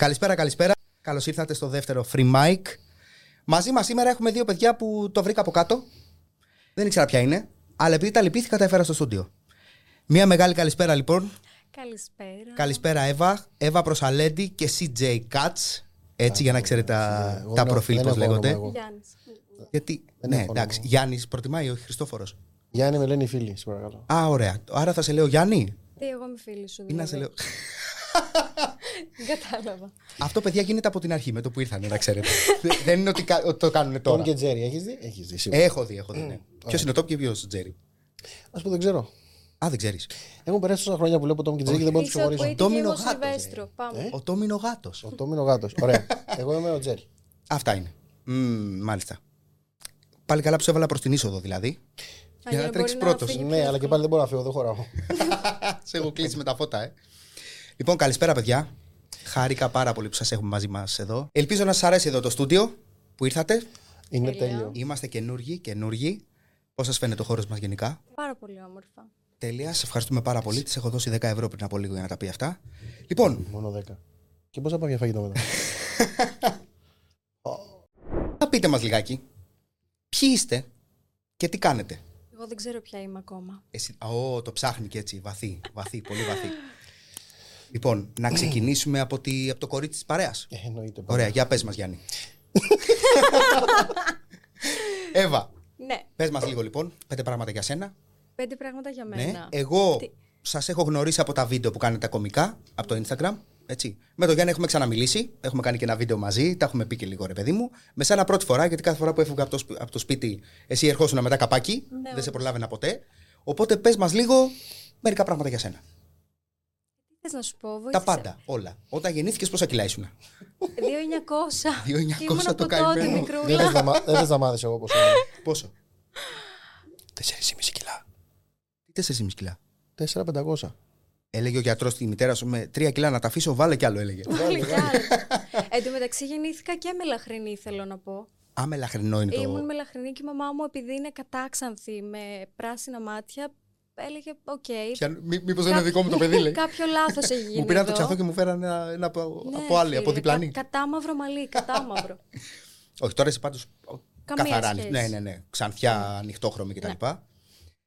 Καλησπέρα, καλησπέρα. Καλώς ήρθατε στο δεύτερο Free Mic. Μαζί μας σήμερα έχουμε δύο παιδιά που το βρήκα από κάτω. Δεν ήξερα ποια είναι, αλλά επειδή τα λυπήθηκα, τα έφερα στο στούντιο. Μία μεγάλη καλησπέρα λοιπόν. Καλησπέρα. Καλησπέρα, Εύα. Εύα Προσαλέντη και CJ Katz. Έτσι, για να ξέρετε τα, Εγώ τα δεν- προφίλ δεν πώς έχω λέγονται. όνομα εγώ. Γιάννης. Γιατί. Δεν ναι, έχω εντάξει. όνομα. Γιάννης προτιμάει, όχι Χριστόφορος. Γιάννη με λένε οι φίλοι, σε παρακαλώ. Α, ωραία. Άρα θα σε λέω Γιάννη; Τι, εγώ είμαι φίλη σου. Ή να σε δηλαδή. λέω. Δεν κατάλαβα. Αυτό, παιδιά, γίνεται από την αρχή με το που ήρθαν, να ξέρετε. Δεν είναι ότι, κα- ότι το κάνουν τώρα. Τόμ και Τζέρι, έχεις δει; Έχεις δει σίγουρα. Έχω δει, έχω δει. Ναι. Ποιος είναι ο Τόπ και ποιος ο Τζέρι. Α πούμε, δεν ξέρω. Α, δεν ξέρεις. Έχουν περάσει τόσα χρόνια που λέω Τόμ και Τζέρι και δεν μπορώ να τους Είσαι ο ξεχωρίσω. Κουίτης και Ντόμινο εγώ γάτος, Σιλβέστρο. Πάμε. Ο Τόμ είναι ο γάτος. Ο Τόμ είναι ο γάτος. Ωραία. Εγώ είμαι ο Τζέρι. Αυτά είναι. Μμμ, μάλιστα. Πάλι καλά που σε έβαλα προς την είσοδο δηλαδή. Α, για να μπορεί τρέξεις πρώτος. φύγει πιο Ναι, αλλά και εύκολα. πάλι δεν μπορώ να φύγω, δεν χωράω. σε έχω κλείσει με τα φώτα, ε. Λοιπόν, καλησπέρα, παιδιά. Χάρηκα πάρα πολύ που σας έχουμε μαζί μας εδώ. Ελπίζω να σας αρέσει εδώ το στούντιο που ήρθατε. Είναι Τέλεια. τέλειο. Είμαστε καινούργοι, καινούργοι. Πώς σας φαίνεται ο χώρος μας γενικά; Πάρα πολύ όμορφα. Τέλεια, σε ευχαριστούμε πάρα πολύ. Τη έχω δώσει 10 ευρώ πριν από λίγο για να τα πει αυτά. Λοιπόν, Μόνο 10. Και πώς θα πάμε για φαγητό μετά; θα πείτε μας λιγάκι. Ποιοι είστε και τι κάνετε; Εγώ δεν ξέρω ποια είμαι ακόμα. Εσύ, ω, το ψάχνει και έτσι, βαθύ, βαθύ, πολύ βαθύ. Λοιπόν, να ξεκινήσουμε από, τη, από το κορίτσι της παρέας. Ε, Εννοείται. Ωραία, για πες μας Γιάννη. Εύα, Ναι, πες μας λίγο λοιπόν, πέντε πράγματα για σένα. πέντε πράγματα για Ναι. μένα. Εγώ Τι- σας έχω γνωρίσει από τα βίντεο που κάνετε κομικά, από το Instagram. Έτσι. Με τον Γιάννη έχουμε ξαναμιλήσει, έχουμε κάνει και ένα βίντεο μαζί, τα έχουμε πει και λίγο ρε παιδί μου. Με σένα πρώτη φορά, γιατί κάθε φορά που έφευγα από το, σπι- από το σπίτι, εσύ ερχόσουν μετά καπάκι, Ναι, δεν σε όντως. προλάβαινα ποτέ. Οπότε πες μας λίγο μερικά πράγματα για σένα. Τι θες να σου πω, Τα βοήθησε. πάντα, όλα. Όταν γεννήθηκες, πόσα κιλά ήσουν. 2.900. 2.900 Ήμουν το από τότε καημένο. Δεν μικρούλα. θες να μά- δεν θες να μάθεις εγώ πώς είναι. Πόσο; 4,5 κιλά. Τι 4,5 κιλά; 4-500. Έλεγε ο γιατρός στη μητέρα σου με 3 κιλά να τα αφήσω, βάλε κι άλλο, έλεγε. Πάλι κι άλλο. Εν τω μεταξύ γεννήθηκα και μελαχρινή, θέλω να πω. Α, μελαχρινό είναι το. Ήμουν μελαχρινή και η μαμά μου, επειδή είναι κατάξανθη με πράσινα μάτια, έλεγε: Οκ. Μήπως δεν είναι δικό μου το παιδί, λέει. Κάποιο λάθος έχει γίνει. Μου πήραν το εδώ. ξανθό και μου φέραν ένα, ένα από, Ναι, από άλλη, από φίλε, διπλανή. κα- κατάμαυρο μαλλί, κατάμαυρο. Όχι, τώρα είσαι πάντως. Καμία Καθαρά σχέση. ανοιχτό. Ναι, ναι, ναι. Ξανθιά, ανοιχτόχρωμη κτλ.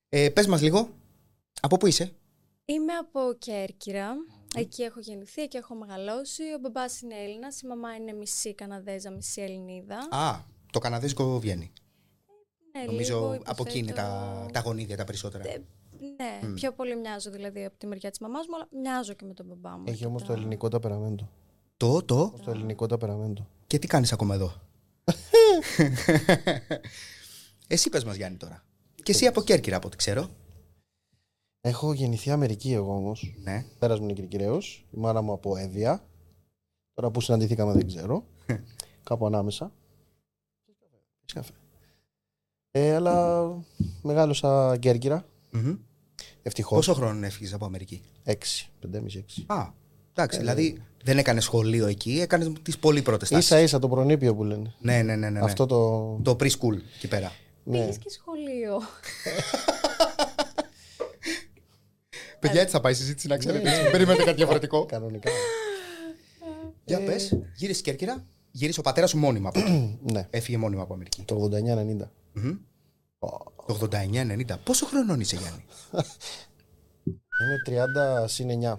Ε, Πες μας λίγο, από πού είσαι; Είμαι από Κέρκυρα. Εκεί έχω γεννηθεί, εκεί έχω μεγαλώσει. Ο μπαμπάς είναι Έλληνας, η μαμά είναι μισή Καναδέζα, μισή Ελληνίδα. Α, το καναδέζικο βγαίνει. Ναι, Νομίζω λίγο από εκεί είναι τα, υποθέτω- τα γονίδια τα περισσότερα. Ε, Ναι, πιο πολύ μοιάζω δηλαδή από τη μεριά της μαμάς μου, αλλά μοιάζω και με τον μπαμπά μου. Έχει όμως το αρκετά. ελληνικό ταπεραμέντο. Το, το; Το ελληνικό ταπεραμέντο. Και τι κάνεις ακόμα εδώ; εσύ πες μας Γιάννη τώρα. Και εσύ από Κέρκυρα από ό,τι ξέρω. Έχω γεννηθεί Αμερική εγώ όμως. Ναι. Πέρας μου είναι Κυρκυραίος, η μάνα μου από Εύβοια. Τώρα που συναντηθήκαμε δεν ξέρω. Κάπου ανάμεσα. Έχεις καφέ. Ε, αλλά μεγάλωσα Κέρκυρα. Μμμ. Ευτυχώς. Πόσο χρόνο έφυγες από Αμερική; Έξι, πεντέμιση, έξι. Α, εντάξει. δηλαδή δεν έκανες σχολείο εκεί, έκανες τις πολύ πρώτες τάσεις. Ίσα ίσα το προνήπιο που λένε. Ναι, ναι, ναι. ναι, ναι. Αυτό το. Το preschool εκεί πέρα. Ναι. Πήγες και σχολείο. Παιδιά, έτσι θα πάει η συζήτηση να ξέρετε. Ναι, έτσι. ναι. Περιμένετε κάτι διαφορετικό. Κανονικά. Για πες, γύρισες Κέρκυρα, γύρισες ο πατέρας σου μόνιμα από εκεί. ναι. Έφυγε μόνιμα από Αμερική. Το 89-90. Μμμ. Το 89-90. Πόσο χρονών είσαι Γιάννη; Είμαι 30 συν 9.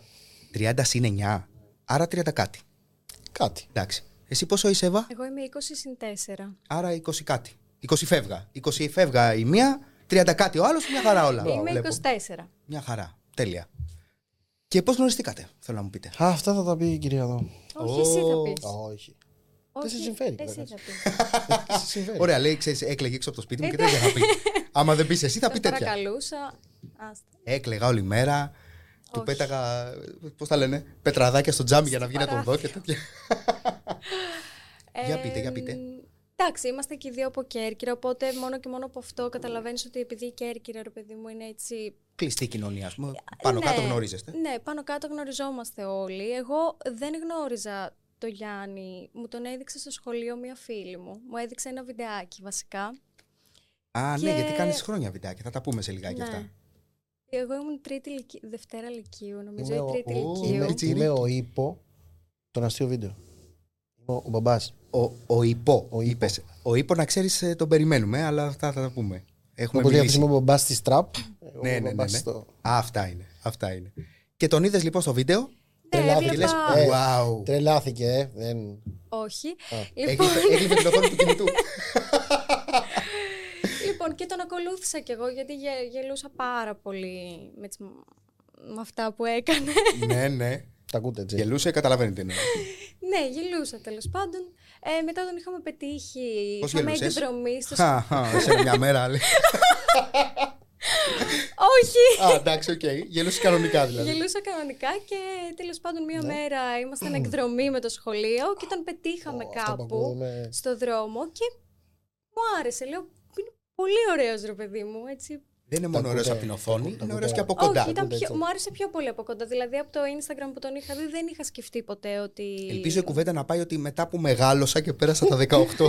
30 συν 9. Άρα 30 κάτι. Κάτι. Εντάξει. Εσύ πόσο είσαι, Εύα; Εγώ είμαι 20 συν 4. Άρα 20 κάτι. 20 φεύγα. 20 φεύγα η μία, 30 κάτι ο άλλος, μια χαρά όλα. Είμαι Βλέπω. 24. Μια χαρά. Τέλεια. Και πώς γνωριστήκατε, θέλω να μου πείτε. Α, αυτά θα τα πει η κυρία εδώ. Όχι, εσύ θα πεις. Όχι. Όχι, σε συμφέρει, Εσύ βέβαια. θα πει. Σε συμφέρει. Ωραία, λέει, ξέρεις, έκλαιγε έξω από το σπίτι μου και δεν θα πει. Άμα δεν πεις εσύ, θα πει Θα τέτοια. παρακαλούσα. Άστα. Έκλαιγα όλη μέρα. Του Όχι. πέταγα, πώς τα λένε, πετραδάκια στο τζάμι για να βγει να τον δω και τέτοια. Για πείτε, για πείτε. Ε, Εντάξει, είμαστε και οι δύο από Κέρκυρα, οπότε μόνο και μόνο από αυτό καταλαβαίνεις ότι επειδή η Κέρκυρα, ρε παιδί μου, είναι έτσι. Κλειστή κοινωνία, ας πούμε. Πάνω Ναι, κάτω γνωρίζεστε. Ναι, πάνω κάτω γνωριζόμαστε όλοι. Εγώ δεν γνώριζα το Γιάννη. Μου τον έδειξε στο σχολείο μία φίλη μου. Μου έδειξε ένα βιντεάκι βασικά. Α, Και- ναι, γιατί κάνεις χρόνια βιντεάκια. Θα τα πούμε σε λιγάκι Ναι. αυτά. Εγώ ήμουν τρίτη λυκείου, Δευτέρα Λυκείου, νομίζω Είμαι η ο- τρίτη ο- Λυκείου. είμαι- Είμαι, είμαι ο ύπο Τον αστείο βίντεο. Ο, ο μπαμπάς. Ο, ο υπό. Ο υπό. είπες. Ο υπό να ξέρεις τον περιμένουμε, αλλά αυτά θα τα πούμε. Έχουμε Οπότε μιλήσει. αυτή ο μπαμπάς τη τραπ. Ναι, ναι, ναι, ναι. Στο... Α, αυτά είναι. Αυτά είναι. Και τον είδες λοιπόν στο βίντεο; Ναι, Τρελάθηκε, και λες: έβλεπα... Ε, Wow. Τρελάθηκε, ε. Δεν... Όχι. Λοιπόν, Έγλειφε έγλειφε την οθόνη του κινητού. λοιπόν, και τον ακολούθησα κι εγώ γιατί γε- γελούσα πάρα πολύ με, τις... με αυτά που έκανε. ναι, ναι. Τα ακούτε έτσι. Γελούσε, καταλαβαίνετε. Ναι. ναι, γελούσα τέλος πάντων. Ε, μετά τον είχαμε πετύχει. Πώς είχαμε γελούσες; εκδρομή στο Χα, χα, σε μια μέρα. λέει. Όχι! Α, εντάξει, οκ. Γελούσε κανονικά δηλαδή. Γελούσα κανονικά και τέλος πάντων μία μέρα ήμασταν εκδρομή με το σχολείο και τον πετύχαμε Ω, αυτό που κάπου ακούγομαι. στο δρόμο και μου άρεσε. Λέω, είναι πολύ ωραίος ρε παιδί μου, έτσι. Δεν είναι μόνο Τα ωραίος ακούτε. από την οθόνη, Τα είναι ωραίος ακούτε. και από κοντά. Όχι, ήταν ακούτε πιο, έτσι. μου άρεσε πιο πολύ από κοντά. Δηλαδή από το Instagram που τον είχα δει δεν είχα σκεφτεί ποτέ ότι... Ελπίζω η κουβέντα να πάει ότι μετά που μεγάλωσα και πέρασα τα 18.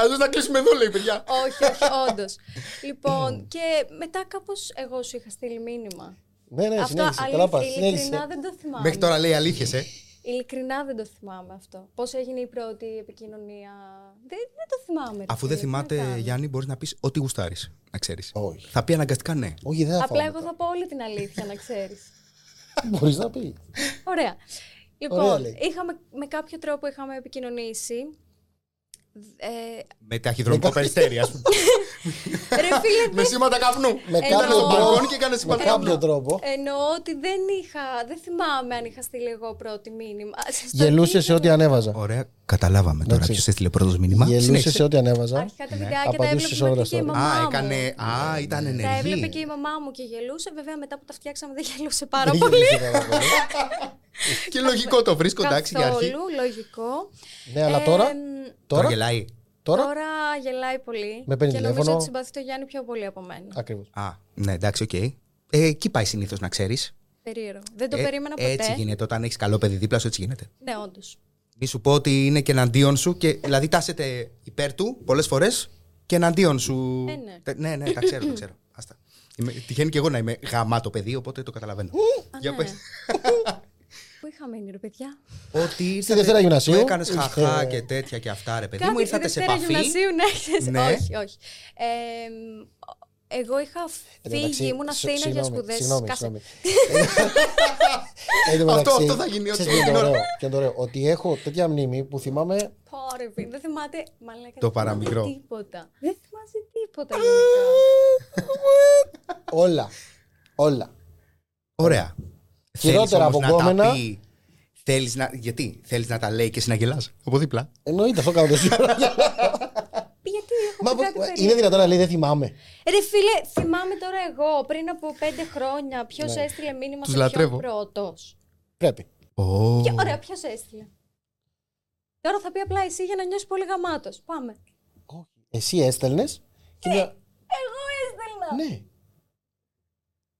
Αλλιώ να κλείσουμε εδώ, λέει παιδιά. όχι, όχι, όντως. λοιπόν, και μετά κάπως εγώ σου είχα στείλει μήνυμα. Ναι, ναι, Αυτό συνέχισε. Καλά αλήθεια, πας. ειλικρινά Συνέχισε. δεν το θυμάμαι. Μέχρι τώρα λέει αλήθειες, ε. Ειλικρινά δεν το θυμάμαι αυτό. Πώς έγινε η πρώτη επικοινωνία. Δεν, δεν το θυμάμαι. ρε Αφού δεν φίλε, τι να θυμάται, κάνω. Γιάννη, μπορείς να πεις ό,τι γουστάρεις. Να ξέρεις. Όχι. Θα πει αναγκαστικά ναι. Όχι, δεν θα Απλά φάω εγώ θα πω όλη την αλήθεια, να ξέρεις. Μπορείς να πεις. Ωραία. Λοιπόν, Ωραία, λέει. είχαμε, με κάποιο τρόπο είχαμε επικοινωνήσει. Ε, Με ταχυδρομικό περιστέρι, ας πούμε. ρε φίλε, Με σήματα καπνού. Με Εννοώ. κάποιο στο μπαλκόνι τρόπο. και έκανε Με σήματα κάποιο καπνού. τρόπο. εννοώ ότι δεν είχα. Δεν θυμάμαι αν είχα στείλει εγώ πρώτη μήνυμα. Στο Γελούσες σε ό,τι ανέβαζα. Ωραία, καταλάβαμε τώρα Εντάξει. ποιος έστειλε πρώτος μήνυμα. Γελούσες Συνέχισε. σε ό,τι ανέβαζα. Αρχικά τα βιντεάκια τα Απαντούσες έβλεπε όλα και η στα μαμά Α, μου. έκανε. Α, ήταν Τα έβλεπε και ενεργή. η μαμά μου και γελούσε. Βέβαια μετά που τα φτιάξαμε δεν γελούσε πάρα Δεν πολύ. γελούσε πάρα πολύ. Και λογικό το βρίσκω, εντάξει, για αρχή. Καθόλου, λογικό. Ναι, αλλά τώρα. Εμ, Τώρα; Τώρα. γελάει. Τώρα; Τώρα γελάει πολύ. Με παίρνει και τηλέφωνο. νομίζω ότι συμπαθεί το Γιάννη πιο πολύ από μένα. Ακριβώς. Α, ναι, εντάξει, οκ. Ε, εκεί πάει συνήθως να ξέρεις. Περίεργο. Δεν το περίμενα ποτέ. Ε, Έτσι γίνεται. Όταν έχεις καλό παιδί δίπλα σου, έτσι γίνεται. Ναι, όντως. Μη σου πω ότι είναι και εναντίον σου και δηλαδή τάσεται υπέρ του πολλές φορές και εναντίον σου. Ε, ναι. Τε- ναι, ναι, τα ξέρω, τα ξέρω. Άστα. Είμαι, τυχαίνει και εγώ να είμαι γαμάτο παιδί, οπότε το καταλαβαίνω. Για ναι. πες. Πού είχα μείνει, ρε παιδιά; Ότι ήρθατε, Δευτέρα γυμνασίου. Που έκανες χαχά Ε, και τέτοια και αυτά, ρε παιδί Κάτι μου. Ήρθατε στη σε Δευτέρα επαφή; Γυμνασίου, ναι, ξέρεις. Ναι. Όχι, όχι. Ε, μ, εγώ είχα Εν τω μεταξύ, φύγει, ήμουν σ- Αθήνα για συγγνώμη, σπουδές. Συγγνώμη, συγγνώμη. Εν τω Αυτό- μεταξύ, αυτό θα γίνει, ότι ξέρεις ποιο είναι εκείνο- το ωραίο, ποιο είναι το ωραίο, Ότι έχω τέτοια μνήμη που θυμάμαι. Πόρε, φίλε, δεν θυμάται. Μαλάκα, Το δεν θυμάται παραμικρό. Τίποτα. Δεν θυμάσαι τίποτα. γενικά. Όλα. Όλα. Ωραία. Χειρότερα Θέλεις όμως από να τα γκόμενα. πει- Θέλεις να... Γιατί θέλεις να τα λέει και εσύ να γελάς από δίπλα. Εννοείται αυτό κάνω τόση ώρα. Γιατί έχω Μα πει που- κάτι είναι περίεργο. δυνατόν να λέει δεν θυμάμαι. Ρε φίλε, θυμάμαι τώρα εγώ πριν από πέντε χρόνια ποιος Ναι. έστειλε μήνυμα Τους σε λατρεύω. ποιον πρώτος. Πρέπει. Oh. Και ωραία, ποιος έστειλε. Τώρα θα πει απλά εσύ για να νιώσεις πολύ γαμάτος. Πάμε. Όχι. Εσύ έστελνες. Και μια... Εγώ έστελνα. Ναι.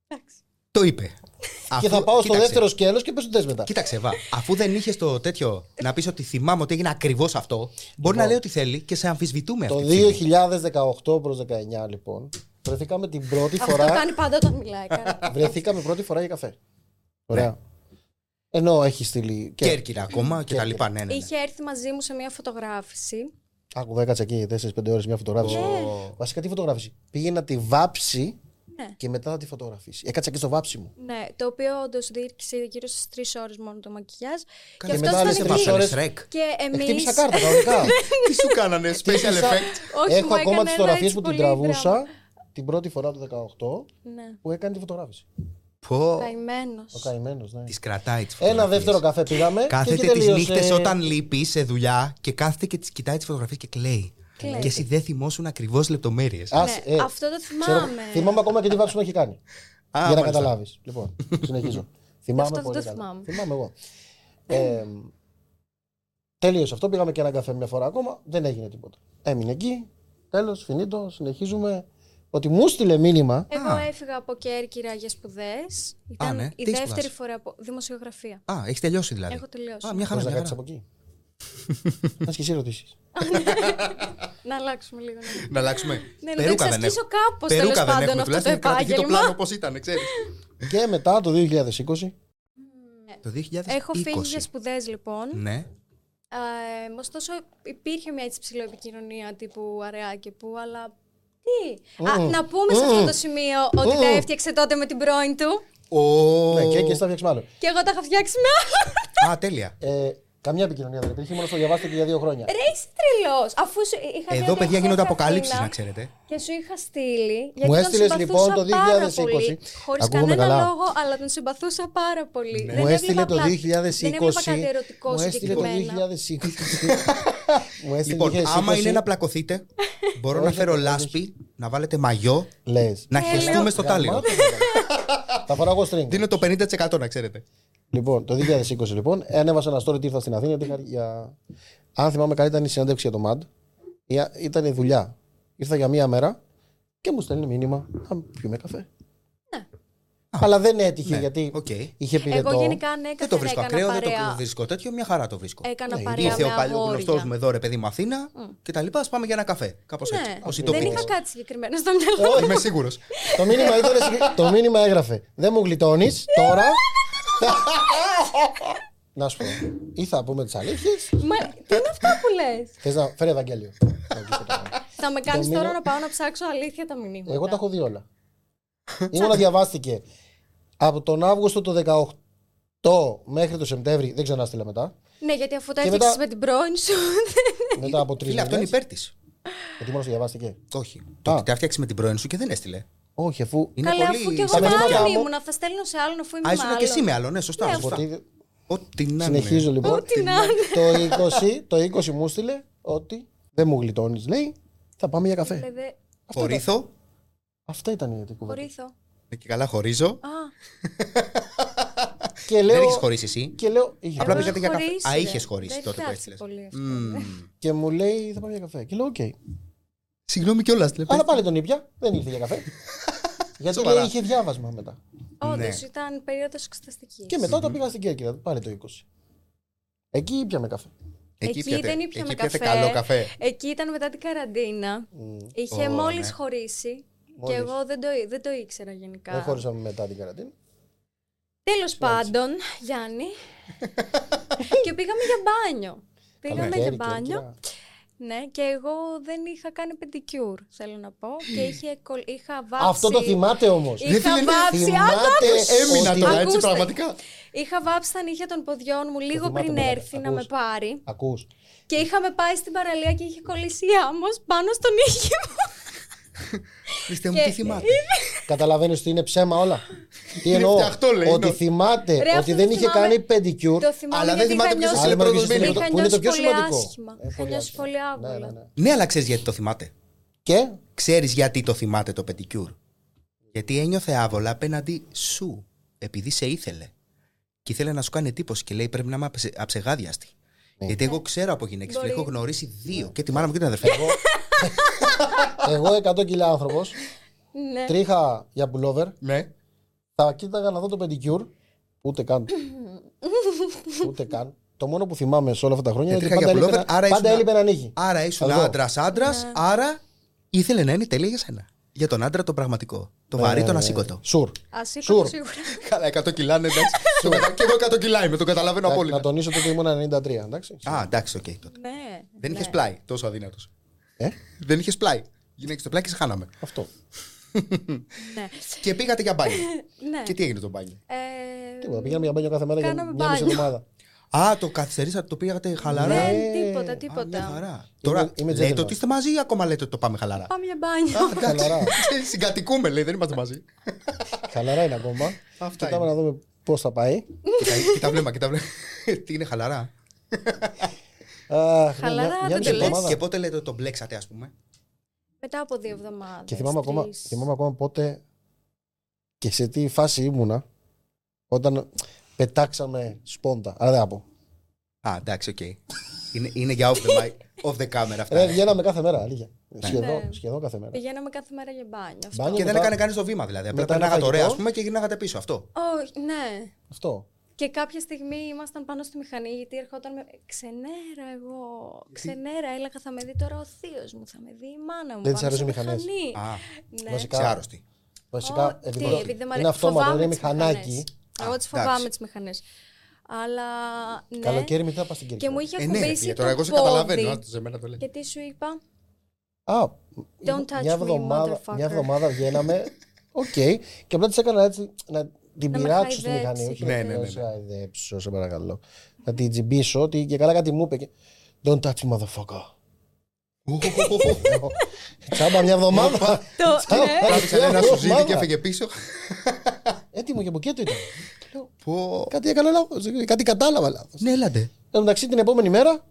Εντάξει. Το είπε. Και θα πάω στο κοίταξε, δεύτερο σκέλος και πες το μετά. Κοίταξε, βα. Αφού δεν είχες το τέτοιο να πεις ότι θυμάμαι ότι έγινε ακριβώς αυτό, μπορεί να λέει ό,τι θέλει και σε αμφισβητούμε Το αυτή τη στιγμή. 2018 προς 19 λοιπόν, βρεθήκαμε την πρώτη Αυτό φορά, κάνει πάντα όταν μιλάει. κάνει. βρεθήκαμε πρώτη φορά για καφέ. Ωραία. Ενώ έχει στείλει και... Κέρκυρα ακόμα και τα λοιπά. Ναι, ναι, ναι. Είχε έρθει μαζί μου σε μια φωτογράφηση. Άκου, έκατσα εκεί 4-5 ώρες μια φωτογράφηση. Ω. Βασικά τι φωτογράφηση; Πήγε να τη βάψει Ναι. και μετά να τη φωτογραφίσει. Έκατσα και στο βάψιμο. Ναι, το οποίο όντως διήρκησε γύρω στις τρεις ώρες μόνο το μακιγιάζ. Καλά, και μετά αυτό άλλες ήταν τρεις εκεί. ώρες. Ρεκ. Και εμεί. Χτύπησα κάρτα κανονικά. Τι σου κάνανε, special Χτύπησα- effect; Όχι, Έχω μου ακόμα έκανε τις ένα φωτογραφίες έτσι που την πολύ τραβούσα δράμα. την πρώτη φορά του 18 Ναι. που έκανε τη φωτογράφηση. Πω. Καημένος. Ο καημένος, ναι. Της κρατάει τις Ένα δεύτερο καφέ πήγαμε. και Κάθεται εκεί τις τελείωσε- νύχτες όταν λείπεις σε δουλειά και κάθεται και τις κοιτάει τις φωτογραφίες και κλαίει. Κλαίει. Και εσύ δεν θυμόσουν ακριβώς λεπτομέρειες. Ας, Ναι, ε, αυτό το ξέρω, θυμάμαι. θυμάμαι ακόμα και τι βάψιμο έχει κάνει. Α, για να μάλιστα. καταλάβεις. Λοιπόν, συνεχίζω. θυμάμαι Αυτό δεν πολύ το καλά. θυμάμαι. Θυμάμαι εγώ. Ε, τέλειωσε αυτό. Πήγαμε και ένα καφέ μια φορά ακόμα. Δεν έγινε τίποτα. Έμεινε εκεί. Τέλος, φινίτο. Συνεχίζουμε. Ότι μου στείλε μήνυμα. Εγώ Α. έφυγα από Κέρκυρα για σπουδές. Ήταν ναι. η Τι έχεις δεύτερη σπουδάσει; φορά από δημοσιογραφία. Α, έχεις τελειώσει δηλαδή. Έχω τελειώσει. Α, μια χαρά. Πώς να Μια κάτσεις χαρά. από εκεί; Να και εσύ ρωτήσει. Να αλλάξουμε λίγο. ναι. Να αλλάξουμε. Ναι, να το Περούκα δεν εξασκήσω έχουμε. κάπως, τέλος Περούκα δεν πάντων, έχουμε. αυτό το Τουλάχιστον κρατηθεί το επάγγελμα. πλάνο όπω ήταν, ξέρεις. και μετά το 2020. Ναι, Το 2020. Έχω φύγει για σπουδές λοιπόν. Ναι. Ε, ωστόσο, υπήρχε μια έτσι ψηλό επικοινωνία τύπου αρεάκι που, αλλά. Τι; Α, να πούμε σε αυτό το σημείο ότι τα έφτιαξε τότε με την πρώην του. Ο... Ναι, και, και στα φτιάξουμε άλλο. Και εγώ τα είχα φτιάξει με άλλο. Α, τέλεια. Ε, καμιά επικοινωνία δεν υπήρχε, μόνο στο διαβάστηκε για δύο χρόνια. Ρε, είσαι τρελός. Αφού σου είχα Εδώ, μια παιδιά, γίνονται διαχώρα αποκαλύψεις, Αθήνα να ξέρετε. Και σου είχα στείλει. Γιατί Μου τον έστειλες, συμπαθούσα λοιπόν, το πάρα 2020. Πολύ, χωρίς Ακούγομαι κανένα καλά. λόγο, αλλά τον συμπαθούσα πάρα πολύ. Μου Δεν έστειλε έβλεπα το απλά- 2020. Δεν έβλεπα κάτι ερωτικό Μου έστειλε το συγκεκριμένα. 2020. Μου έστειλε το Λοιπόν, 2020. άμα είναι να πλακωθείτε, μπορώ να Όχι, φέρω όχι. λάσπη, να βάλετε μαγιό, Λες. να Τέλειο. χεστούμε στο τάλιρο. Γαμάτο, Θα φοράω εγώ string. Δίνω το 50% να ξέρετε. Λοιπόν, το 2020 λοιπόν, ανέβασα ένα story ότι ήρθα στην Αθήνα. γιατί είχα για... Αν θυμάμαι καλά, ήταν η συνέντευξη για το MAD. Ή- Ήταν η δουλειά. Ήρθα για μία μέρα και μου στέλνει μήνυμα να πιούμε καφέ. Αλλά δεν έτυχε Ναι, γιατί οκ. είχε πυρετό. Εγώ γενικά ναι, Δεν το βρίσκω έκανα ακραίο, δεν το παρέα. βρίσκω τέτοιο, μια χαρά το βρίσκω. Έκανα Ναι, παρέα Ήρθε με ο παλιό γνωστός αγόρια. μου εδώ, ρε παιδί μου, Αθήνα και τα λοιπά. Ας πάμε για ένα καφέ. Κάπως έτσι. Ναι, Όσοι δεν το είχα πείτε. κάτι συγκεκριμένο στο μυαλό. Όχι. Είμαι σίγουρος. το, μήνυμα ήταν, συγκε- το μήνυμα έγραφε. Δεν μου γλιτώνεις τώρα. να σου πω. Ή θα πούμε τις αλήθειες. Μα τι είναι αυτά που λες; Θες να φέρει Ευαγγέλιο. Θα με κάνεις μήνυμα- τώρα να πάω να ψάξω αλήθεια τα μηνύματα. Εγώ τα έχω δει όλα. Ήμουνα διαβάστηκε από τον Αύγουστο του 18 μέχρι το Σεπτέμβρη. Δεν ξανάστηλα μετά. Ναι, γιατί αφού τα Και έφτιαξες μετά- με την πρώην σου. Μετά από τρεις Φίλε, αυτό είναι μήνες. υπέρ της. Γιατί μόνο διαβάστηκε. Όχι. Το ότι τα φτιάξει με την πρώην σου και δεν έστειλε. Όχι, αφού. Είναι Καλά, πολύ. αφού και εγώ Τα με μηνύματά άλλον μου- ήμουν. Θα στέλνω σε άλλον αφού είμαι Α, με ήσουν άλλον. και εσύ με άλλο, ναι, σωστά. Ναι, σωστά. Ότι Ό,τι να είναι. συνεχίζω λοιπόν. Ό,τι να είναι. το, 20, το 20 μου στείλε ότι δεν μου γλιτώνεις, λέει. Θα πάμε για καφέ. Λέει, δε- Αυτό ήταν. Χωρίθω. Αυτά ήταν η κουβέντα. Χωρίθω. Ε, Και καλά, χωρίζω. Α, Και Δεν λέω. έχεις χωρίσει εσύ. Και λέω. είχες Απλά χωρίσει. πήγατε για καφέ. χωρίσει, Α, ρε. είχες χωρίσει Δεν τότε που κάτσε έστειλες. πολύ αυτό. Και μου λέει θα πάμε για καφέ. Και λέω οκ. Συγγνώμη κιόλας. Αλλά πάλι τον ήπια. Δεν ήρθε για καφέ. Γιατί Σοβαρά. λέει είχε διάβασμα μετά. Όντως Ναι. ήταν περίοδος εξεταστικής. Και μετά το πήγα στην Κέρκυρα. Πάλι το 20. Εκεί ήπιαμε καφέ. Εκεί ήπιατε- δεν ήπιαμε εκεί ήπιατε καφέ. καλό καφέ. Εκεί ήταν μετά την καραντίνα. Είχε Ω, μόλις ναι. χωρίσει. Μόλις. Και εγώ δεν το, δεν το ήξερα γενικά. Δεν χωρίσαμε μετά την καραντίνα. Τέλος πάντων, Γιάννη. και πήγαμε για μπάνιο. Πήγαμε Καλοκαίρι, για μπάνιο. Κέρκυρα. Ναι, και εγώ δεν είχα κάνει πεντικιούρ, θέλω να πω. Και είχε, κολλ- είχα βάψει. Αυτό το θυμάται όμως. Είχα βάψει. Θυμάται Έμεινα ότι- τώρα έτσι Ακούστε. πραγματικά. Είχα βάψει τα νύχια των ποδιών μου λίγο θυμάται πριν πολύ, έρθει να ακούς. με πάρει. Ακούς. Και είχαμε πάει στην παραλία και είχε κολλήσει η άμμος πάνω στο νύχι μου. Χριστέ μου, Και- τι θυμάται; Καταλαβαίνεις ότι είναι ψέμα όλα; Τι εννοώ; φτιαχτό, λέει, ότι είναι. θυμάται Ρε, ότι αυτό δεν το είχε θυμάμαι. κάνει πεντικιούρ. Το θυμάμαι Αλλά δεν γιατί θυμάται είχα ποιος νιώσει, είναι Άλλη πρώτος μερικοί μήνυμα. είναι είχα που είναι το νιώσει πιο πολύ σημαντικό; άσχημα. Ε, Είχα πολύ νιώσει άσχημα. πολύ Ναι, άβολα. ναι, ναι. Ναι, αλλά ξέρεις γιατί το θυμάται; Και; Ξέρεις γιατί το θυμάται το πεντικιούρ. Γιατί ένιωθε άβολα απέναντι σου. Επειδή σε ήθελε. Και ήθελε να σου κάνει εντύπωση και λέει πρέπει να είμαι αψε- αψεγάδιαστη. Ναι. Γιατί εγώ ξέρω από γυναίκες Μπορεί. έχω γνωρίσει δύο. Και τη μάνα μου και την αδερφή μου. Εγώ 100 κιλά άνθρωπος, Ναι. τρίχα για πουλόβερ, Ναι. θα κοίταγα να δω το πεντικιούρ. Ούτε καν. Ούτε καν. Το μόνο που θυμάμαι σε όλα αυτά τα χρόνια είναι Ε, ότι τρίχα πάντα για έλειπε, pullover, ένα- άρα πάντα ήσουν- έλειπε ένα νύχι. Άρα ήσουν Εδώ. άντρας άντρας, άρα ήθελε να είναι τέλεια για σένα. Για τον άντρα το πραγματικό. Το βαρύ, τον ασήκωτο. Σουρ. Ασήκωτο Σουρ. σίγουρα. Καλά, 100 κιλά είναι εντάξει. Το κατα- και εγώ 100 κιλά είμαι, το καταλαβαίνω Να, απόλυτα. να τονίσω ότι ήμουν 93, εντάξει. Α, εντάξει, οκ. τότε. Ναι. Δεν ναι. είχε πλάι, τόσο αδύνατος. Ε, Δεν είχες πλάι. Γυναίκες στο πλάι και σε χάναμε. αυτό. Ναι. Και πήγατε για μπάνιο. ναι. Και τι έγινε το μπάνιο; Ε, Τίποτα. Πήγαμε για μπάνιο κάθε μέρα για Κάναμε μια μισή μπάνιο. εβδομάδα. Α, το καθυστερήσατε, το πήγατε χαλαρά. Δεν, Ναι. τίποτα, Α, μια τίποτα. χαρά. Τώρα είμαι λέτε gentleman. ότι είστε μαζί ή ακόμα λέτε ότι το πάμε χαλαρά; Πάμε για μπάνιο. Χαλαρά. Συγκατοικούμε, λέει, δεν είμαστε μαζί. Χαλαρά είναι ακόμα. Αυτά Κοιτάμε είναι. να δούμε πώς θα πάει. Κοίτα, κοίτα βλέμμα, κοίτα βλέμμα. Τι είναι χαλαρά; Αχ, ναι, Χαλαρά, μια- μια δεν μισή το λες. εβδομάδα. Και πότε λέτε ότι τα μπλέξατε, ας πούμε; Μετά από δύο εβδομάδες. Και θυμάμαι ακόμα, τρεις. θυμάμαι ακόμα πότε και σε τι φάση ήμουνα όταν πετάξαμε σπόντα. Αλλά δεν θα πω. Α, εντάξει, οκ. Είναι, είναι για off the, mic, off the camera αυτά. Ρε, βγαίναμε κάθε μέρα, αλήθεια. Σχεδόν, Ναι. σχεδόν κάθε μέρα. Πηγαίναμε κάθε μέρα για μπάνιο. Αυτό. Μπάνιο. Και δεν μετά- έκανε κανείς το βήμα δηλαδή. Απλά μετά ένα περνάγατε ωραία, ας φαγητό. πούμε, και γυρνάγατε πίσω. Αυτό. Όχι, ναι. Αυτό. Και κάποια στιγμή ήμασταν πάνω στη μηχανή γιατί ερχόταν με. Ξενέρα εγώ. Ξενέρα, έλεγα θα με δει τώρα ο θείος μου, θα με δει η μάνα μου. Δεν της πάνω αρέσουν στη οι μηχανές. μηχανή. Α, Ναι. Βασικά- είσαι άρρωστη. Βασικά, Ω, τι, επειδή επειδή δεν μ' είναι αρέσει. αυτόματο, Φοβάμαι είναι τις μηχανάκι. μηχανές. Εγώ Α, τις φοβάμαι εντάξει. τις μηχανές. Αλλά ναι. Καλοκαίρι μετά πας στην Κέρκυρα. Και μου είχε Ε, ναι, ρε ακουμπήσει φίλε, το τώρα εγώ σε πόδι. καταλαβαίνω. α, σε μένα το λέει. Και τι σου είπα; Α, Don't touch μια me, εβδομάδα, motherfucker. μια εβδομάδα βγαίναμε. Οκ. Και απλά της έκανα έτσι να την Να με πειράξω στην χαϊδέψει. μηχανή. Όχι Ναι, να ναι, ναι, σε ναι. χαϊδέψω, σε παρακαλώ. Να την τσιμπήσω ότι και καλά κάτι μου είπε. και, Don't touch me, motherfucker. Τσάμπα μια εβδομάδα. Το, Τσάμπα ναι. Τράβηξε μια ένα σου ζύγι και εβδομάδα. έφυγε πίσω. Έτοιμο και μπουκέτο ήταν. Πω. Κάτι έκανα λάθος. Κάτι κατάλαβα λάθος. Ναι, έλατε. Εν τω μεταξύ την επόμενη μέρα.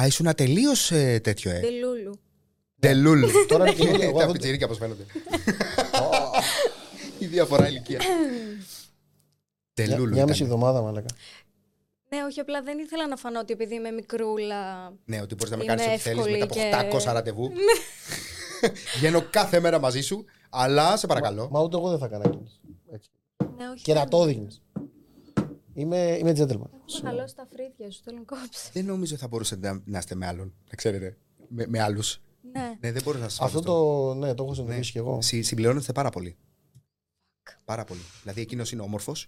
Α, ήσουν τελείως τέτοιο, ε. Τελούλου. Τελούλ. Τώρα είναι και εγώ Τα δεν- πιτσιρίκια πώ φαίνονται. Η διαφορά ηλικία. Μια- Τελούλ. Μια μισή εβδομάδα, μαλάκα. Ναι, όχι, απλά δεν ήθελα να φανώ ότι επειδή είμαι μικρούλα. Ναι, ότι μπορείς να με Είμαι κάνεις ό,τι θέλεις μετά από εύκολη και- 800 ραντεβού. Βγαίνω κάθε μέρα μαζί σου, αλλά σε παρακαλώ. Μα ούτε εγώ δεν θα έκανα κίνηση. Έτσι. Ναι, όχι. Και να το δείχνεις. Είμαι, είμαι gentleman. Έχω μεγαλώσει τα φρύδια σου, θέλω να κόψει. Δεν νομίζω θα μπορούσατε να, να είστε με άλλον. Να ξέρετε. Με, με άλλους. Ναι. Ναι, δεν μπορώ να σας Αυτό το. Ναι, το έχω συνειδητοποιήσει κι εγώ. Συ, συμπληρώνεστε πάρα πολύ. Πάρα πολύ. Δηλαδή εκείνος είναι όμορφος.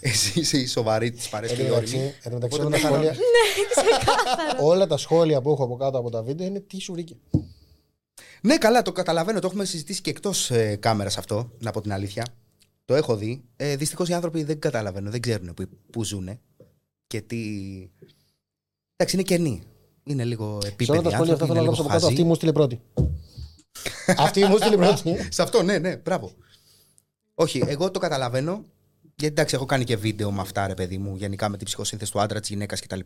Εσύ είσαι η σοβαρή της παρέας Εν και τω η μεταξύ, όρημη. εν τω μεταξύ, Οπότε όλα τα με χαρά- σχόλια. Όλα τα σχόλια που έχω από κάτω από τα βίντεο είναι τι σου βρήκε. Ναι, καλά, το καταλαβαίνω. Το έχουμε συζητήσει και εκτός ε, κάμερας αυτό, να πω την αλήθεια. Το έχω δει. Ε, Δυστυχώς οι άνθρωποι δεν καταλαβαίνουν, δεν ξέρουν που, που ζουν και τι. Εντάξει, είναι κενοί. Είναι λίγο Σε επίπεδοι. όλα τα σχόλια αυτά άνθρωποι, θέλω να είναι γράψω λίγο από κάτω. χαζοί. Αυτή μου στείλε πρώτη. Αυτή μου στείλε πρώτη. Σε αυτό, ναι, ναι, μπράβο. Όχι, εγώ το καταλαβαίνω. Γιατί εντάξει, έχω κάνει και βίντεο με αυτά, ρε παιδί μου, γενικά με την ψυχοσύνθεση του άντρα, της γυναίκας κτλ.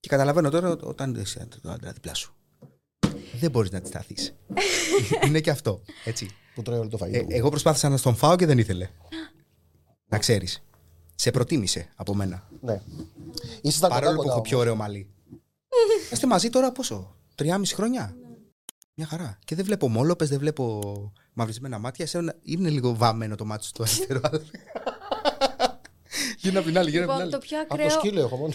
Και καταλαβαίνω τώρα ότι όταν είσαι το άντρα δίπλα σου. Δεν μπορείς να τη σταθεί. Είναι και αυτό. Έτσι. Που τρώει όλο το Ε, φαγητό. εγώ προσπάθησα να στον φάω και δεν ήθελε. να ξέρεις. Σε προτίμησε από μένα. Ναι. Είσαι στα κοντά Παρόλο που κοντά. έχω όμως. πιο ωραίο μαλλί. Είστε μαζί τώρα πόσο, Τριάμιση χρόνια; Μια χαρά. Και δεν βλέπω μόλοπες, δεν βλέπω μαυρισμένα μάτια. Εσένα είναι λίγο βαμμένο το μάτι σου το αριστερό. Γίνα απ' την άλλη, γίνα απ' την Λοιπόν, το άλλη. πιο Από το ακραίο, σκύλο έχω μόνο.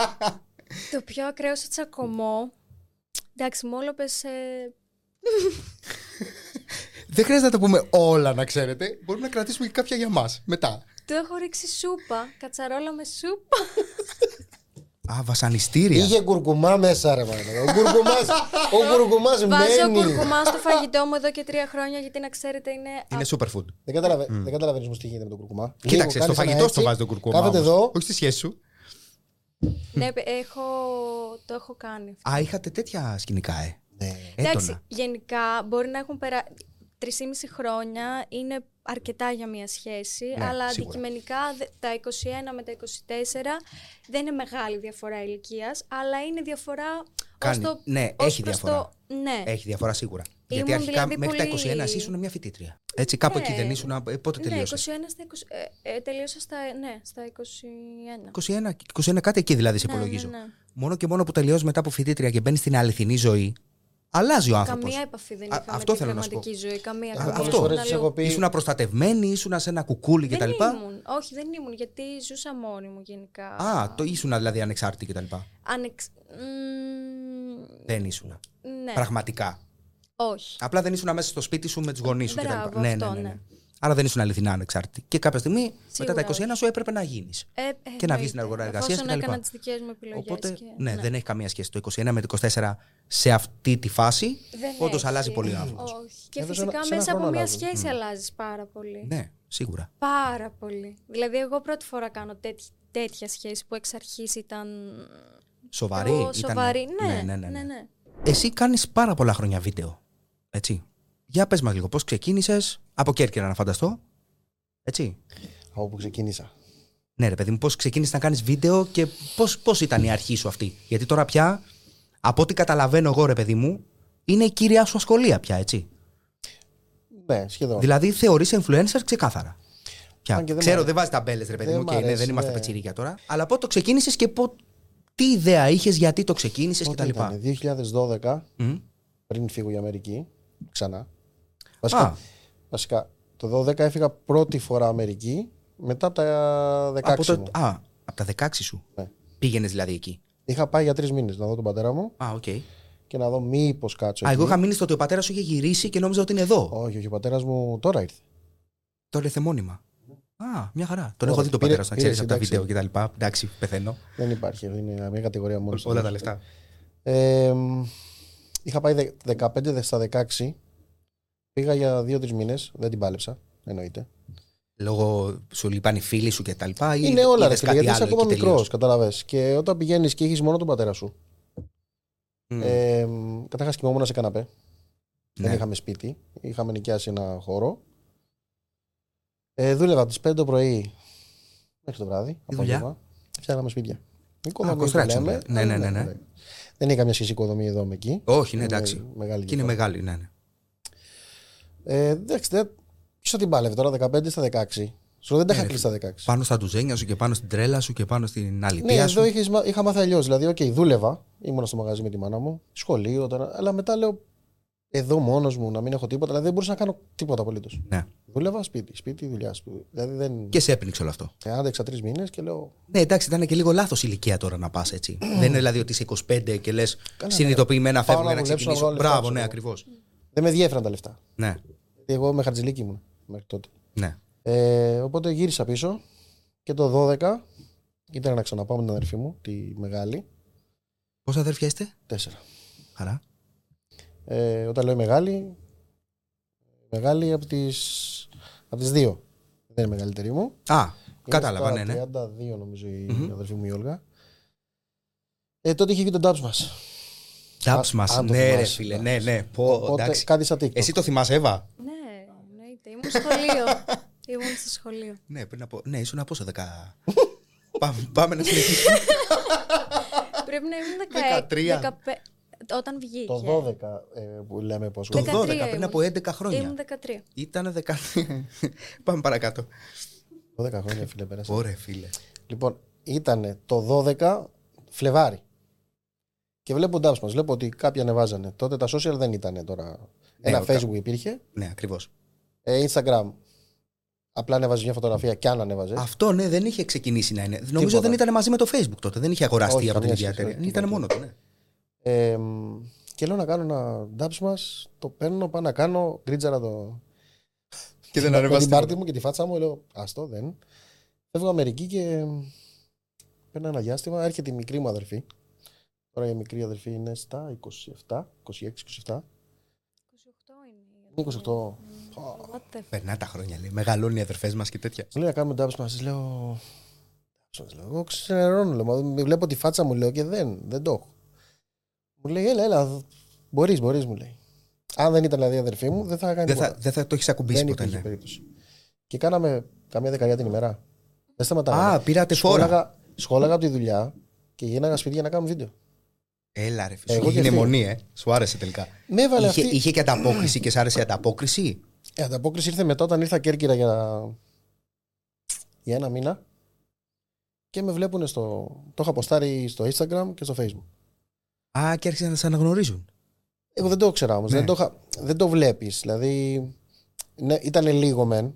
το πιο ακραίο σε τσακωμό. Εντάξει, μόλο πες, ε, Δεν χρειάζεται να τα πούμε όλα, να ξέρετε. Μπορούμε να κρατήσουμε και κάποια για μας μετά. του έχω ρίξει σούπα. Κατσαρόλα με σούπα. Α, βασανιστήρια. Είχε κουρκουμά μέσα, ρε μάνα. Ο κουρκουμάς, ο κουρκουμάς Βάζω μένει. κουρκουμά στο φαγητό μου εδώ και τρία χρόνια γιατί να ξέρετε είναι. Είναι superfood. Δεν καταλαβα- δεν καταλαβαίνεις όμως τι γίνεται με το κουρκουμά. Κοίταξε, Λίγο, στο κάνεις ένα φαγητό έτσι, στο βάζει το κουρκούμα. Κάθεται όμως. εδώ. Όχι στη σχέση σου. ναι, έχω, το έχω κάνει. Α, είχατε τέτοια σκηνικά, ε. Ναι. Εντάξει, Έτονα. γενικά μπορεί να έχουν περάσει. Τρεις χρόνια είναι αρκετά για μια σχέση, Ναι, αλλά σίγουρα. αντικειμενικά δε- τα 21 με τα 24 δεν είναι μεγάλη διαφορά ηλικίας, αλλά είναι διαφορά. ως Κάνει- το, ναι, ως έχει προς διαφορά. Το, ναι, Έχει διαφορά σίγουρα. Ήμουν Γιατί αρχικά δηλαδή μέχρι τα 21 πολύ- εσύ ήσουν μια φοιτήτρια. Έτσι, κάπου Ναι. εκεί δεν ήσουν. ε, Πότε ναι, τελείωσε; 21 στα 20, ε, ε, τελείωσα στα, ναι, στα 21. 21, 21 κάτι εκεί δηλαδή σε Ναι, υπολογίζω. ναι, ναι. Μόνο και μόνο που τελειώσεις μετά από φοιτήτρια και μπαίνεις στην αληθινή ζωή, αλλάζει ο άνθρωπος. Καμία επαφή δεν Α, είχα αυτό με την θέλω να σου πω. πραγματική ζωή. Καμία. Α, καμία. αυτό. Πολλές φορές Ήμουν της αλλού. έχω πει. Ήσουν προστατευμένη, ήσουν σε ένα κουκούλι κτλ. Δεν ήμουν. Όχι, δεν ήμουν, γιατί ζούσα μόνη μου γενικά. Α, το ήσουν δηλαδή ανεξάρτητη κτλ. Ανεξ... Μμμ, Δεν ήσουν. ναι, Πραγματικά. όχι. Απλά δεν ήσουν μέσα στο σπίτι σου με τους γονείς σου κτλ. Μπράβο, Ναι, αυτό, ναι, ναι, ναι. Ναι. Άρα δεν ήσουν αληθινά ανεξάρτητη. Και κάποια στιγμή μετά Σίγουρα τα 21 σου έπρεπε να γίνεις. Ε, ε, Και να βγεις στην εννοείται. αγορά εργασίας Εφόσον κτλ. έκανα τις δικές μου επιλογές. Οπότε, και... ναι, δεν έχει καμία σχέση το 21 με το 24 σε αυτή τη φάση. Δεν Όντως έχει. αλλάζει πολύ ο άνθρωπος. Όχι. Και Εδώ σε φυσικά ένα- σε ένα μέσα από χρόνο μια αλλάζουν. σχέση αλλάζεις πάρα πολύ. Ναι, σίγουρα. Πάρα πολύ. Δηλαδή, εγώ πρώτη φορά κάνω τέτοι- τέτοια σχέση που εξ αρχής ήταν. Σοβαρή. πιο ήταν- σοβαρή. Ναι, ναι, ναι, ναι, ναι, ναι. ναι. Εσύ κάνεις πάρα πολλά χρόνια βίντεο. Έτσι. Για πες μας λίγο, πώς ξεκίνησες. Από Κέρκυρα να φανταστώ. Έτσι. Από όπου ξεκίνησα. Ναι, ρε παιδί μου, πώς ξεκίνησες να κάνεις βίντεο και πώς ήταν η αρχή σου αυτή; Γιατί τώρα πια, από ό,τι καταλαβαίνω εγώ, ρε παιδί μου, είναι η κύρια σου ασχολία πια, έτσι. Ναι, σχεδόν. Δηλαδή θεωρείς influencer ξεκάθαρα. Πια. Αν και δεν μ' Ξέρω, αρέσει. δεν βάζεις ταμπέλες, ρε παιδί Δεν μου, μ' και είναι, αρέσει, δεν είμαστε ναι. πετσιρίκια τώρα. Αλλά πότε το ξεκίνησες και πό... τι ιδέα είχες, γιατί το ξεκίνησες Πότε κτλ. ήταν, 2012, Μμ. πριν φύγω για Αμερική, ξανά. Α, Βασικά, βασικά, το 12 έφυγα πρώτη φορά Αμερική, μετά από τα 16 από, το... μου. Α, από τα 16 σου. Ναι. Πήγαινες δηλαδή εκεί. Είχα πάει για τρεις μήνες να δω τον πατέρα μου Α, οκ. και να δω μήπως κάτσω. Α, εκεί. εγώ είχα μείνει στο ότι ο πατέρας σου είχε γυρίσει και νόμιζα ότι είναι εδώ. Όχι, όχι, ο πατέρας μου τώρα ήρθε. Τώρα ήρθε μόνιμα. Α, μια χαρά. Τον Ωραία. έχω δει τον Πήρε- πατέρα σου να πήρε ξέρεις από τα εντάξει. βίντεο και τα λοιπά. Εντάξει, πεθαίνω. Δεν υπάρχει. Είναι μια κατηγορία μόνος. Όλα τα λεφτά. Ε, μ, είχα πάει δε- 15 στα 16. Πήγα για 2-3 μήνες. Δεν την πάλεψα. Εννοείται. Λόγω σου λυπάνε οι φίλοι σου και τα λοιπά. ή Είναι όλα ρε είδες φίλε, κάτι γιατί είσαι άλλο ακόμα εκεί μικρός, τελείως; κατάλαβες. Και όταν πηγαίνεις και έχεις μόνο τον πατέρα σου. Μμ. Ε, Καταρχάς κοιμόμουν σε καναπέ. Δεν Ναι. είχαμε σπίτι. Είχαμε νοικιάσει ένα χώρο. Ε, δούλευα από τις 5 το πρωί μέχρι το βράδυ. δουλειά; απόγευμα. Φτιάχναμε σπίτια. Οικοδομή που construction, λέμε. ναι, ναι, ναι, ναι. Δεν είχε καμιά σχέση οικοδομή εδώ με εκεί. Όχι, ναι, Είναι εντάξει. Μεγάλη Και είναι διαφορά. μεγάλη, ναι, ναι. Ε, εντάξει, δεν... ποιος θα την πάλευε τώρα 15 στα 16. Σου λέω, δεν τα είχα Ναι, κλείσει στα 16. Πάνω στα ντουζένια σου και πάνω στην τρέλα σου και πάνω στην Ναι, αλήθεια σου. εδώ είχες, μα- είχα μάθει αλλιώς. Δηλαδή, οκ, δούλευα, ήμουν στο μαγαζί με τη μάνα μου, σχολείο τώρα, αλλά μετά λέω εδώ μόνος μου να μην έχω τίποτα. Δηλαδή, δεν μπορούσα να κάνω τίποτα απολύτως. Ναι. Δούλευα σπίτι, σπίτι, δουλειά. Σπίτι. Δηλαδή, δεν. Και σε έπνιξε όλο αυτό. Ε, άντεξα τρεις μήνες και λέω. Ναι, εντάξει, ήταν και λίγο λάθος ηλικία τώρα να πας έτσι. Δεν είναι δηλαδή ότι είσαι 25 και λες Καλά, συνειδητοποιημένα ναι. Πάω φεύγω να να δουλέψω, να ξεκινήσω. βγάλω λεφτά, Μπράβο, ξέρω ναι, εγώ. ακριβώς. Δεν με διέφεραν τα λεφτά. Ναι, Γιατί εγώ με χαρτζηλίκι ήμουν μέχρι τότε. ναι. Ε, οπότε γύρισα πίσω και το 12 ήταν να ξαναπάω με την αδερφή μου, τη μεγάλη, Πόσα αδέρφια είστε, τέσσερα. Χαρά. Ε, όταν λέω η μεγάλη, μεγάλη από τις, από τις δύο. Δεν είναι η μεγαλύτερη μου. Α, Είναι κατάλαβα, στα ναι, ναι. 32 νομίζω η Μμμ. αδερφή μου η Όλγα. Ε, τότε είχε βγει το dubs μας. Τάψ Α- μας. αν το Ναι, ρε θυμάσαι, φίλε, εντάξει. ναι, ναι. Πω, Οπότε εντάξει. κάτι σαν TikTok. Εσύ το θυμάσαι, Εύα; Ναι, εννοείται. Ήμουν στο σχολείο. Ήμουν στο σχολείο. Ναι, πριν από. Ναι, ήσουν πόσο δεκα. πάμε, πάμε να συνεχίσουμε. Πρέπει να ήμουν 13. 16. 15 Όταν βγήκε. Το 12 ε, που λέμε πώς. Το 13 12, πριν ήμουν. από 11 χρόνια. Ήμουν 13. Ήταν 10. πάμε παρακάτω. 12 χρόνια φίλε πέρασε. Ωραία, φίλε. Λοιπόν, ήταν το 12 Φλεβάρι. Και βλέπω dubs μας. Βλέπω ότι κάποιοι ανεβάζανε. Τότε τα social δεν ήταν τώρα. Ένα ο- facebook υπήρχε. Ναι, ακριβώς. Ε, Instagram. Απλά ανέβαζες μια φωτογραφία και αν ανέβαζες. Αυτό ναι, δεν είχε ξεκινήσει να είναι. Νομίζω δεν ήταν μαζί με το Facebook τότε. Δεν είχε αγοραστεί Όχι, από την καμία ίδια σχέση, εταιρεία. όχι, Ήταν τίποτα. μόνο του, ναι. Ε, μ, και λέω να κάνω ένα dubs μας. Το παίρνω, πάω να κάνω. Γκρίτζαρα το. Και δεν με ανεβάζει την πάρτι τίποτα. μου και τη φάτσα μου. Λέω Αστό, δεν. Φεύγω Αμερική και παίρνω ένα διάστημα. Έρχεται η μικρή μου αδερφή. Τώρα η μικρή αδερφή είναι στα 27, 26-27. 28 είναι. η 28. Αδερφή. What the f- Περνά τα χρόνια, λέει. Μεγαλώνει οι αδερφές μας και τέτοια. Μου λέει να κάνουμε dubs μας. Λέω. dubs μας, λέω, Εγώ ξενερώνω. Λέω, «Μα βλέπω τη φάτσα μου λέω και δεν, δεν το έχω. Μου λέει, έλα, έλα. Μπορείς, μπορείς, μου λέει. Αν δεν ήταν δηλαδή η αδερφή μου, δεν θα έκανε Δεν τίποτα. θα, δεν θα το έχεις ακουμπήσει δεν ποτέ. υπήρχε Ναι. περίπτωση. Και κάναμε καμία δεκαετία την ημέρα. Δεν σταματάμε. Α, πήρατε φόρα. Σχόλαγα, σχόλαγα από τη δουλειά και γίναγα σπίτι για να κάνουμε βίντεο. Έλα, ρε φίλε. Εγώ Σου και έγινε αυτή. μονή, ε. Σου άρεσε τελικά. Με έβαλε Είχε, αυτή. είχε και ανταπόκριση και σ' άρεσε η ανταπόκριση; Η ανταπόκριση ήρθε μετά όταν ήρθα Κέρκυρα για, για ένα μήνα και με βλέπουν στο. Το είχα ποστάρει στο Instagram και στο Facebook. Α, και άρχισαν να σε αναγνωρίζουν. Εγώ δεν το ήξερα όμως. Ναι. Δεν το, είχα- δεν το βλέπεις. Δηλαδή. Ναι, ήταν λίγο μεν.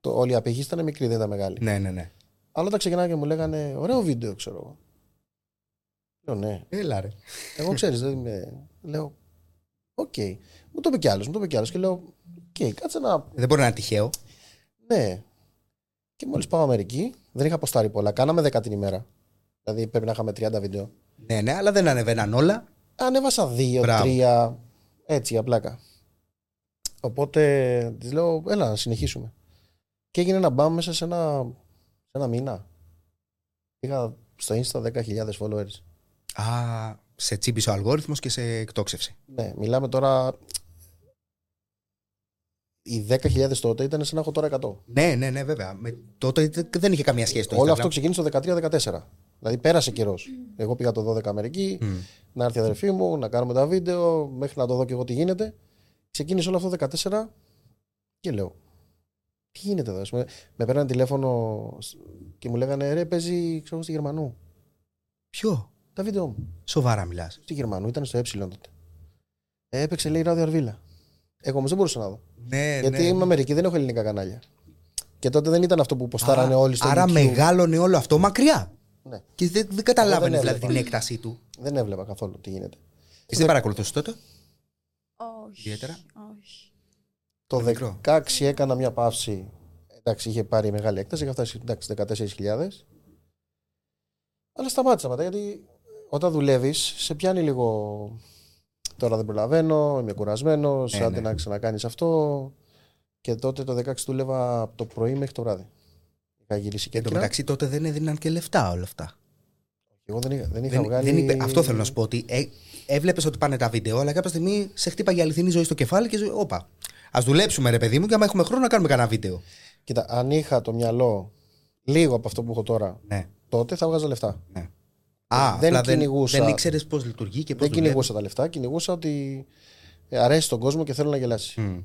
Το, όλη η απήχηση ήταν μικρή, δεν ήταν μεγάλη. Ναι, ναι, ναι. Αλλά όταν ξεκινάγανε και μου λέγανε ωραίο βίντεο, ξέρω εγώ. Λέω ναι. Έλα, ρε. Εγώ ξέρεις, δεν είμαι. Λέω. Οκ. Μου το είπε κι άλλος, μου το είπε κι άλλος. Και λέω. Οκ, κάτσε να. Δεν μπορεί να είναι τυχαίο. Ναι. Και μόλις πάω Αμερική, δεν είχα ποστάρει πολλά. Κάναμε 10 την ημέρα. Δηλαδή πρέπει να είχαμε 30 βίντεο. Ναι, ναι, αλλά δεν ανεβαίναν όλα. Ανέβασα 2, Μπράβο. 3. Έτσι, για πλάκα. Οπότε της λέω, έλα να συνεχίσουμε. Και έγινε ένα μπαμ μέσα σε ένα, σε ένα μήνα. Είχα στο Insta 10.000 followers. Α, σε τσίπησε ο αλγόριθμος και σε εκτόξευσε. Ναι, μιλάμε τώρα. Οι 10.000 τότε ήταν σαν να έχω τώρα 100. Ναι, ναι, ναι, βέβαια. Με, τότε δεν είχε καμία σχέση το Όλο Instagram. αυτό ξεκίνησε το 13-14. Δηλαδή πέρασε καιρός. Εγώ πήγα το 12 Αμερική, Μμ. να έρθει η αδερφή μου, να κάνουμε τα βίντεο, μέχρι να το δω και εγώ τι γίνεται. Ξεκίνησε όλο αυτό το 14 και λέω. Τι γίνεται εδώ, ας πούμε. Με παίρνανε τηλέφωνο και μου λέγανε ρε, παίζει ξέρω, στη Γερμανού. Ποιο; Τα βίντεο μου. Σοβαρά μιλάς. Στη Γερμανού, ήταν στο Ε τότε. Ε, έπαιξε λέει ράδιο Αρβίλα. Εγώ όμως δεν μπορούσα να δω. Ναι, Γιατί ναι. είμαι Αμερική, δεν έχω ελληνικά κανάλια. Και τότε δεν ήταν αυτό που ποστάρανε Α, όλοι στο Άρα YouTube. μεγάλωνε όλο αυτό μακριά. Ναι. Και δεν, δεν καταλάβαινες δεν δηλαδή έβλεπα. την έκτασή του. Δεν έβλεπα καθόλου τι γίνεται. Εσύ δεν παρακολουθούσες τότε; Όχι. Ιδιαίτερα; Όχι. Το μικρό. 16 έκανα μια παύση. Εντάξει, είχε πάρει μεγάλη έκταση, είχε φτάσει εντάξει, 14.000. Αλλά σταμάτησα μετά γιατί όταν δουλεύεις, σε πιάνει λίγο. Τώρα δεν προλαβαίνω, είμαι κουρασμένος, Ε, άντε ναι. να ξανακάνεις αυτό. Και τότε το 16 δούλευα από το πρωί μέχρι το βράδυ. Είχα γυρίσει και Και εν τω μεταξύ τότε δεν έδιναν και λεφτά όλα αυτά. Εγώ δεν είχα, δεν είχα Δεν, βγάλει. δεν είπε, αυτό θέλω να σου πω. Ότι ε, έβλεπες ότι πάνε τα βίντεο, αλλά κάποια στιγμή σε χτύπαγε η αληθινή ζωή στο κεφάλι και ζωή. Όπα. Α δουλέψουμε, ρε παιδί μου, και άμα έχουμε χρόνο να κάνουμε κανένα βίντεο. Κοίτα, αν είχα το μυαλό λίγο από αυτό που έχω τώρα, Ναι. τότε θα βγάζα λεφτά. ναι. Α, δεν απλά δεν, κυνηγούσα. δεν ήξερες πώς λειτουργεί και πώς δεν κυνηγούσα τα λεφτά, κυνηγούσα ότι ε, αρέσει τον κόσμο και θέλω να γελάσει.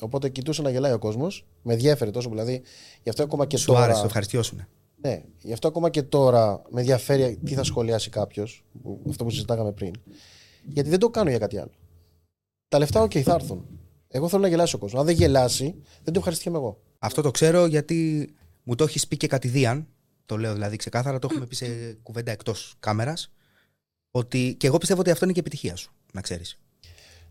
Οπότε κοιτούσα να γελάει ο κόσμος. Με ενδιαφέρει τόσο δηλαδή. Γι' αυτό ακόμα και Σου τώρα. άρεσε, το ευχαριστιόσουν. Ναι, γι' αυτό ακόμα και τώρα με ενδιαφέρει τι θα σχολιάσει κάποιος. Αυτό που συζητάγαμε πριν. Γιατί δεν το κάνω για κάτι άλλο. Τα λεφτά, οκ, θα έρθουν. Εγώ θέλω να γελάσει ο κόσμος. Αν δεν γελάσει, δεν το ευχαριστιέμαι εγώ. Αυτό το ξέρω γιατί μου το έχεις πει και κατ' ιδίαν. Το λέω δηλαδή ξεκάθαρα, το έχουμε πει σε κουβέντα εκτός κάμερας. Ότι και εγώ πιστεύω ότι αυτό είναι και η επιτυχία σου, να ξέρεις.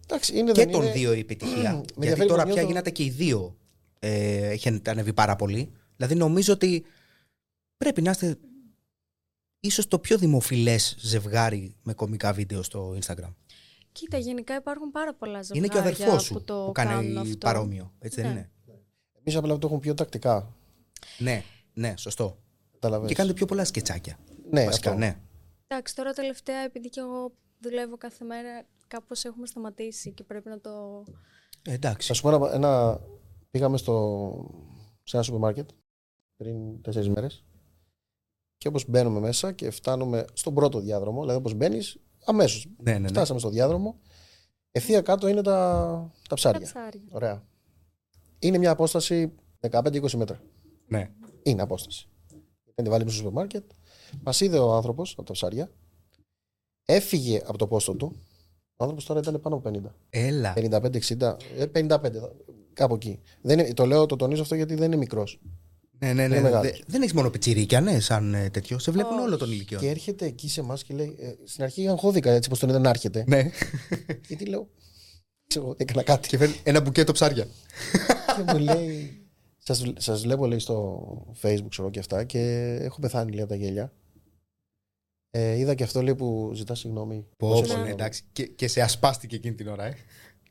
Εντάξει, είναι, Και δεν των είναι... δύο η επιτυχία. Με γιατί ενδιαφέρει τώρα πως πια νιώθω- γίνατε και οι δύο. Ε, έχει ανέβει πάρα πολύ. Δηλαδή νομίζω ότι πρέπει να είστε ίσως το πιο δημοφιλές ζευγάρι με κομικά βίντεο στο Instagram. Κοίτα, γενικά υπάρχουν πάρα πολλά ζευγάρια είναι και ο αδερφός σου που, το που κάνουν κάνει αυτό. παρόμοιο. Έτσι δεν Ναι. είναι; Εμείς απλά το έχουμε πιο τακτικά. Ναι, ναι, σωστό. Καταλαβαίνεις. Και κάνετε πιο πολλά σκετσάκια. ναι, βασικά, αυτό. ναι. Εντάξει, τώρα τελευταία, επειδή και εγώ δουλεύω κάθε μέρα, κάπως έχουμε σταματήσει και πρέπει να το... Ε, εντάξει. Θα σου πω ένα, ένα- Πήγαμε στο, σε ένα σούπερ μάρκετ πριν τέσσερις μέρες. Και όπως μπαίνουμε μέσα και φτάνουμε στον πρώτο διάδρομο, δηλαδή όπως μπαίνεις, αμέσως. Ναι, ναι, ναι. Φτάσαμε στο διάδρομο. Ευθεία κάτω είναι τα, τα ψάρια. Κατσάρι. Ωραία. Είναι μια απόσταση 15-20 μέτρα. ναι. Είναι απόσταση. Δεν τη βάλει στο σούπερ μάρκετ. Μας είδε ο άνθρωπος από τα ψάρια. Έφυγε από το πόστο του. Ο άνθρωπος τώρα ήταν πάνω από 50. Έλα. 55-60, ε, 55, κάπου εκεί. Δεν είναι, το λέω, το τονίζω αυτό γιατί δεν είναι μικρός. Ναι, ναι, Είναι ναι. μεγάλος. Δε- δεν έχεις μόνο πιτσιρίκια, ναι, σαν ε, τέτοιο. Σε βλέπουν Όχι. όλο τον ηλικιό. Και έρχεται εκεί σε εμάς και λέει. Ε, στην αρχή αγχώθηκα έτσι πω τον είδα να έρχεται. Ναι. γιατί λέω. Ξέρω, έκανα κάτι. και φέρνει ένα μπουκέτο ψάρια. και μου λέει. Σας, σας βλέπω λέει στο facebook ξέρω και αυτά και έχω πεθάνει λέει από τα γέλια. Ε, είδα και αυτό λέει που ζητάς συγγνώμη. Πω, Πόσο πω, συγγνώμη. ναι, εντάξει. Και, και σε ασπάστηκε εκείνη την ώρα, ε.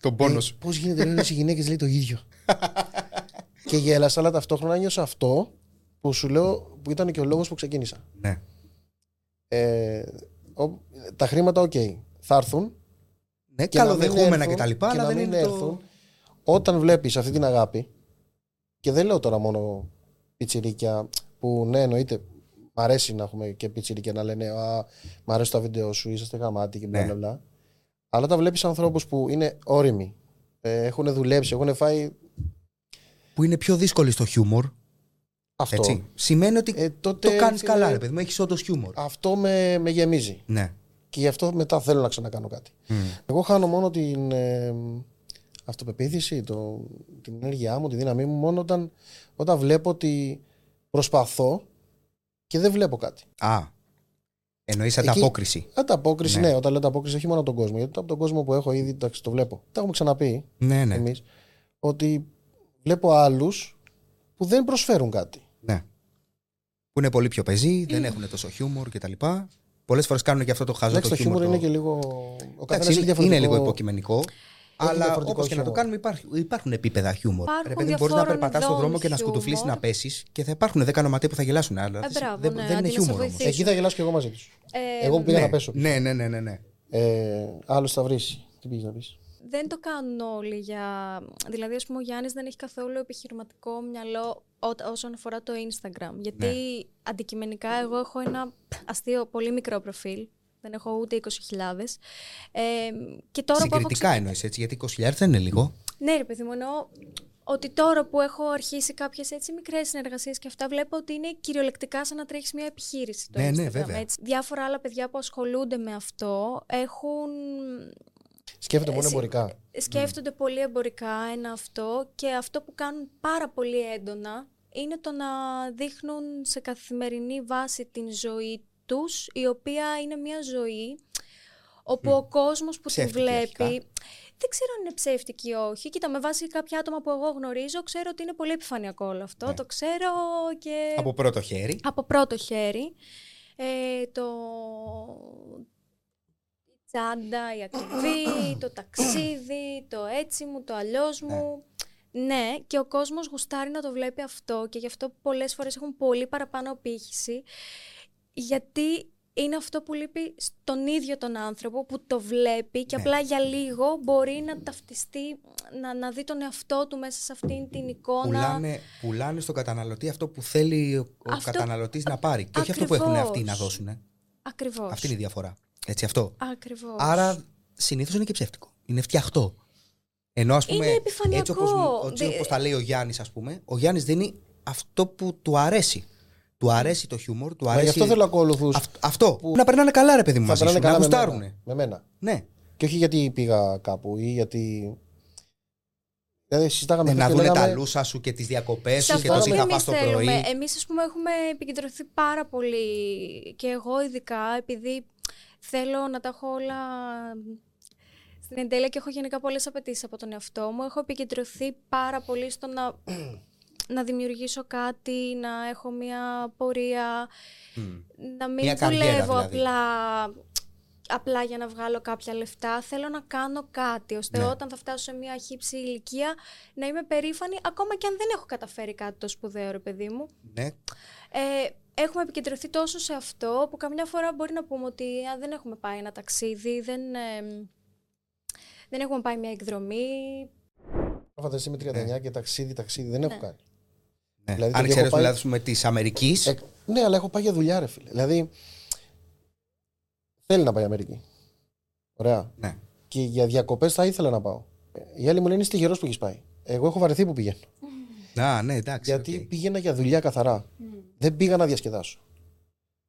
Τον πόνος σου. Πώς γίνεται λέει, όλες οι γυναίκες λέει το ίδιο. και γέλασα, αλλά ταυτόχρονα νιώσα αυτό που σου λέω που ήταν και ο λόγος που ξεκίνησα. Ναι. Ε, ο- τα χρήματα, οκ, θα έρθουν. Ναι, Και να μην καλοδεχούμενα έρθουν, και τα λοιπά, και αλλά να δεν μην είναι το... έρθουν. Όταν βλέπεις αυτή την αγάπη, και δεν λέω τώρα μόνο πιτσιρίκια που ναι, εννοείται. Μ' αρέσει να έχουμε και πιτσιρίκια να λένε Α, μ' αρέσει τα βίντεο σου, είσαστε γαμάτοι και μπλα Ναι. μπλα μπλα. Αλλά όταν βλέπεις ανθρώπους που είναι όριμοι, ε, έχουν δουλέψει, έχουν φάει Που είναι πιο δύσκολη στο χιούμορ. αυτό. Έτσι. Σημαίνει ότι Ε, τότε, το κάνεις φίλε, καλά, ρε παιδί μου. Έχεις όντως χιούμορ. Αυτό με, με γεμίζει. Ναι. Και γι' αυτό μετά θέλω να ξανακάνω κάτι. Εγώ χάνω μόνο την ε, αυτοπεποίθηση, το, την ενέργειά μου, τη δύναμή μου, μόνο όταν, όταν βλέπω ότι προσπαθώ και δεν βλέπω κάτι. Α. Εννοείς Εκεί- ανταπόκριση. Ανταπόκριση, Ναι. ναι. όταν λέω ανταπόκριση, όχι μόνο από τον κόσμο. Γιατί από τον κόσμο που έχω ήδη εντάξει, το βλέπω. Τα έχουμε ξαναπεί Ναι, ναι. εμείς. Ότι βλέπω άλλους που δεν προσφέρουν κάτι. ναι. Που είναι πολύ πιο πεζοί, δεν έχουν τόσο χιούμορ κτλ. Πολλές φορές κάνουν και αυτό το χαζό Εντάξει, το το χιούμορ είναι το- και λίγο. Ο καθένας Εντάξει, έχει είναι, διαφορετικό... είναι λίγο υποκειμενικό. Αλλά διαφορετικό όπως και να το χιούμορ. κάνουμε, υπάρχουν, υπάρχουν επίπεδα χιούμορ. Υπάρχουν Ρε παιδί, μπορείς να διαφόρων περπατάς στον ειδών δρόμο και να σκουτουφλήσει χιούμορ. να πέσεις και θα υπάρχουν 10 ονοματοί που θα γελάσουν. Αλλά Ε, μπράβο, δεν, ναι, δεν είναι αντί να σε χιούμορ όμως. βοηθήσουν. Εκεί θα γελάσω και εγώ μαζί τους. Ε, Εγώ που πήγα Ναι, να πέσω. ναι, ναι, ναι, ναι, ναι. Ε, Άλλος θα βρεις. Τι πήγες να πεις; δεν το κάνουν όλοι για... Δηλαδή, ας πούμε, ο Γιάννης δεν έχει καθόλου επιχειρηματικό μυαλό ό- όσον αφορά το Instagram. Γιατί Ναι. αντικειμενικά εγώ έχω ένα αστείο πολύ μικρό προφίλ. Δεν έχω ούτε 20.000. Ε, και τώρα που έχω Συγκριτικά ξε- εννοείς έτσι, γιατί 20.000 δεν είναι λίγο. Ναι, ρε παιδί μου, εννοώ ότι τώρα που έχω αρχίσει κάποιες έτσι μικρές συνεργασίες και αυτά, βλέπω ότι είναι κυριολεκτικά σαν να τρέχεις μια επιχείρηση. Το Ναι, Instagram, ναι, βέβαια. Έτσι. Διάφορα άλλα παιδιά που ασχολούνται με αυτό έχουν Σκέφτεται μόνο Εσύ- εμπορικά. σκέφτονται πολύ εμπορικά ένα αυτό και αυτό που κάνουν πάρα πολύ έντονα είναι το να δείχνουν σε καθημερινή βάση την ζωή τους η οποία είναι μια ζωή όπου ο κόσμος που τη Ψεύτικη αρχικά. βλέπει δεν ξέρω αν είναι ψεύτικη ή όχι. Κοίτα, με βάση κάποια άτομα που εγώ γνωρίζω, ξέρω ότι είναι πολύ επιφανειακό όλο αυτό. Ναι. Το ξέρω και. Από πρώτο χέρι. από πρώτο χέρι. Ε, το η τσάντα, η ακριβή, το ταξίδι, το έτσι μου, το αλλιώς μου. Ναι, και ο κόσμος γουστάρει να το βλέπει αυτό και γι' αυτό πολλές φορές έχουν πολύ παραπάνω απήχηση γιατί είναι αυτό που λείπει στον ίδιο τον άνθρωπο που το βλέπει και Ναι. απλά για λίγο μπορεί να ταυτιστεί, να, να δει τον εαυτό του μέσα σε αυτήν την εικόνα. Πουλάνε, πουλάνε στον καταναλωτή αυτό που θέλει ο, ο Αυτό- καταναλωτής να πάρει. Και όχι αυτό που έχουν Ακριβώς. αυτοί να δώσουν. Ακριβώς. Αυτή είναι η διαφορά. Έτσι αυτό. Ακριβώς. Άρα συνήθως είναι και ψεύτικο. Είναι φτιαχτό. Ενώ ας πούμε. Είναι επιφανειακό. Έτσι όπως, έτσι Δε- όπως τα λέει ο Γιάννης, ας πούμε, ο Γιάννης δίνει αυτό που του αρέσει. Του αρέσει το χιούμορ, του Μα αρέσει. γι' αυτό θέλω ακόλουθου. Αυ- αυτό. Να περνάνε καλά, ρε παιδί μου, Θα μαζί περνάνε σου, να καλά με μένα. γουστάρουνε. Με μένα. Ναι. Και όχι γιατί πήγα κάπου ή γιατί. Δηλαδή, συζητάγαμε Ε, να χθες και δούνε τα λέγαμε- λούσα σου και τις διακοπές Σε σου και αυτό το τι και θα εμείς φας το θέλουμε. πρωί. Εμείς, ας πούμε, έχουμε επικεντρωθεί πάρα πολύ και εγώ ειδικά, επειδή θέλω να τα έχω όλα στην εντέλεια και έχω γενικά πολλές απαιτήσεις από τον εαυτό μου. Έχω επικεντρωθεί πάρα πολύ στο να, να δημιουργήσω κάτι, να έχω μια πορεία, Μμ. να μην Μια καριέρα, δουλεύω δηλαδή. απλά, απλά για να βγάλω κάποια λεφτά. Θέλω να κάνω κάτι, ώστε Ναι. όταν θα φτάσω σε μια χύψη ηλικία να είμαι περήφανη, ακόμα και αν δεν έχω καταφέρει κάτι το σπουδαίο, ρε παιδί μου. Ναι. Ε, έχουμε επικεντρωθεί τόσο σε αυτό που καμιά φορά μπορεί να πούμε ότι α, δεν έχουμε πάει ένα ταξίδι, δεν, ε, δεν έχουμε πάει μια εκδρομή. Φανταστεί με 39 και ταξίδι, ταξίδι δεν έχω κάνει. Ναι. Δηλαδή, Αν το ξέρεις έχω πάει- δηλαδή με της Αμερικής. Ε, ναι, αλλά έχω πάει για δουλειά, ρε φίλε. Δηλαδή. Θέλει να πάει Αμερική. Ωραία. Ναι. Και για διακοπές θα ήθελα να πάω. Ε, Οι άλλοι μου λένε είσαι τυχερός που έχεις πάει. Εγώ έχω βαρεθεί που πηγαίνω. Α, ναι, εντάξει. Γιατί οκ. πήγαινα για δουλειά καθαρά. Δεν πήγα να διασκεδάσω.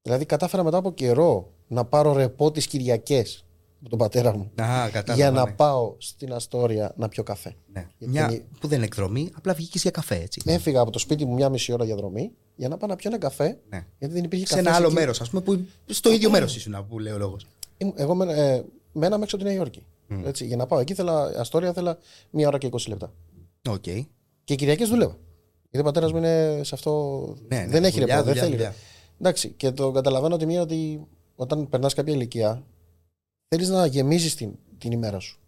Δηλαδή κατάφερα μετά από καιρό να πάρω ρεπό τις Κυριακές από τον πατέρα μου. Α, κατάλαβα. για να ναι. πάω στην Αστόρια να πιω καφέ. Ναι. Γιατί Μια είναι- που δεν είναι εκδρομή, απλά βγήκες για καφέ, έτσι. Έφυγα από το σπίτι μου μια μισή ώρα διαδρομή για να πάω να πιω ένα καφέ. Ναι. Γιατί δεν υπήρχε Σε καφέ. ένα άλλο μέρος, ας πούμε, που στο ίδιο μέρος ήσουν, που λέει ο λόγος. Εγώ με, ε, μέναμε έξω από τη Νέα Υόρκη. Έτσι, για να πάω εκεί, ήθελα, Αστόρια, ήθελα μία ώρα και 20 λεπτά. Οκ. Και Κυριακές δούλευα. Γιατί ο πατέρας μου είναι σε αυτό. Ναι, ναι, δεν έχει δουλειά, ρεπό, δεν δουλειά, θέλει. δουλειά. Εντάξει, και το καταλαβαίνω τη μία ότι όταν περνάς κάποια ηλικία, θέλεις να γεμίζεις την, την ημέρα σου.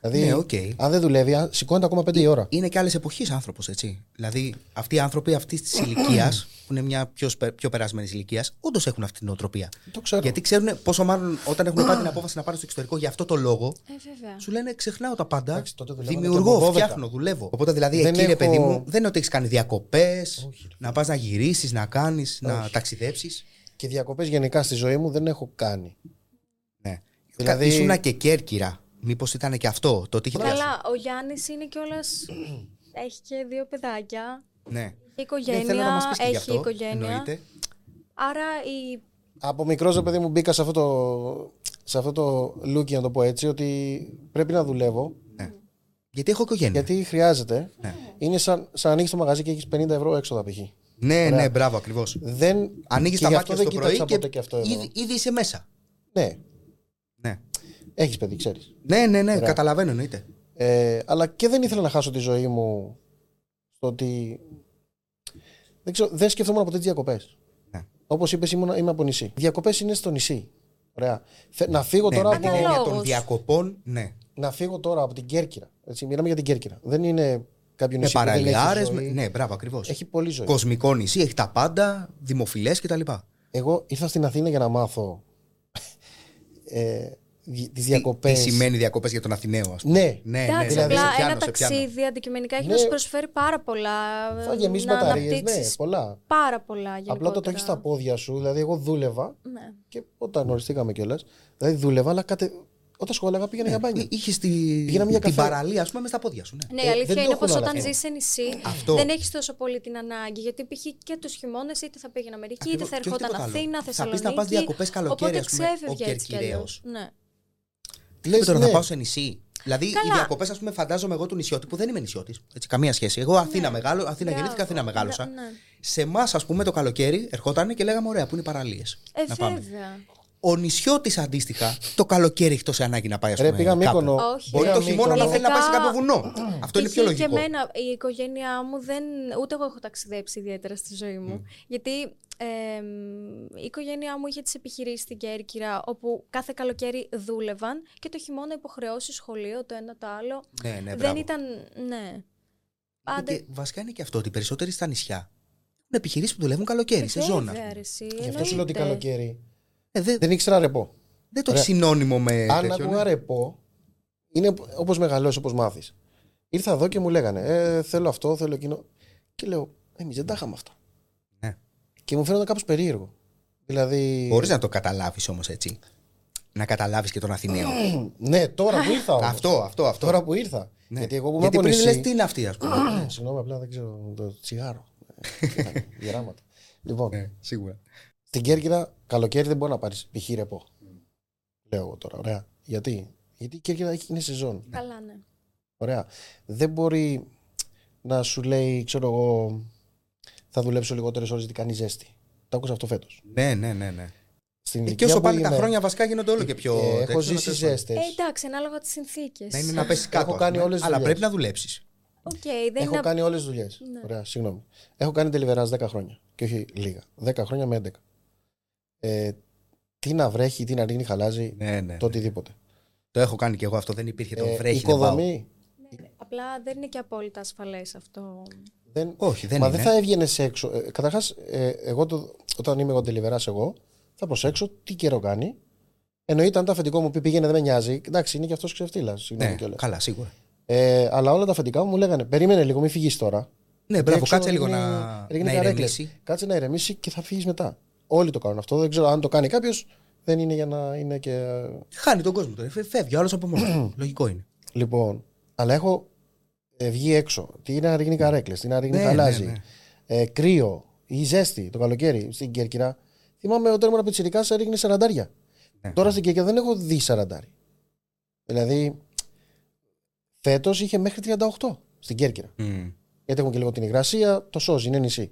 Δηλαδή, Ναι, οκ. αν δεν δουλεύει, α, σηκώνεται ακόμα 5 η ώρα. Είναι και άλλες εποχές άνθρωπος, έτσι. Δηλαδή, αυτοί οι άνθρωποι αυτής της ηλικίας, που είναι μια πιο, σπε- πιο περασμένης ηλικίας, όντως έχουν αυτή την νοοτροπία. Το ξέρω. Γιατί ξέρουν πόσο μάλλον όταν έχουν πάρει την απόφαση να πάνε στο εξωτερικό για αυτό το λόγο, Ε, βέβαια. σου λένε ξεχνάω τα πάντα. Εντάξει, τότε δουλεύανε και Δημιουργώ, από 12. φτιάχνω, δουλεύω. Οπότε δηλαδή Δεν εκεί, ρε έχω- παιδί μου, δεν είναι ότι έχεις κάνει διακοπές, Όχι, ρε. να πας να γυρίσεις, να κάνεις, να ταξιδέψεις. Και διακοπές γενικά στη ζωή μου δεν έχω κάνει. Ναι. Δηλαδή- Δηλαδή... Ήσουν και Κέρκυρα. Μήπως ήταν και αυτό το ότι είχε πιάσει. Καλά, ο Γιάννης είναι κιόλα. έχει και δύο παιδάκια. Ναι. Έχει Ναι, οικογένεια. θέλω να μας πεις και γι' έχει αυτό. οικογένεια. Εννοείται. Άρα η Από μικρός ρε παιδί μου μπήκα σε αυτό το, σε αυτό το look, να το πω έτσι, ότι πρέπει να δουλεύω. Ναι. Γιατί έχω οικογένεια. Γιατί χρειάζεται. Ναι. Είναι σαν, σαν ανοίξει το μαγαζί και έχεις 50 ευρώ έξοδα π.χ. Ναι, Ωραία. ναι, μπράβο ακριβώς. Δεν... Ανοίγεις και τα γι' μάτια αυτό στο δεν πρωί κοίταξα και, ποτέ και αυτό εδώ. ήδη, ήδη είσαι μέσα. Ναι, Ναι, έχεις παιδί, ξέρεις. ναι, ναι, ναι Ωραία. καταλαβαίνω εννοείται. Ε, αλλά και δεν ήθελα να χάσω τη ζωή μου στο ότι. Δεν, ξέρω, δεν σκεφτόμουν ποτέ τις διακοπές. Ναι. Όπως είπες, είμαι από νησί. Διακοπές είναι στο νησί. Ωραία. Θε- να, φύγω Ναι, τώρα με από, την έννοια των Αναλόγως. διακοπών, ναι. να φύγω τώρα από την Κέρκυρα. Έτσι, μιλάμε για την Κέρκυρα. Δεν είναι κάποιο Με νησί που δεν έχει παραλιάρες. ζωή. Ναι, μπράβο ακριβώς. Έχει πολύ ζωή. Κοσμικό νησί, έχει τα πάντα, δημοφιλές κτλ. Εγώ ήρθα στην Αθήνα για να μάθω ε, τις Τι, διακοπές. τι σημαίνει διακοπές για τον Αθηναίο, ας πούμε; Ναι, ναι, ναι, Εντάξει, δηλαδή, απλά σε πιάνω, ένα σε πιάνω. ταξίδι αντικειμενικά έχει Ναι. να σου προσφέρει πάρα πολλά. θα γεμίσει να μπαταρίες. Ναι, αναπτύξεις πολλά. πάρα πολλά γενικότερα. Απλά όταν το έχεις στα πόδια σου, δηλαδή εγώ δούλευα Ναι. και όταν γνωριστήκαμε κιόλας. Δηλαδή δούλευα, αλλά κατε... όταν σχόλαγα πήγαινα για μπάνιο. Είχες τη, Πήγαινα μια την καφέ. παραλία, ας πούμε, μες στα πόδια σου. Ναι. Ναι, η Ε, αλήθεια δεν το είναι έχουν πως όλα όταν αυτά. ζεις σε νησί Αυτό. δεν έχεις τόσο πολύ την ανάγκη. Γιατί π.χ. και τους χειμώνες είτε θα πήγαινε Αμερική, είτε Ακριβώς. θα Και όχι ερχόταν τίποτα άλλο. Αθήνα, Θα πεις Θεσσαλονίκη. να πας διακοπές καλοκαίρι, Οπότε ας πούμε, ο ξέφευγε έτσι κι αλλιώς. Κερκυραίος. Ναι. Λες, τώρα ναι. θα πάω σε νησί. Δηλαδή Καλά. οι διακοπές, ας πούμε, φαντάζομαι εγώ του νησιώτη που δεν είμαι νησιώτης. Καμία σχέση. Εγώ Αθήνα, μεγάλο, Αθήνα Μπράβο. γεννήθηκα, Αθήνα μεγάλωσα. Ναι, ναι. Σε εμάς, ας πούμε, το καλοκαίρι ερχόταν και λέγαμε: Ωραία, πού είναι οι παραλίες. Ε, να πάμε. βέβαια. Ο νησιώτης αντίστοιχα το καλοκαίρι έχει τόση ανάγκη να πάει ας Ρε, πούμε, πήγα κάπου. Μύκονο. Όχι. Μπορεί Πήγα το χειμώνα να Μύκονο. θέλει να πάει σε Ειδικά- κάποιο βουνό. Αυτό είναι πιο Ισχύει λογικό. Και εμένα, η οικογένειά μου δεν. Ούτε εγώ έχω ταξιδέψει ιδιαίτερα στη ζωή μου. Γιατί εμ, η οικογένειά μου είχε τις επιχειρήσεις στην Κέρκυρα, όπου κάθε καλοκαίρι δούλευαν και το χειμώνα υποχρεώσει σχολείο, το ένα το άλλο. Ναι, ναι, δεν μπράβο. ήταν. Ναι. Άντε, Και βασικά είναι και αυτό ότι οι περισσότεροι στα νησιά έχουν επιχειρήσεις που δουλεύουν καλοκαίρι, σε βέβαια, ζώνα. ρε, εσύ, Γι' αυτό σου λέω ότι εννοείται. καλοκαίρι. Ε, δεν, Δεν ήξερα ρεπό. δεν το έχει Ωραία. συνώνυμο με. Αν τέτοιο, άκουγα ναι. ρεπό, είναι όπως μεγαλώσεις, όπως μάθεις. Ήρθα εδώ και μου λέγανε ε, Θέλω αυτό, θέλω εκείνο. Και λέω Εμείς δεν τα είχαμε αυτά. Ναι. Και μου φαίνονταν κάπως περίεργο. Δηλαδή. Μπορείς να το καταλάβεις όμως έτσι. Να καταλάβεις και τον Αθηναίο. Ναι, τώρα που ήρθα. Όμως. αυτό, αυτό, αυτό. Τώρα που ήρθα. Ναι. Γιατί εγώ που είμαι Γιατί από πριν νησί. λες τι είναι αυτή, ας πούμε. Ναι, Συγγνώμη, απλά δεν ξέρω το τσιγάρο. Ε, κοίτα, Γεράματα. Λοιπόν, ναι, σίγουρα. Στην Κέρκυρα καλοκαίρι δεν μπορεί να πάρεις π.χ. ρεπό. Λέω εγώ τώρα. Ωραία. Γιατί, Γιατί η Κέρκυρα έχει- είναι σεζόν. Καλά, ναι. Ωραία. Δεν μπορεί να σου λέει, ξέρω εγώ, θα δουλέψω λιγότερες ώρες γιατί κάνει ζέστη. Το άκουσα αυτό φέτος. Ναι, ναι, ναι. ναι. Στην Ε, Και ηλικία όσο που πάνε τα είμαι, χρόνια βασικά γίνονται όλο και πιο. ε, έχω τέτοιο, ζήσει τέλος πάντων. ζέστες. Ε, εντάξει, ανάλογα τις συνθήκες. Να είναι να πέσει κάτω. Έχω κάνει ας πούμε. όλες τις Αλλά δουλειές. πρέπει να δουλέψεις. Οκ, δεν Έχω είναι. κάνει όλες τι δουλειές. Ναι. Ωραία, συγγνώμη. Έχω κάνει delivery 10 χρόνια. Και όχι λίγα. 10 χρόνια με 11. Ε, τι να βρέχει, τι να ρίχνει, χαλάζει, Ναι, ναι. το οτιδήποτε. Το έχω κάνει και εγώ αυτό. Δεν υπήρχε. Το Ε, βρέχει. δεν πάω. οικοδομή. Ναι, απλά δεν είναι και απόλυτα ασφαλές αυτό. Δεν, Όχι, δεν μα είναι. δεν θα έβγαινες έξω. Ε, Καταρχάς, ε, εγώ το, όταν είμαι εγώ ντελιβεράς, εγώ θα προσέξω τι καιρό κάνει. Εννοείται αν το αφεντικό μου πει πήγαινε δεν με νοιάζει. Εντάξει, είναι και αυτός ξεφτύλας. Συγγνώμη Ναι, κιόλας. καλά, σίγουρα. Ε, αλλά όλα τα αφεντικά μου μου λέγανε Περίμενε λίγο, μην φύγει τώρα. Ναι, Γιατί μπράβο, έξω κάτσε λίγο είναι- να, είναι να καρέκλες. ηρεμήσει. Κάτσε να ηρεμήσει και θα φύγεις μετά. Όλοι το κάνουν αυτό. Δεν ξέρω αν το κάνει κάποιος. Δεν είναι για να είναι και. Χάνει τον κόσμο τώρα. Φε- Φεύγει άλλος από μόνος. του. Λογικό είναι. Λοιπόν, αλλά έχω ε, βγει έξω. Τι είναι να ρίχνει καρέκλες, τι να ρίχνει Ναι, χαλάζι. ναι, ναι. Ε, κρύο ή ζέστη το καλοκαίρι στην Κέρκυρα. Θυμάμαι όταν ήμουν πιτσιρικάς έριχνε σαραντάρια. Ναι. Τώρα στην Κέρκυρα δεν έχω δει σαραντάρι. Δηλαδή, φέτος είχε μέχρι 38 στην Κέρκυρα. Μμ. Γιατί έχουμε και λίγο την υγρασία, το σώζει, είναι νησί.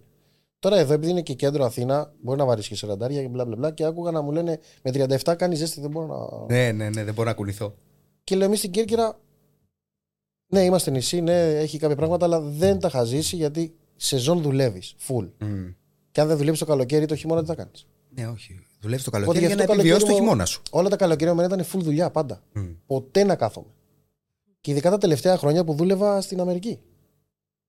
Τώρα εδώ, επειδή είναι και κέντρο Αθήνα, μπορεί να βαρύσεις και σαραντάρια και μπλα μπλα μπλα. Και άκουγα να μου λένε με 37 κάνεις ζέστη, δεν μπορώ να. Ναι, ναι, ναι, δεν μπορώ να κουνηθώ. Και λέω εμείς στην Κέρκυρα, ναι, είμαστε νησί, ναι, έχει κάποια πράγματα, αλλά δεν τα είχα ζήσει γιατί σεζόν δουλεύεις, full. Μμ. Και αν δεν δουλεύει το καλοκαίρι, το χειμώνα τι θα κάνεις. Ναι, όχι. Δουλεύεις το Οπότε καλοκαίρι γι' για να αυτό το επιβιώσεις το καλοκαίρι μου- χειμώνα σου. Όλα τα καλοκαίρια μου ήταν full δουλειά πάντα. Μμ. Ποτέ να κάθομαι. Και ειδικά τα τελευταία χρόνια που δούλευα στην Αμερική.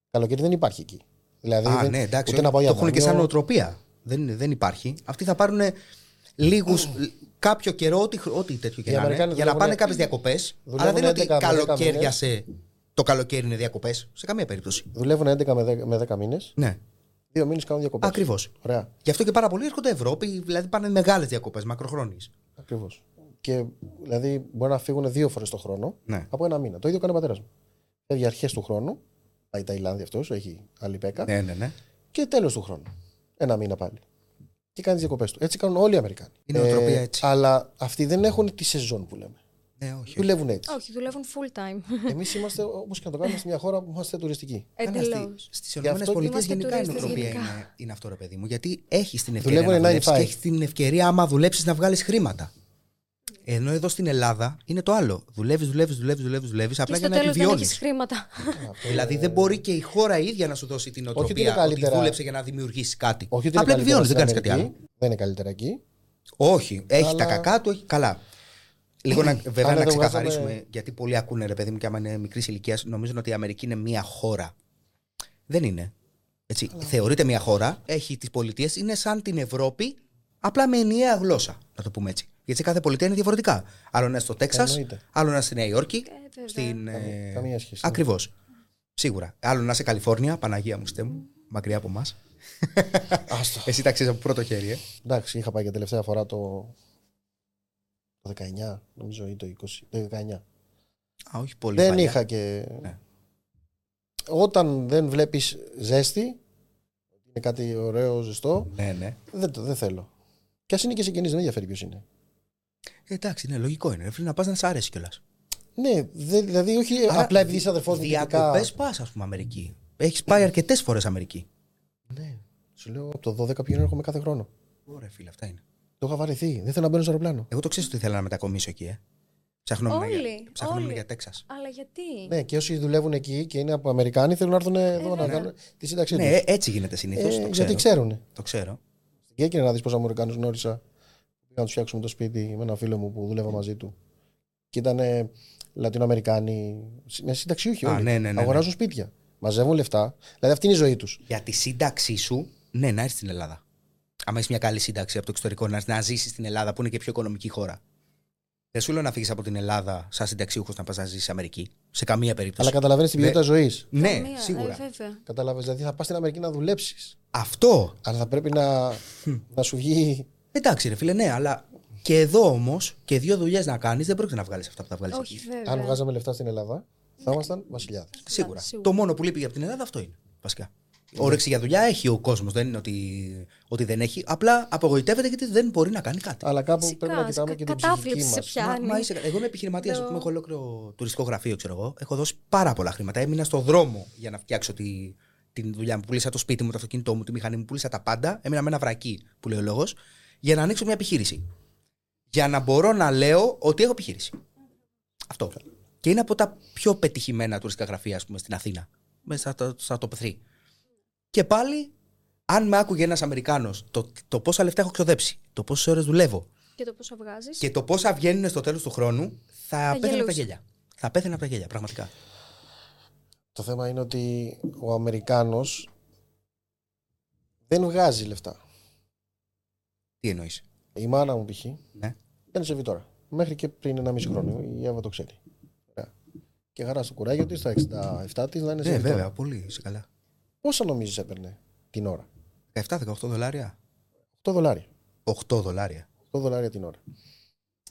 Καλοκαίρι δεν υπάρχει εκεί. Δηλαδή, Α, δεν, ναι, εντάξει. ούτε να πάω το για έχουν και μπάνιο. σαν νοοτροπία. Δεν, δεν υπάρχει. Αυτοί θα πάρουν λίγους. κάποιο καιρό, ό,τι, ό,τι τέτοιο και Οι να είναι, Αμερικάνοι για να δουλεύουνε- πάνε κάποιες διακοπές. δουλεύουν Αλλά δεν είναι ότι 11 με 10 καλοκαίρια σε. Το καλοκαίρι είναι διακοπές. Σε καμία περίπτωση. Δουλεύουν 11 με 10, με 10 μήνες. Ναι. Δύο μήνες κάνουν διακοπές. Ακριβώς. Ωραία. Γι' αυτό και πάρα πολλοί έρχονται Ευρώπη, δηλαδή πάνε μεγάλες διακοπές, μακροχρόνιες. Ακριβώς. Και δηλαδή μπορεί να φύγουν δύο φορές το χρόνο Ναι. από ένα μήνα. Το ίδιο κάνει ο πατέρας μου. Φεύγει αρχές του χρόνου. Πάει Ταϊλάνδη αυτός, έχει άλλη πέκα. Ναι, ναι, ναι. Και τέλος του χρόνου. Ένα μήνα πάλι. Και κάνει τις διακοπές του. Έτσι κάνουν όλοι οι Αμερικάνοι. Ε, Η νοοτροπία έτσι. Αλλά αυτοί δεν έχουν τη σεζόν που λέμε. ναι όχι. Δουλεύουν έτσι. Όχι, δουλεύουν full time. Εμείς είμαστε, όπως και να το κάνουμε, σε μια χώρα που είμαστε τουριστικοί. Εντελώς. Στις Γι' αυτό ΗΠΑ είμαστε γενικά η τουρίστες νοοτροπία γενικά. είναι, είναι αυτό, ρε παιδί μου. Γιατί έχει την ευκαιρία Δουλεύουν να 9 δουλέψεις to και 5. έχει την ευκαιρία, άμα δουλέψεις, να βγάλεις χρήματα. Ενώ εδώ στην Ελλάδα είναι το άλλο. Δουλεύεις, δουλεύεις, δουλεύεις, δουλεύεις, δουλεύεις Και απλά στο για να τέλος δεν επιβιώνεις. έχει χρήματα. Δηλαδή δεν μπορεί και η χώρα η ίδια να σου δώσει την ότι είναι οτροπία ότι, καλύτερα- δούλεψε για να δημιουργήσει κάτι. Όχι ότι είναι απλά καλύτερα επιβιώνεις, δεν στην κάνεις κάτι Αμερική. άλλο. Δεν είναι καλύτερα εκεί. Όχι, έχει Αλλά- τα κακά του, έχει καλά. Λίγο να, βέβαια Αν να δεν ξεκαθαρίσουμε, βγάζαμε- γιατί πολλοί ακούνε ρε παιδί μου και άμα είναι μικρής ηλικίας, νομίζουν ότι η Αμερική είναι μία χώρα. Δεν είναι. Έτσι, θεωρείται μία χώρα, έχει τις πολιτείες, είναι σαν την Ευρώπη, απλά με ενιαία γλώσσα, να το πούμε έτσι. Γιατί σε κάθε πολιτεία είναι διαφορετικά. Άλλο να είναι στο Τέξας, Εννοείται. άλλο να είναι στη Νέα Υόρκη. Ε, βέβαια. στην, Καμία- ε, καμία σχέση. Ακριβώς. Σίγουρα. Άλλο να είσαι Καλιφόρνια, Παναγία μου, στέ μου, μακριά από εμάς. Άστο. Εσύ τα ξέρεις από πρώτο χέρι, ε. Εντάξει, είχα πάει για τελευταία φορά το, το 19, νομίζω, ή το 20. Το 19. Α, όχι πολύ. δεν παλιά. είχα και. Ναι. Όταν δεν βλέπεις ζέστη, είναι κάτι ωραίο, ζεστό, Ναι, ναι. δεν, το- δεν θέλω. Και ας είναι και συγγενή, δεν ενδιαφέρει ποιος είναι. Ε, εντάξει, ναι, λογικό είναι. Φίλε, να πας να σ' αρέσει κιόλας. Ναι, δε- δηλαδή όχι απλά επειδή είσαι αδερφός μου. Διακοπές πας, ας πούμε, Αμερική. Έχεις πάει αρκετές φορές Αμερική. Ναι, σου λέω από το 12 πηγαίνω έρχομαι κάθε χρόνο. Ωραία, φίλε, αυτά είναι. Το είχα βαρεθεί. Δεν θέλω να μπαίνω στο αεροπλάνο. Εγώ το ξέρω ότι ήθελα να μετακομίσω εκεί, ε. Ψάχνω Όλοι, για, ψάχνω όλοι. για Τέξας. Αλλά γιατί; Ναι, και όσοι δουλεύουν εκεί και είναι από Αμερικάνοι θέλουν να έρθουν εδώ να ναι. κάνουν τη σύνταξή Ναι, τους. ε, έτσι γίνεται συνήθως. το ξέρω. γιατί ξέρουν. Το ξέρω. Και έκυνα να δεις πόσα Αμερικάνους γνώρισα. Πήγα να τους φτιάξουμε το σπίτι με ένα φίλο μου που δούλευα μαζί του. Και ήταν Λατινοαμερικάνοι, με συνταξιούχοι. Α, όλοι. ναι, ναι, ναι, ναι. Αγοράζουν σπίτια. Μαζεύουν λεφτά. Δηλαδή αυτή είναι η ζωή τους. Για τη σύνταξή σου, ναι, να έρθεις στην Ελλάδα. Αν έχεις μια καλή σύνταξη από το εξωτερικό, να, να ζήσεις στην Ελλάδα που είναι και πιο οικονομική χώρα. Δεν σου λέω να φύγεις από την Ελλάδα σαν συνταξιούχος να πας να ζήσεις Αμερική. Σε καμία περίπτωση. Αλλά καταλαβαίνεις την ποιότητα ζωής. ναι, Καμία, σίγουρα. Ε, βέβαια. Κατάλαβε. Δηλαδή θα πας στην Αμερική να δουλέψεις. Αυτό. Αλλά θα πρέπει να, να σου βγει. Εντάξει, ρε φίλε, ναι, αλλά και εδώ όμως και δύο δουλειές να κάνεις δεν πρόκειται να βγάλεις αυτά που θα βγάλεις Όχι, εκεί. βέβαια. Αν βγάζαμε λεφτά στην Ελλάδα, θα ήμασταν βασιλιάδες. Σίγουρα. σίγουρα. Το μόνο που λείπει από την Ελλάδα αυτό είναι. Βασικά. Όρεξη για δουλειά έχει ο κόσμος. Δεν είναι ότι, ότι δεν έχει. Απλά απογοητεύεται γιατί δεν μπορεί να κάνει κάτι. Αλλά κάπου Φυσικά, πρέπει να κοιτάμε κα- και την κατάθλιψη ψυχική σε μα. πια. Μα, Κάνει. μα είσαι, εγώ είμαι επιχειρηματίας, Το- α πούμε, έχω ολόκληρο τουριστικό γραφείο, ξέρω εγώ. Έχω δώσει πάρα πολλά χρήματα. Έμεινα στο δρόμο για να φτιάξω τη, την δουλειά μου. Πούλησα το σπίτι μου, το αυτοκίνητό μου, τη μηχανή μου, πούλησα τα πάντα. Έμεινα με ένα βρακί, που λέει ο λόγος, για να ανοίξω μια επιχείρηση. Για να μπορώ να λέω ότι έχω επιχείρηση. Αυτό. Και είναι από τα πιο πετυχημένα τουριστικά γραφεία, ας πούμε, στην Αθήνα. Μέσα στα, στα top 3. Και πάλι, αν με άκουγε ένας Αμερικάνος το, το πόσα λεφτά έχω ξοδέψει, το πόσες ώρες δουλεύω, Και το πόσο βγάζεις. και το πόσα βγαίνουν στο τέλος του χρόνου, θα, πέθανε από τα γελούσες. γέλια. Θα πέθανε από τα γέλια, πραγματικά. Το θέμα είναι ότι ο Αμερικάνος δεν βγάζει λεφτά. Τι εννοείς; Η μάνα μου π.χ. Ναι. δεν σε τώρα. Μέχρι και πριν ένα μισή χρόνο. Η Εύα το ξέρει. Ωραία. Και χαρά στο κουράγιο της, στα 67 της να είναι σε Ναι, Βιτόρα. βέβαια, πολύ είσαι καλά. Πόσα νομίζεις έπαιρνε την ώρα; 17-18 δολάρια. 8 δολάρια. 8 δολάρια. 8 δολάρια την ώρα.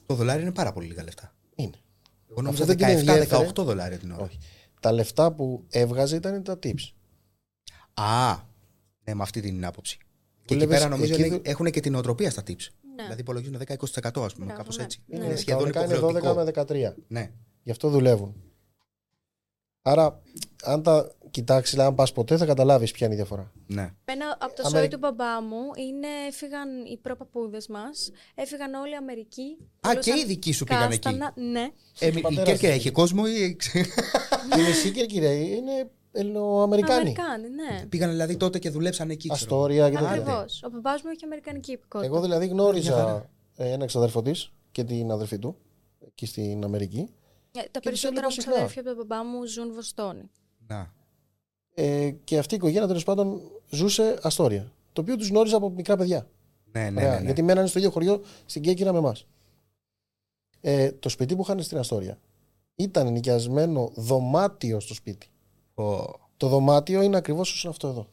Το δολάρια είναι πάρα πολύ λίγα λεφτά. Είναι. Εγώ νόμιζα δεν την ενδιέφερε. 17-18 δολάρια την ώρα. Όχι. Τα λεφτά που έβγαζε ήταν τα tips. Α, ναι, με αυτή την άποψη. Και εκεί Δούλευες πέρα νομίζω εκεί είναι- δου- έχουν και την οτροπία στα tips. Ναι. Δηλαδή υπολογίζουν 10-20% ας πούμε, Μπράβο, κάπως ναι. έτσι. Ναι. Είναι σχεδόν Κανονικά είναι 12 υποχρεωτικό. με 13. Ναι. Γι' αυτό δουλεύουν. Άρα, αν τα κοιτάξεις, αν πας ποτέ, θα καταλάβεις ποια είναι η διαφορά. ναι. Ένα από το Αμερι- σόι του μπαμπά μου είναι έφυγαν οι προπαπούδες μας. Έφυγαν όλοι οι Αμερικοί. Α, και οι δικοί σου πήγαν εκεί. κάστανα, Ναι. Ε, η πατέρας Κέρκυρα του. έχει κόσμο ή. Η μισή Κερκυρία είναι Ελληνοαμερικάνοι. Αμερικάνοι, ναι. Πήγαν δηλαδή τότε και δουλέψαν εκεί. ξέρω. Αστόρια και τέτοια. Ακριβώς. Ο μπαμπά μου έχει αμερικανική υπηκότητα. Εγώ δηλαδή Μια γνώριζα χαρά. ε, ένα εξαδέρφο της και την αδερφή του εκεί στην Αμερική. Ε, τα τους περισσότερα έβλεπα μου συχνά. ξαδέρφια από τον μπαμπά μου ζουν Βοστόνη. Να. Ε, και αυτή η οικογένεια τέλος πάντων ζούσε Αστόρια. Το οποίο τους γνώριζα από μικρά παιδιά. Ναι, ναι, Ωραία, ναι, ναι. Γιατί μένανε στο ίδιο χωριό στην Κέκυρα με εμάς. Ε, το σπίτι που είχαν στην Αστόρια ήταν νοικιασμένο δωμάτιο στο σπίτι. Ω. Το δωμάτιο είναι ακριβώς όσο είναι αυτό εδώ.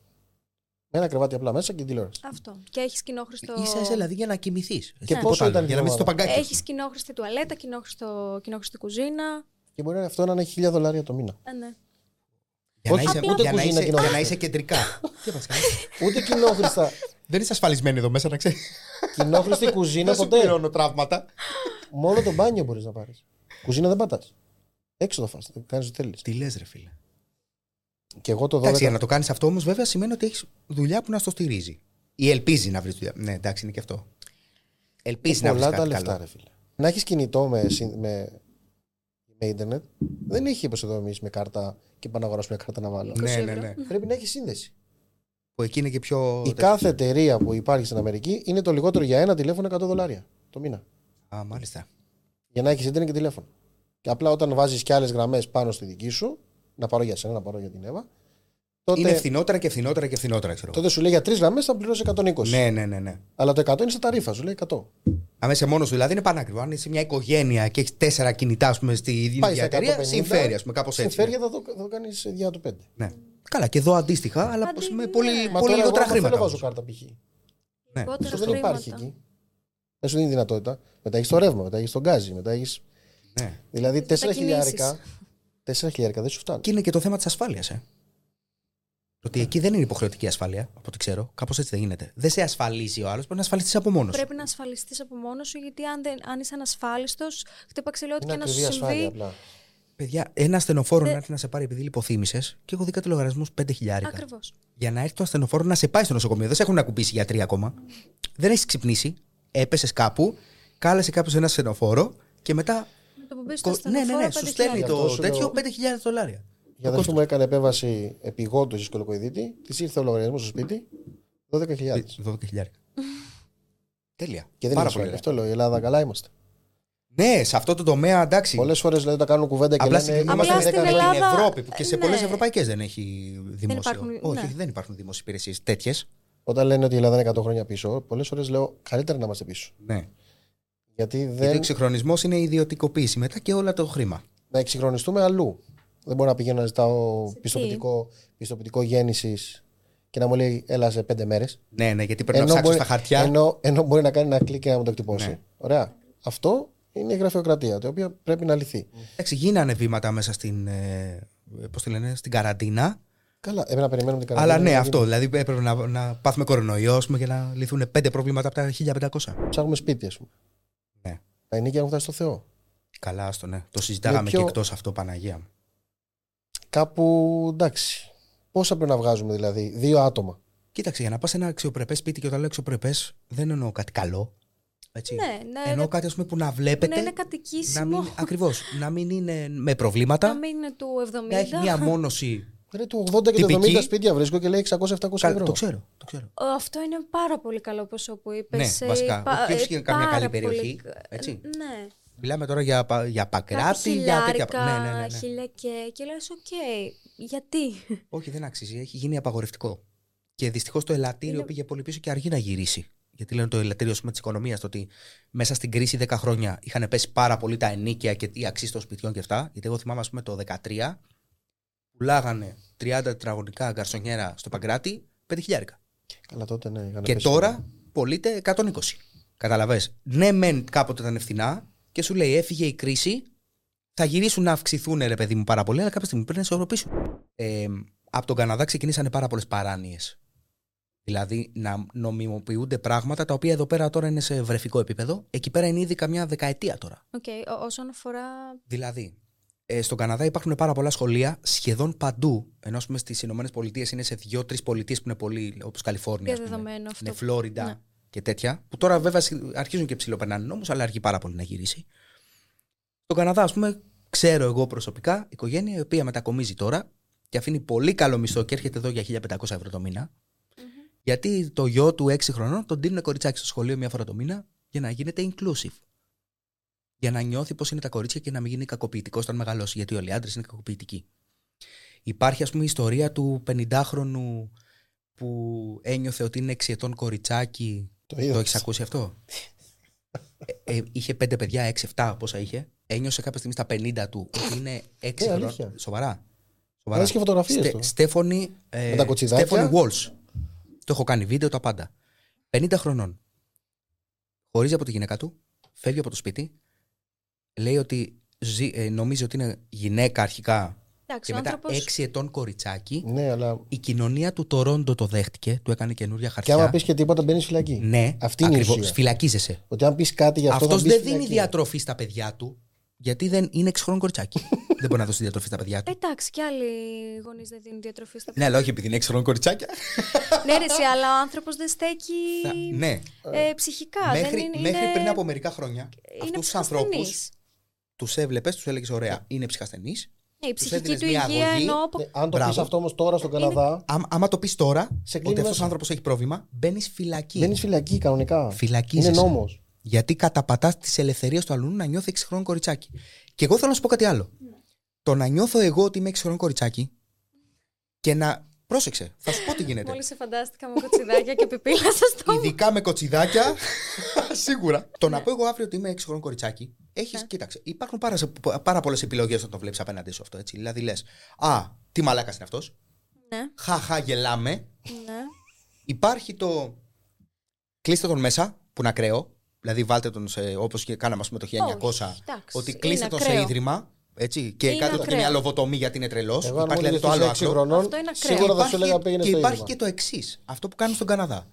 Με ένα κρεβάτι απλά μέσα και την τηλεόραση. Αυτό. Και έχεις κοινόχρηστο. Ίσα ίσα δηλαδή για να κοιμηθείς. Και πόσο ήταν Για να μην η είσαι στο παγκάκι. Έχεις κοινόχρηστη τουαλέτα, κοινόχρηστο, κοινόχρηστη κουζίνα. Και μπορεί αυτό να είναι χίλια δολάρια το μήνα. Ε, ναι. Για να Όχι, είσαι, ούτε για να κουζίνα είσαι, κοινόχρηστη. για να είσαι κεντρικά. Τι έπαθες, καλά; Ούτε κοινόχρηστα. Δεν είσαι ασφαλισμένη εδώ μέσα, να ξέρεις. κοινόχρηστη κουζίνα Δεν σου ποτέ. πληρώνω τραύματα. Μόνο το μπάνιο μπορείς να πάρεις. Κουζίνα δεν πατάς. Έξω το φας. Κάνεις ό,τι θέλεις. Τι λες, ρε φίλε. Και εγώ το 12. Εντάξει, για να το κάνεις αυτό όμως, βέβαια σημαίνει ότι έχεις δουλειά που να στο στηρίζει. Ή ελπίζει να βρεις δουλειά. Ναι, εντάξει, είναι και αυτό. Ελπίζει να βρεις πολλά κάτι τα λεφτά, καλό. ρε φίλε. Να έχεις κινητό με, συν- με, με ίντερνετ δεν έχει όπως εδώ εμείς με κάρτα και πάω να αγοράσω μια κάρτα να βάλω. Ναι, 20 ναι, ευρώ. ναι. Πρέπει να έχεις σύνδεση. Που εκεί είναι και πιο. Η κάθε εταιρεία που υπάρχει στην Αμερική είναι το λιγότερο για ένα τηλέφωνο 100 δολάρια το μήνα. Α, μάλιστα. Για να έχεις ίντερνετ και τηλέφωνο. Και απλά όταν βάζεις και άλλες γραμμές πάνω στη δική σου, να πάρω για σένα, να πάρω για την Εύα, τότε, Είναι φθηνότερα και φθηνότερα και φθηνότερα, ξέρω. τότε σου λέει για τρεις γραμμές θα πληρώσει 120. Ναι, ναι, ναι. ναι. Αλλά το 100 είναι στα ταρήφα, σου λέει 100. Αμέσω μόνος σου δηλαδή είναι πανάκριβο. Αν είσαι μια οικογένεια και έχεις τέσσερα κινητά ας πούμε, στη ίδια Πάει στα εταιρεία, 150, συμφέρει, ας πούμε, κάπως έτσι. Συμφέρει ναι. θα το, θα το κάνεις για το 5. Ναι. Καλά, και εδώ αντίστοιχα, αλλά Αντί- ας πούμε, ναι. πολύ, Μα πολύ τώρα λιγότερα εγώ, άμα χρήματα. θέλω, βάζω όμως. κάρτα π.χ. Ναι. Λιγότερα Αυτό δεν υπάρχει χρήματα. εκεί. Δεν σου δίνει δυνατότητα. Μετά έχεις το ρεύμα, μετά έχεις τον γκάζι, μετά έχει. Ναι. Δηλαδή 4 μετακινήσεις. χιλιάρικα. 4 χιλιάρικα δεν σου φτάνει. Και είναι και το θέμα της ασφάλειας. Ε. Ότι εκεί δεν είναι υποχρεωτική ασφάλεια, από ό,τι ξέρω. Κάπως έτσι δεν γίνεται. Δεν σε ασφαλίζει ο άλλος, πρέπει να ασφαλιστείς από μόνος σου. Πρέπει να ασφαλιστείς από μόνος σου, γιατί αν, δεν, αν είσαι ανασφάλιστος, χτύπα ξυλό ό,τι Είναι και να σου ακριβή ασφάλεια συμβεί. απλά. Παιδιά, ένα ασθενοφόρο Ε. να έρθει να σε πάρει επειδή λιποθύμησες και έχω δει κάτι λογαριασμούς 5 χιλιάρικα. Ακριβώς. Για να έρθει το ασθενοφόρο να σε πάει στο νοσοκομείο. Δεν σε έχουν ακουμπήσει γιατροί ακόμα. Δεν έχεις ξυπνήσει έπεσες κάπου, κάλεσε κάποιος ένα στενοφόρο και μετά. Με το που μπεις κο- στο ναι, ναι, ναι, στενοφόρο, σου 5.000. στέλνει Γι' αυτό το σου τέτοιο λέω- 5.000 δολάρια. Η αδερφή μου έκανε επέμβαση επιγόντως στη σκολοκοειδίτη, της ήρθε ο λογαριασμός στο σπίτι 12.000. 12.000. Τέλεια. Και δεν Πάρα είναι πολύ. σοβαρό. Αυτό λέω. Η Ελλάδα καλά είμαστε. Ναι, σε αυτό το τομέα εντάξει. Πολλές φορές δηλαδή τα κάνουν κουβέντα και Απλά λένε. συγκεκριμένα Απλά στην στην Ελλάδα... Ελλάδα- Ευρώπη που και σε ναι. πολλές ευρωπαϊκές δεν έχει δημόσιο. υπάρχουν, όχι, ναι. δεν υπάρχουν δημόσιε υπηρεσίε τέτοιες. Όταν λένε ότι η Ελλάδα είναι 100 χρόνια πίσω, πολλές φορές λέω καλύτερα να είμαστε πίσω. Ναι. Γιατί Γιατί ο δεν. εξυγχρονισμός είναι η ιδιωτικοποίηση μετά και όλα το χρήμα. Να εξυγχρονιστούμε αλλού. Δεν μπορώ να πηγαίνω να ζητάω Σε τι; πιστοποιητικό, πιστοποιητικό γέννησης και να μου λέει έλα σε πέντε μέρες. Ναι, ναι, γιατί πρέπει να ψάξω στα χαρτιά. Ενώ, ενώ μπορεί να κάνει ένα κλικ και να μου το εκτυπώσει. Ναι. Ωραία. Αυτό είναι η γραφειοκρατία, το οποίο πρέπει να λυθεί. Εντάξει, γίνανε βήματα μέσα στην. Ε, πώς τη λένε, στην καραντίνα. Καλά, έπρεπε να περιμένουμε την καραντίνα. Αλλά ναι, να αυτό. Δηλαδή έπρεπε να, να πάθουμε κορονοϊό ας πούμε, για να λυθούν πέντε προβλήματα από τα 1500. γίνει. Ψάχνουμε σπίτι, ας πούμε. Ναι. Τα ενίκια έχουν φτάσει στο Θεό. Καλά, άστο, ναι. Το συζητάγαμε πιο- και εκτός αυτό, Παναγία μου. Κάπου εντάξει. Πόσα πρέπει να βγάζουμε δηλαδή, δύο άτομα; Κοίταξε, για να πας σε ένα αξιοπρεπές σπίτι, και όταν λέω αξιοπρεπές, δεν εννοώ κάτι καλό. Έτσι. Ναι, ναι. εννοώ ρε, κάτι ας πούμε, που να που βλέπετε. να είναι να κατοικήσιμο. μην, ακριβώς, να μην είναι με προβλήματα. Να μην είναι του 70. να έχει μια μόνωση. Ρε του 80 και του Τυπική. 70 σπίτια βρίσκω και λέει 600-700 Κα- ευρώ. το ξέρω. Το ξέρω. Ο, Αυτό είναι πάρα πολύ καλό ποσό που είπες. Ναι, βασικά. Όποιος είχε καμιά καλή περιοχή, έτσι. Ναι. Μιλάμε τώρα για, πα- για Κάτι Παγκράτι, για τέτοια. χιλιάρικα, Ναι, ναι, ναι, ναι. χίλια και, και λες, οκ, γιατί; Όχι, δεν αξίζει. Έχει γίνει απαγορευτικό. Και δυστυχώς το ελατήριο Είναι- πήγε πολύ πίσω και αργεί να γυρίσει. Γιατί λένε το ελατήριο της οικονομίας, το ότι μέσα στην κρίση 10 χρόνια είχαν πέσει πάρα πολύ τα ενοίκια και οι αξίες των σπιτιών και αυτά. Γιατί εγώ θυμάμαι, ας πούμε, το 2013 πουλάγανε 30 τετραγωνικά γκαρσονιέρα στο Παγκράτι 5 χιλιάρικα. Καλά τότε ναι. είχαν Και πέσει τώρα πωλείται 120. Κατάλαβες. Ναι, μεν κάποτε ήταν φθηνά και σου λέει έφυγε η κρίση, θα γυρίσουν να αυξηθούν ρε παιδί μου πάρα πολύ, αλλά κάποια στιγμή πρέπει να ισορροπήσουν. Ε, από τον Καναδά ξεκινήσανε πάρα πολλές παράνοιες. Δηλαδή να νομιμοποιούνται πράγματα τα οποία εδώ πέρα τώρα είναι σε βρεφικό επίπεδο. Εκεί πέρα είναι ήδη καμιά δεκαετία τώρα. Οκ, ό- όσον αφορά. Δηλαδή, ε, στον Καναδά υπάρχουν πάρα πολλά σχολεία σχεδόν παντού. Ενώ ας πούμε στις Ηνωμένες Πολιτείες είναι σε δύο-τρεις πολιτείες που είναι πολύ, όπως Καλιφόρνια. ας πούμε. Διαδεδομένο αυτό. Είναι Φλόριντα Ναι. και τέτοια. Που τώρα βέβαια συ- αρχίζουν και ψηλοπερνάνε νόμους, αλλά αργεί πάρα πολύ να γυρίσει. Στον Καναδά, ας πούμε, ξέρω εγώ προσωπικά οικογένεια η οποία μετακομίζει τώρα και αφήνει πολύ καλό μισθό και έρχεται εδώ για 1500 ευρώ το μήνα. Γιατί το γιο του 6 χρονών τον δίνουν κοριτσάκι στο σχολείο μία φορά το μήνα για να γίνεται inclusive. Για να νιώθει πώ είναι τα κορίτσια και να μην γίνει κακοποιητικός όταν μεγαλώσει. Γιατί όλοι οι άντρες είναι κακοποιητικοί. Υπάρχει, ας πούμε, η ιστορία του 50χρονου που ένιωθε ότι είναι 6 ετών κοριτσάκι. Το Το είδα. έχεις ακούσει αυτό; ε, ε, είχε πέντε παιδιά, 6-7 πόσα είχε. Ένιωσε κάποια στιγμή στα 50 του ότι είναι 6 Ναι, χρόνια. αλήθεια. Σοβαρά. Αρέσει και φωτογραφίες του. Στέφωνη. Ε, Με τα κοτσιδάκια. Στέφωνη Walsh. Το έχω κάνει βίντεο, τα πάντα. 50 χρονών. Χωρίζει από τη γυναίκα του, φεύγει από το σπίτι, λέει ότι ζει, ε, νομίζει ότι είναι γυναίκα αρχικά Εντάξει, και ο μετά άνθρωπος 6 ετών κοριτσάκι. Ναι, αλλά. Η κοινωνία του Τορόντο το δέχτηκε, του έκανε καινούρια Και χαρτιά. άμα πεις και τίποτα, μπαίνεις φυλακή. Ναι, Αυτή είναι η ακριβώς, ουσία. Φυλακίζεσαι. Ότι αν πεις κάτι γι' αυτό. Αυτός θα μπεις δεν φυλακή. δίνει διατροφή στα παιδιά του, γιατί δεν είναι 6 χρόνων κοριτσάκι. δεν μπορεί να δώσει διατροφή στα παιδιά του. Εντάξει, και άλλοι γονείς δεν δίνουν διατροφή στα Ναι, αλλά όχι επειδή είναι 6 χρόνων κοριτσάκια. Ναι, ρε, εσύ, αλλά ο άνθρωπος δεν στέκει Θα- ναι, ε, ψυχικά. μέχρι, δεν είναι, μέχρι είναι- πριν από μερικά χρόνια, είναι αυτούς τους ανθρώπους ψυχασθενής. Τους έβλεπες, τους έλεγες: Ωραία, είναι ψυχασθενεί. Ναι, η τους ψυχική έδινες του μια υγεία αγωγή. εννοώ από Ναι, αν το Μπράβο. πεις αυτό όμως τώρα στον Καναδά, Άμα, άμα το πεις τώρα, Σε κλείνει ότι αυτός μέσα. ο άνθρωπος έχει πρόβλημα, μπαίνεις φυλακή. μπαίνεις φυλακή κανονικά. Φυλακίζεσαι. Είναι νόμος. Γιατί καταπατάς τις ελευθερίες του αλλού να νιώθει 6 χρόνων κοριτσάκι. Και εγώ θέλω να σου πω κάτι άλλο. Το να νιώθω εγώ ότι είμαι 6 χρόνων κοριτσάκι και να. Πρόσεξε, θα σου πω τι γίνεται. Μόλις σε φαντάστηκα με κοτσιδάκια και πιπίλα στο στόμα. Ειδικά με κοτσιδάκια. Σίγουρα. Το να πω εγώ αύριο ότι είμαι 6 χρόνων κοριτσάκι. Έχεις, Ναι. κοίταξε, υπάρχουν πάρα, σε- πάρα πολλές επιλογές όταν το βλέπεις απέναντί σου αυτό. Έτσι. Δηλαδή λες, Α, τι μαλάκας είναι αυτός. Ναι, Χαχά, γελάμε. ναι. Υπάρχει το. Κλείστε τον μέσα, που είναι ακραίο. Δηλαδή, βάλτε τον σε. όπως και κάναμε, ας πούμε, το 1900. Όχι, εντάξει, ότι είναι κλείστε τον σε ακραίο. ίδρυμα. Έτσι, και Είναι κάντε το και ακραίο. μια λοβοτομή γιατί είναι τρελός. Εγώ αν Υπάρχει μου δηλαδή το άλλο έλεγε 6 άκρο. χρονών, Αυτό είναι ακραίο. σίγουρα θα σου Υπάρχει- έλεγα πήγαινε και στο υπάρχει ίδρυμα. και το εξής. Αυτό που κάνουν στον Καναδά.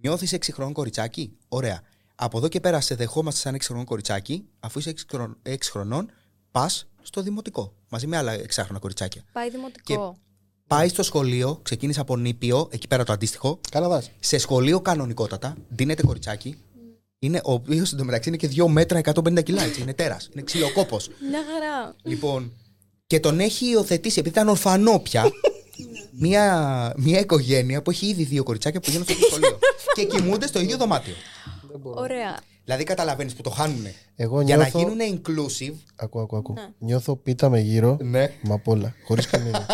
Νιώθεις 6 χρόνων κοριτσάκι; Ωραία. Από εδώ και πέρα σε δεχόμαστε σαν 6 χρόνων κοριτσάκι. Αφού είσαι 6 χρονών, 6 χρονών πας στο δημοτικό. Μαζί με άλλα 6 χρόνια κοριτσάκια. Πάει δημοτικό. Πάει στο σχολείο, ξεκίνησε από νήπιο, εκεί πέρα το αντίστοιχο. Καναδάς. Σε σχολείο κανονικότατα, δίνεται κοριτσάκι. Είναι, ο οποίος εντωμεταξύ είναι και 2 μέτρα 150 κιλά. Έτσι, είναι τέρας. Είναι ξυλοκόπος. Μια χαρά. λοιπόν, και τον έχει υιοθετήσει επειδή ήταν ορφανό πια. μια, μια οικογένεια που έχει ήδη δύο κοριτσάκια που πηγαίνουν στο ίδιο σχολείο. και κοιμούνται στο ίδιο δωμάτιο. Ωραία. Δηλαδή, καταλαβαίνεις που το χάνουν. Εγώ Για να νιώθω. γίνουν inclusive. Ακού, ακού, ακού. Ναι. Νιώθω πίτα με γύρω. Ναι. Μα απ' όλα. Χωρίς καμία.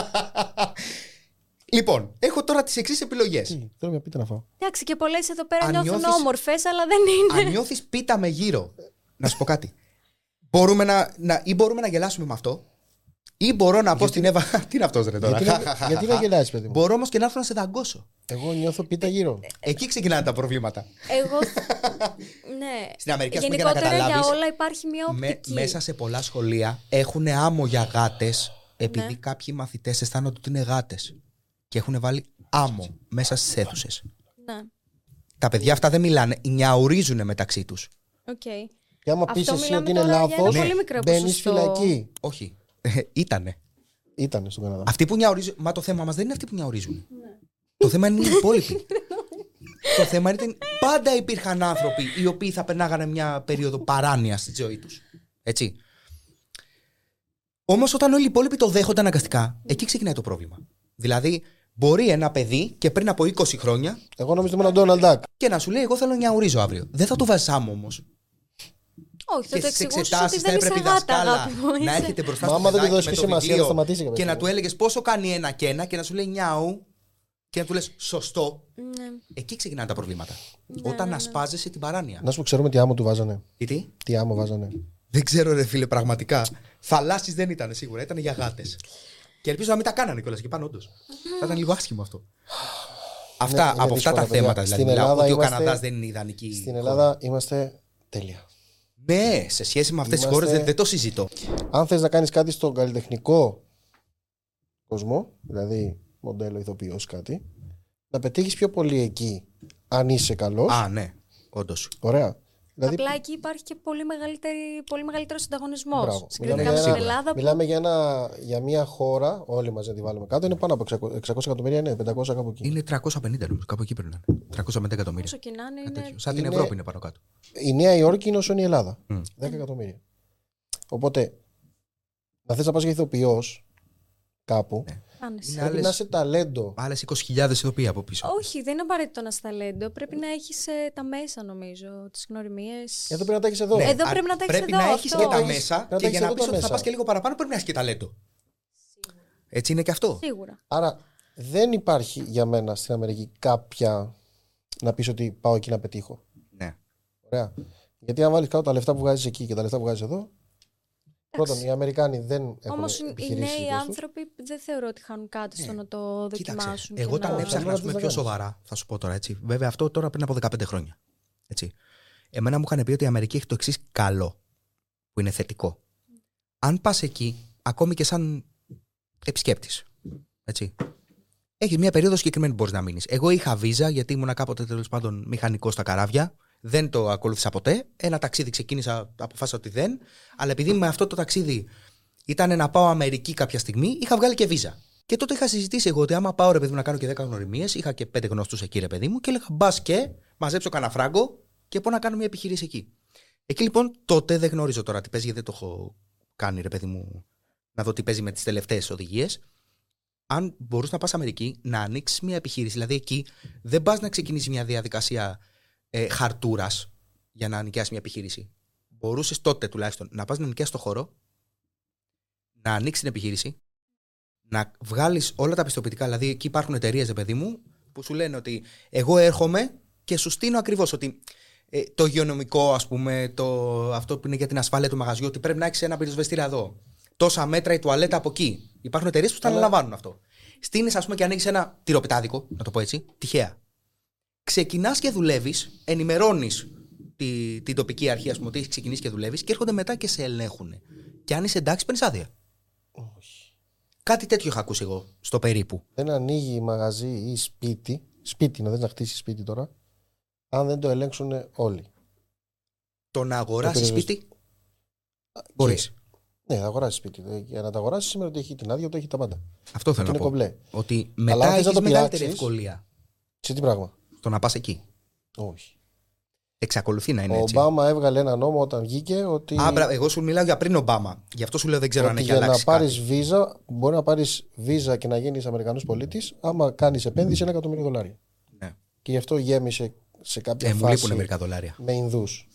Λοιπόν, έχω τώρα τις εξής επιλογές. Τι, θέλω μια πίτα να φάω. Εντάξει, και πολλές εδώ πέρα Αν νιώθουν νιώθεις- όμορφες, αλλά δεν είναι. Αν νιώθεις πίτα με γύρω, να σου πω κάτι. Μπορούμε να, να, ή μπορούμε να γελάσουμε με αυτό, ή μπορώ να πω στην Εύα. Τι είναι αυτός, ρε τώρα; Γιατί να- γιατί να γελάς, παιδί μου; Μπορώ όμως και να έρθω να σε δαγκώσω. Εγώ νιώθω πίτα γύρω. Εκεί ξεκινάνε τα προβλήματα. Εγώ. ναι. Στην Αμερική, ας πούμε, για να Γενικότερα για καταλάβεις, όλα υπάρχει μια Με, οπτική. μέσα σε πολλά σχολεία έχουν άμμο για γάτες, επειδή Ναι. κάποιοι μαθητές αισθάνονται ότι είναι γάτες. Και έχουν βάλει άμμο μέσα στις αίθουσες. Ναι. Τα παιδιά αυτά δεν μιλάνε, νιαουρίζουν μεταξύ τους. Οκ. Και άμα Αυτό πει εσύ μιλάμε ότι είναι τώρα για ένα λάθος, πολύ μικρό μπαίνεις ποσοστό. φυλακή. Όχι. Ήτανε. Ήταν στον Καναδά. Αυτοί που νιαουρίζουν. Μα το θέμα μας δεν είναι αυτοί που νιαουρίζουν. Το θέμα είναι οι υπόλοιποι. το θέμα είναι ότι πάντα υπήρχαν άνθρωποι οι οποίοι θα περνάγανε μια περίοδο παράνοια στη ζωή τους. Έτσι. Όμως όταν όλοι οι υπόλοιποι το δέχονται αναγκαστικά, εκεί ξεκινάει το πρόβλημα. Δηλαδή, μπορεί ένα παιδί και πριν από 20 χρόνια Εγώ νομίζω ότι ήμουν ο Ντόναλντ Ντάκ. και να σου λέει: Εγώ θέλω να νιαουρίζω αύριο. Δεν θα το βάζεις άμμο όμως. Όχι, θα Και το στις εξηγούσεις εξετάσεις ότι θα δεν είσαι έπρεπε η γάτα, δασκάλα αγάπη μου. να είσαι. έρχεται μπροστά Μα στο άμα δεν του παιδάκι δώσεις με το σημασία, βιβλίο θα σταματήσει για και παιδιά. να του έλεγες πόσο κάνει ένα και ένα και να σου λέει νιάου και να του λες σωστό. Ναι. Εκεί ξεκινάνε τα προβλήματα. Όταν ασπάζεσαι την παράνοια. Να σου πω, ξέρουμε τι άμμο του βάζανε. Τι, τι; Τι άμμο βάζανε. Δεν ξέρω, ρε φίλε, πραγματικά. Θαλάσσις δεν ήταν σίγουρα, ήταν για γάτες. Και ελπίζω να μην τα κάνανε κιόλας και πάνω, όντως. Θα ήταν λίγο άσχημο αυτό. Αυτά, είναι από αυτά δύσκολα, τα παιδιά. θέματα δηλαδή. Στην Μιλάω Ελλάδα ότι ο είμαστε- Καναδάς δεν είναι ιδανική. Στην χώρα. Ελλάδα είμαστε τέλεια. Ναι, σε σχέση με αυτές τις Είμαστε- χώρες δεν, δεν το συζητώ. Αν θες να κάνεις κάτι στον καλλιτεχνικό κόσμο, δηλαδή μοντέλο, ηθοποιός, κάτι, να πετύχεις πιο πολύ εκεί, αν είσαι καλός. Α, ναι, όντως. Ωραία. Δηλαδή, Απλά εκεί υπάρχει και πολύ, μεγαλύτερη, πολύ μεγαλύτερος ανταγωνισμός. Μπράβο. Συγκριτικά Μιλάμε με για την ένα- Ελλάδα. που- μιλάμε για, ένα, για μια χώρα, όλοι μαζί να τη βάλουμε κάτω, είναι πάνω από 600, 600 εκατομμύρια, είναι 500 κάπου εκεί. Είναι 350 νομίζω, κάπου εκεί πρέπει να είναι. 350 εκατομμύρια. Όσο και να είναι, Κάτι είναι. τέτοιο. Σαν την είναι- Ευρώπη είναι πάνω κάτω. Η Νέα Υόρκη είναι όσο είναι η Ελλάδα. Μμ. 10 εκατομμύρια. Οπότε, να θες να πας για ηθοποιός κάπου, Ναι. Άνεση. Είναι πρέπει άλλες- να είσαι ταλέντο. Άλλες 20.000 ηθοποιοί από πίσω. Όχι, δεν είναι απαραίτητο να είσαι ταλέντο. Πρέπει να έχεις τα μέσα, νομίζω. Τις γνωριμίες. Εδώ πρέπει να τα έχεις εδώ. Ναι, Εδώ α- πρέπει να τα έχεις Πρέπει εδώ, να έχεις αυτό. και τα Έχεις- μέσα πρέπει να και τα για έχεις να εδώ πεις τα ότι θα μέσα. πας και λίγο παραπάνω πρέπει να έχεις και ταλέντο. Έτσι είναι και αυτό. Σίγουρα. Άρα δεν υπάρχει για μένα στην Αμερική κάποια να πεις ότι πάω εκεί να πετύχω. Ναι. Ωραία. Γιατί αν βάλεις κάτω τα λεφτά που βγάζεις εκεί και τα λεφτά που βγάζεις εδώ. Πρώτον, οι Αμερικάνοι δεν έχουν Όμως οι επιχειρήσεις νέοι δικές τους. άνθρωποι δεν θεωρώ ότι χάνουν κάτι στο να το Κοίταξε, δοκιμάσουν. εγώ και όταν να... έψαχνα Θέλω ας να πούμε, δεις πιο να κάνεις. σοβαρά, θα σου πω τώρα έτσι. Βέβαια, αυτό τώρα πριν από 15 χρόνια. Έτσι. Εμένα μου είχαν πει ότι η Αμερική έχει το εξής καλό, που είναι θετικό. Αν πας εκεί, ακόμη και σαν επισκέπτης, έτσι. Έχεις μια περίοδο συγκεκριμένη που μπορείς να μείνεις. Εγώ είχα βίζα γιατί ήμουνα κάποτε τέλος πάντων μηχανικός στα καράβια. Δεν το ακολούθησα ποτέ. Ένα ταξίδι ξεκίνησα, αποφάσισα ότι δεν. Αλλά επειδή με αυτό το ταξίδι ήταν να πάω Αμερική κάποια στιγμή, είχα βγάλει και βίζα. Και τότε είχα συζητήσει εγώ ότι άμα πάω ρε παιδί μου να κάνω και 10 γνωριμίες, είχα και 5 γνωστούς εκεί ρε παιδί μου και έλεγα μπας και μαζέψω κανένα φράγκο και πω να κάνω μια επιχείρηση εκεί. Εκεί λοιπόν τότε δεν γνωρίζω τώρα τι παίζει γιατί δεν το έχω κάνει ρε παιδί μου να δω τι παίζει με τις τελευταίες οδηγίες. Αν μπορούσε να πας Αμερική, να ανοίξεις μια επιχείρηση. Δηλαδή εκεί δεν πας να ξεκινήσεις μια διαδικασία ε, χαρτούρας για να νοικιάσει μια επιχείρηση. Μπορούσες τότε τουλάχιστον να πας να νοικιάσει το χώρο, να ανοίξεις την επιχείρηση, να βγάλεις όλα τα πιστοποιητικά. Δηλαδή, εκεί υπάρχουν εταιρείες, παιδί μου, που σου λένε ότι εγώ έρχομαι και σου στείνω ακριβώς ότι ε, το υγειονομικό, ας πούμε, το, αυτό που είναι για την ασφάλεια του μαγαζιού, ότι πρέπει να έχεις ένα πυροσβεστήρα εδώ. Τόσα μέτρα η τουαλέτα από εκεί. Υπάρχουν εταιρείες που τα Αλλά- αναλαμβάνουν αυτό. Στείνεις, ας πούμε, και ανοίγεις ένα τυροπιτάδικο, να το πω έτσι, τυχαία. Ξεκινάς και δουλεύεις, ενημερώνεις τη, την τοπική αρχή, ας πούμε, ότι έχεις ξεκινήσει και δουλεύεις και έρχονται μετά και σε ελέγχουν. Και αν είσαι εντάξει, παίρνεις άδεια. Όχι. Κάτι τέτοιο είχα ακούσει εγώ στο περίπου. Δεν ανοίγει μαγαζί ή σπίτι. Σπίτι, να δεις να χτίσει σπίτι τώρα. Αν δεν το ελέγξουν όλοι. Το να αγοράσεις Το σπίτι; Μπορείς. Ναι, θα αγοράσεις σπίτι. Ε, Για να τα αγοράσεις σήμερα ότι έχει την άδεια, ότι έχει τα πάντα. Αυτό θέλω είναι να πω. κομπλέ. Ότι Αλλά μετά αν θες να έχεις το μεγαλύτερη πειράξεις- ευκολία Σε τι πράγμα; Στο να πας εκεί. Όχι. Εξακολουθεί να είναι Ο έτσι. Ομπάμα έβγαλε ένα νόμο όταν βγήκε ότι, Α, μπρα- εγώ σου μιλάω για πριν Ομπάμα. Γι' αυτό σου λέω δεν ξέρω αν ότι έχει για να αλλάξει. πάρεις κάτι. βίζα, μπορεί να πάρεις βίζα και να γίνεις Αμερικανός πολίτης, άμα κάνεις επένδυση ένα εκατομμύριο δολάρια. Ναι. Και γι' αυτό γέμισε σε κάποια Ε, μου λείπουν φάση μερικά δολάρια. με Ινδούς.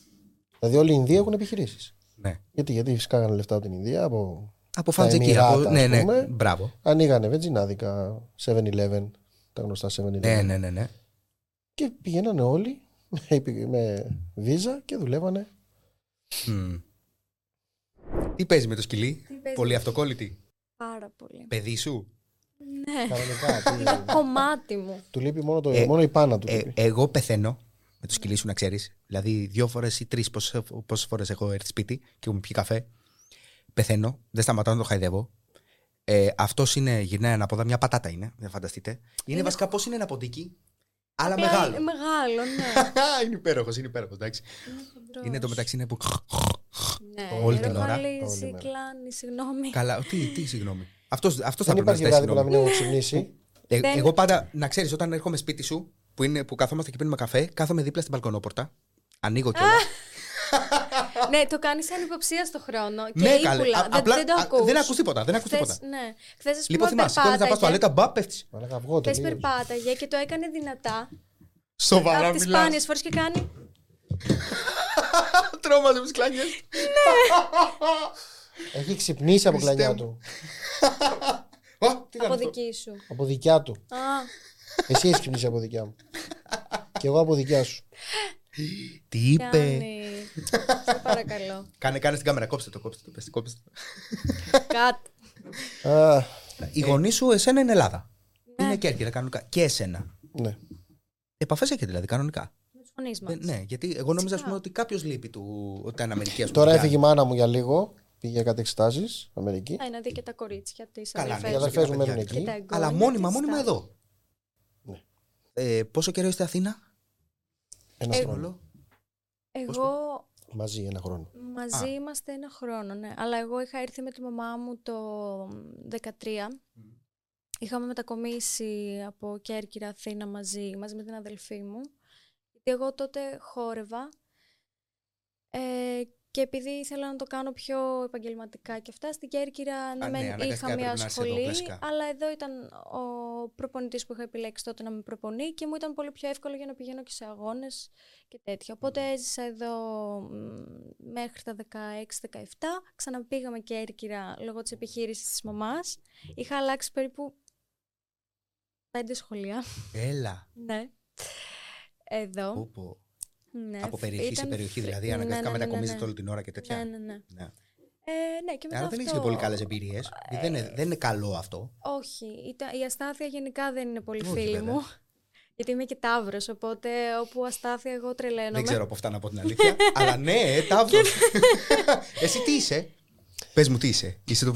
Δηλαδή, όλοι οι Ινδοί έχουν επιχειρήσεις. Ναι. Γιατί, γιατί σκάγανε λεφτά από την Ινδία, από Από Τα φαντζεκί. Εμιράτα, Από... ας Ναι, ναι. πούμε. Μπράβο. ανοίγανε βενζινάδικα, 7-Eleven, τα γνωστά 7-Eleven. Ναι, ναι, ναι. ναι. Και πηγαίνανε όλοι με, με βίζα και δουλεύανε. Μμ. Τι παίζει με το σκυλί, Τι παίζει Πολύ με- αυτοκόλλητη. Πάρα πολύ. Παιδί σου; Ναι. Κανονικά. τι- Είναι κομμάτι μου. του λείπει μόνο, το, Ε, μόνο η πάνα του. Ε, λείπει. εγώ πεθαίνω με το σκυλί σου να ξέρεις. Δηλαδή, δύο φορές ή τρεις, πόσες φορές έχω έρθει σπίτι και έχουμε πιει καφέ. Πεθαίνω, δεν σταματάω να το χαϊδεύω. Ε, Αυτός είναι, γυρνάει ανάποδα, μια πατάτα είναι, δεν φανταστείτε. Είναι, Είναι- βασικά πώς είναι ένα ποντίκι, αλλά Απλά μεγάλο. Είναι μεγάλο, ναι. είναι υπέροχος, είναι υπέροχος, εντάξει. Είναι χοντρός. Είναι το μεταξύ είναι που. Ναι, όλη την ώρα. Όλη ρογαλίζει, μέρα. κλάνει, συγγνώμη. Καλά, τι, τι συγγνώμη. Αυτός αυτός θα Δεν πρέπει να υπάρχει ζητάει βράδυ που να συγγνώμη. μην έχω ξυπνήσει. Ε, Δεν- Εγώ πάντα, να ξέρεις, όταν έρχομαι σπίτι σου, που, είναι, που καθόμαστε και πίνουμε καφέ, κάθομαι δίπλα στην μπαλκονόπορτα. Ανοίγω κιόλας. ναι, το κάνεις σαν υποψία στο χρόνο. Και ναι, ύπουλα. καλέ. Α- Δεν, απλά, δεν το α, ακούς. δεν ακούς τίποτα. Δεν ακούς Χθες, τίποτα. Ναι. Χθες, ας Λοιπόν, πούμε, θυμάσαι, σηκώνεις να πας στο περπάταγε. τουαλέτα, μπα, πέφτεις. Μαλάκα αυγό Χθες τελείως. περπάταγε και το έκανε δυνατά. Σοβαρά Από τις μιλάς. σπάνιες φορές και κάνει. Τρόμαζε με τις κλάνιε. Έχει ξυπνήσει από Χριστέ κλανιά μου. του. Τι ήταν από αυτό; δική σου. Από δικιά του. Α, Εσύ έχεις ξυπνήσει από δικιά μου. και εγώ από δικιά σου. Τι είπε; κάνει. Σε παρακαλώ. Κάνε, κάνε στην κάμερα, κόψτε το, κόψτε το. πες, κόψτε το. Κάτι. Α, Οι γονείς σου, εσένα είναι Ελλάδα. Ναι. Είναι Κέρκυρα κανονικά. Και εσένα. ναι. Επαφές έχετε δηλαδή κανονικά. Με τους γονείς Ε, μα. ναι, γιατί εγώ νόμιζα ας πούμε, ότι κάποιος λείπει του ότι ήταν Αμερική. ας πούμε, Τώρα παιδιά. έφυγε η μάνα μου για λίγο. Πήγε για κάτι εξετάσεις Αμερική. Α, να δει και τα κορίτσια της. Καλά, ναι, Οι αδερφές μου μένουν παιδιά. εκεί. Αλλά μόνιμα, μόνιμα εδώ. Ναι. Ε, πόσο καιρό είστε Αθήνα, Ένα Ε, χρόνο. Όλο. Εγώ Μαζί ένα χρόνο. μαζί Α. είμαστε ένα χρόνο, ναι. Αλλά εγώ είχα έρθει με τη μαμά μου το 13. Είχαμε μετακομίσει από Κέρκυρα Αθήνα μαζί, μαζί με την αδελφή μου. Γιατί εγώ τότε χόρευα ε, και επειδή ήθελα να το κάνω πιο επαγγελματικά και αυτά, στην Κέρκυρα ναι, ναι, μεν αναγκαστικά είχα έπρεπε μια να είσαι εδώ, σχολή, κλασικά. αλλά εδώ ήταν ο προπονητής που είχα επιλέξει τότε να με προπονεί και μου ήταν πολύ πιο εύκολο για να πηγαίνω και σε αγώνες και τέτοια. Οπότε έζησα εδώ μ, μέχρι τα 16-17, ξαναπήγαμε Κέρκυρα λόγω της επιχείρησης της μαμάς. Είχα αλλάξει περίπου πέντε σχολεία. Έλα. Ναι. Εδώ. Πω, πω. Ναι, Από περιοχή σε ήταν περιοχή, φρύ- δηλαδή ναι, αναγκαστικά ναι, ναι, ναι, μετακομίζετε ναι. όλη την ώρα και τέτοια. Ναι, ναι, ναι. Ναι. Ε, ναι, και μετά Άρα δεν έχεις αυτό- και πολύ καλές εμπειρίες. Δεν, είναι, δεν είναι καλό αυτό. Όχι, ήταν- η αστάθεια γενικά δεν είναι πολύ Όχι, φίλη βέβαια. μου. Γιατί είμαι και τάβρος, οπότε όπου αστάθεια εγώ τρελαίνομαι. Δεν ξέρω από αυτά να πω την αλήθεια. αλλά ναι, ταύρο. Εσύ τι είσαι; Πες μου τι είσαι. Είσαι το.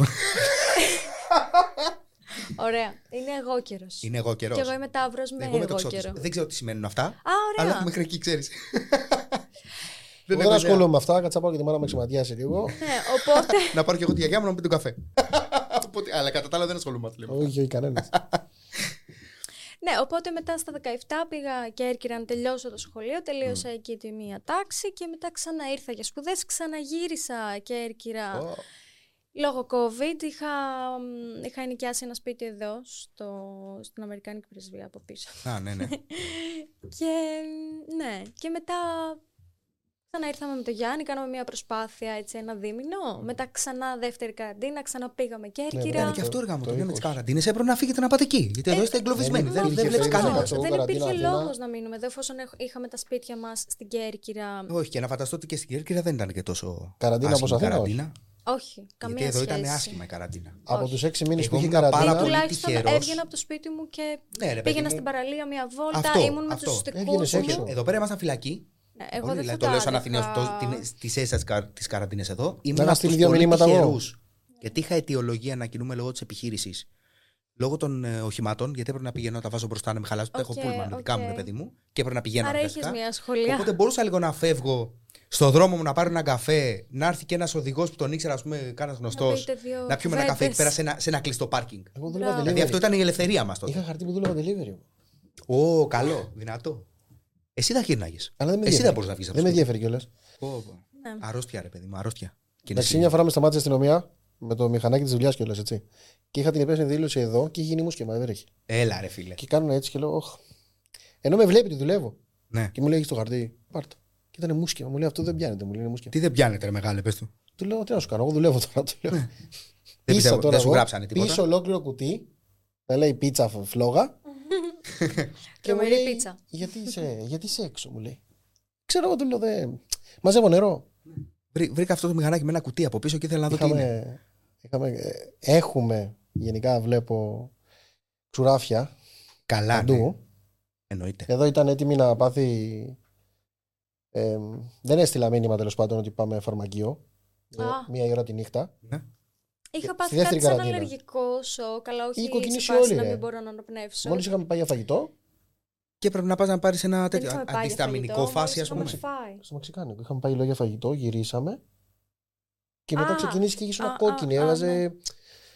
Ωραία. Είναι εγώ καιρο. Είναι εγώ καιρός. Και εγώ είμαι τάβρος με Εγώ είμαι εγώ τοξότης. καιρο. Δεν ξέρω τι σημαίνουν αυτά. Α, ωραία. Αλλά μέχρι εκεί ξέρεις. Εγώ δεν ασχολούμαι με αυτά. Κάτσα πάω και τη μάνα μου εξηματιάσει λίγο. Ναι, οπότε. Να πάρω και εγώ τη γιαγιά μου να μου πει τον καφέ. Οπότε- Αλλά κατά τα άλλα δεν ασχολούμαι. με αυτό. όχι, όχι, κανένας. ναι, οπότε μετά στα 17 πήγα Κέρκυρα να τελειώσω το σχολείο. Τελείωσα εκεί τη μία τάξη και μετά ξανά ήρθα για σπουδές. Ξαναγύρισα Κέρκυρα. Ω, Λόγω COVID είχα, μ, είχα ενοικιάσει ένα σπίτι εδώ στο, στην Αμερικάνικη πρεσβεία από πίσω. Α, ναι, ναι. Και ναι, και μετά ξανά ήρθαμε με τον Γιάννη, κάναμε μια προσπάθεια έτσι ένα δίμηνο. Μετά ξανά δεύτερη καραντίνα, ξαναπήγαμε Κέρκυρα. Είναι ναι, και αυτό το- έργα μου. το Το λέω με τι 20. καραντίνε. Έπρεπε να φύγετε να πάτε εκεί. Γιατί εδώ είστε εγκλωβισμένοι. δεν Δεν, υπήρχε δεν βλέπεις περίπτωση κανένας. να κάτσω. δεν καραντίνα υπήρχε Αθήνα. λόγο να μείνουμε εδώ, εφόσον έχ- είχαμε τα σπίτια μας στην Κέρκυρα. Όχι, και να φανταστώ ότι και στην Κέρκυρα δεν ήταν και τόσο. Καραντίνα άσχημη όπως Αθήνας, καραντίνα. Όχι, καμία Γιατί εδώ σχέση. ήταν άσχημα η καραντίνα. Από Όχι. του έξι μήνες που Εγώ είχε ήμουν πάρα καραντίνα. πολύ Τουλάχιστον τυχερός. έβγαινα από το σπίτι μου και Ναι, ρε, παιδί πήγαινα μου. στην παραλία μια βόλτα. Αυτό, ήμουν με αυτό. τους δικού Έβγαινες μου. έξω. Εδώ πέρα ήμασταν φυλακοί. Ναι, εγώ Όλοι, δεν δηλαδή, θα το λέω σαν τα Αθηναίος έλεγα. στις αίσε τη καραντίνες εδώ. Ήμουν Να από στείλει τους δύο πολύ μηνύματα εγώ. τυχερούς. Γιατί είχα αιτιολογία να κινούμαι λόγω της επιχείρησης. Λόγω των ε, οχημάτων, γιατί έπρεπε να πηγαίνω, τα βάζω μπροστά να με χαλάσω. Τα έχω Οκ, πούλμαν με δικά μου, οκ. ρε παιδί μου. Και έπρεπε να πηγαίνω Άρα αναγκαστικά. είχες μια σχολεία. Οπότε μπορούσα λίγο να φεύγω στο δρόμο μου να πάρω έναν καφέ, να έρθει και ένας οδηγός που τον ήξερα, ας πούμε, κάνας γνωστός. πείτε δύο Να πιούμε ένα καφέ εκεί κουβέντες. πέρα σε ένα, σε ένα κλειστό πάρκινγκ. Εγώ δούλευα Μπράβο. Δηλαδή αυτό delivery. ήταν η ελευθερία μας τότε. Είχα χαρτί που δούλευα delivery. Ω, καλό, δυνατό. Εσύ θα γύρναγε. Αλλά δεν με Εσύ ενδιαφέρει. δεν μπορείς να βγεις από Δεν με το σπίτι. ενδιαφέρει κιόλας. Πω, πω. Ναι. Αρρώστια, ρε παιδί μου, αρρώστια. Και είναι Εντάξει, εσύ. μια φορά με σταμάτησε η αστυνομία με το μηχανάκι της δουλειάς κιόλας, έτσι. Και είχα την υπεύθυνη δήλωση εδώ και είχε γίνει μουσκεμα, δεν έχει. Έλα, ρε φίλε. Και κάνουν έτσι και λέω, Ωχ. Ενώ με βλέπει ότι δουλεύω. Ναι. Και μου λέει: Έχεις το χαρτί, πάρτο. Και ήταν μουσκεμα. Μου λέει: Αυτό δεν πιάνεται, μου λέει: Είναι μουσκεμα. Τι δεν πιάνετε, ρε μεγάλε, πες του. Του λέω: Τι να σου κάνω, εγώ δουλεύω τώρα. Του λέω. Δεν Πίσα πιστεύω, τώρα δεν σου εγώ, γράψανε τίποτα. Πίσω ολόκληρο κουτί. Θα λέει πίτσα φ- φλόγα. και μου Τρομερή λέει: πίτσα. γιατί είσαι, γιατί είσαι έξω, μου λέει. Ξέρω εγώ, του λέω: «Δεν- Μαζεύω νερό. Βρή- Βρήκα αυτό το μηχανάκι με ένα κουτί από πίσω και ήθελα να δω τι είναι. Είχαμε, είχαμε, ε, έχουμε, γενικά βλέπω τσουράφια Καλά, παντού. ναι. Εννοείται. Εδώ ήταν έτοιμη να πάθει. Ε, δεν έστειλα μήνυμα τέλος πάντων ότι πάμε φαρμακείο. Ε, Α. μία η ώρα τη νύχτα. Ναι. Είχα Στη πάθει δεύτερη κάτι σαν καραντίνα. αλλεργικό σοκ, αλλά όχι Ή σε κοκκινήσει φάση όλοι, να ρε. μην μπορώ να αναπνεύσω. Μόλις είχαμε πάει για φαγητό, Και πρέπει να πας να πάρεις ένα Δεν τέτοιο είχαμε πάει για αντισταμινικό φαγητό, φάση, ας μόλις πούμε. είχαμε φάει. στο Μεξικάνικο. Είχαμε πάει λόγια φαγητό, γυρίσαμε. Και μετά Α, ξεκινήσει και είχε α, ένα α, κόκκινη. α, Έβαζε. ναι.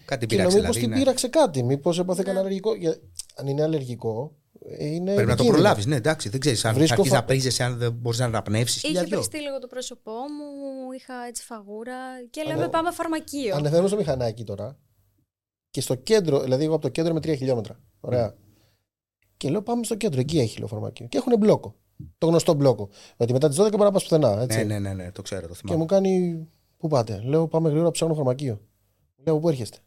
Κάτι Και λέω, πειράξε μήπω δηλαδή. την ναι. πείραξε κάτι. Μήπως έπαθε κανένα Ναι. αλλεργικό. Για- Αν είναι αλλεργικό, ε, είναι. Πρέπει να το επικίνδυνο. προλάβεις. Ναι, εντάξει, δεν ξέρεις αν Βρίσκω αρχίζει φα- να πρίζεσαι, αν δεν μπορείς να αναπνεύσεις. Είχε πριστεί λίγο το πρόσωπό μου, είχα έτσι φαγούρα και λέμε Ανέ- πάμε φαρμακείο. Ανεβαίνουμε στο μηχανάκι τώρα. Και στο κέντρο, δηλαδή εγώ από το κέντρο είμαι 3 χιλιόμετρα. Ωραία. Και λέω πάμε στο κέντρο, εκεί έχει λέω φαρμακείο. Και έχουν μπλόκο. Το γνωστό μπλόκο. ότι μετά τις 12 μπορεί να πα πουθενά. Έτσι. Ναι, ναι, ναι, ναι, το ξέρω, το Και θυμάμαι. μου κάνει. Πού πάτε; Λέω πάμε γρήγορα ψάχνω φαρμακείο. Λέω πού έρχεστε;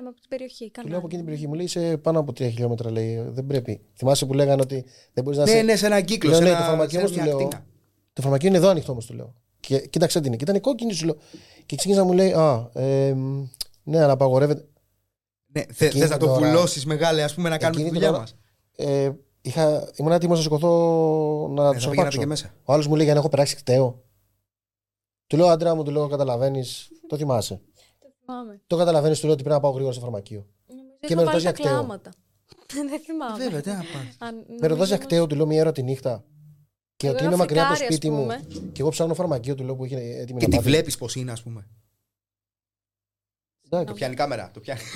Και λέμε από την περιοχή. Του Κανάλι. λέω από εκείνη την περιοχή. Μου λέει είσαι πάνω από 3 χιλιόμετρα. Λέει δεν πρέπει. Θυμάσαι που λέγανε ότι δεν μπορείς να Ναι, είσαι. ναι, σε ένα κύκλο. Λέω, σε ναι, ένα- το φαρμακείο σε όμως του μια λέω. ακτίνα. Το φαρμακείο είναι εδώ ανοιχτό όμως του λέω. Και κοίταξε τι είναι. Και ήταν κόκκινη σου λέω. Και ξεκίνησα να μου λέει Α, ε, μ, ναι, αλλά απαγορεύεται. Ναι, θε, Εκείνη θες να την το ώρα- βουλώσεις μεγάλε, ας πούμε, να κάνουμε τη Εκείνη την δουλειά ώρα- μας. Ε, είχα, ήμουν έτοιμος να σηκωθώ να Ναι, τους θα πήγαινατε αρπάξω. και μέσα. Ο άλλος μου λέει για να έχω περάσει κταίο. Του λέω άντρα μου, του λέω καταλαβαίνεις. Το θυμάσαι. Το θυμάμαι. Το καταλαβαίνεις, του λέω ότι πρέπει να πάω γρήγορα στο φαρμακείο. Νομίζω Και είχα με βάλει ρωτάς για τα κταίο. κλάματα. Δεν θυμάμαι. Βέβαια, τι να πας. Αν- Με νομίζω ρωτά για όμως- κταίο, του λέω μία ώρα τη νύχτα. Και Εγώ ότι ένα είμαι μακριά από το φεγγάρι, ας σπίτι μου. πούμε. Και εγώ ψάχνω φαρμακείο, του λέω που είχε έτοιμη Και να τη πάθει. βλέπεις πώς είναι, ας πούμε. Το Εντάξει. πιάνει η κάμερα. Το πιάνει.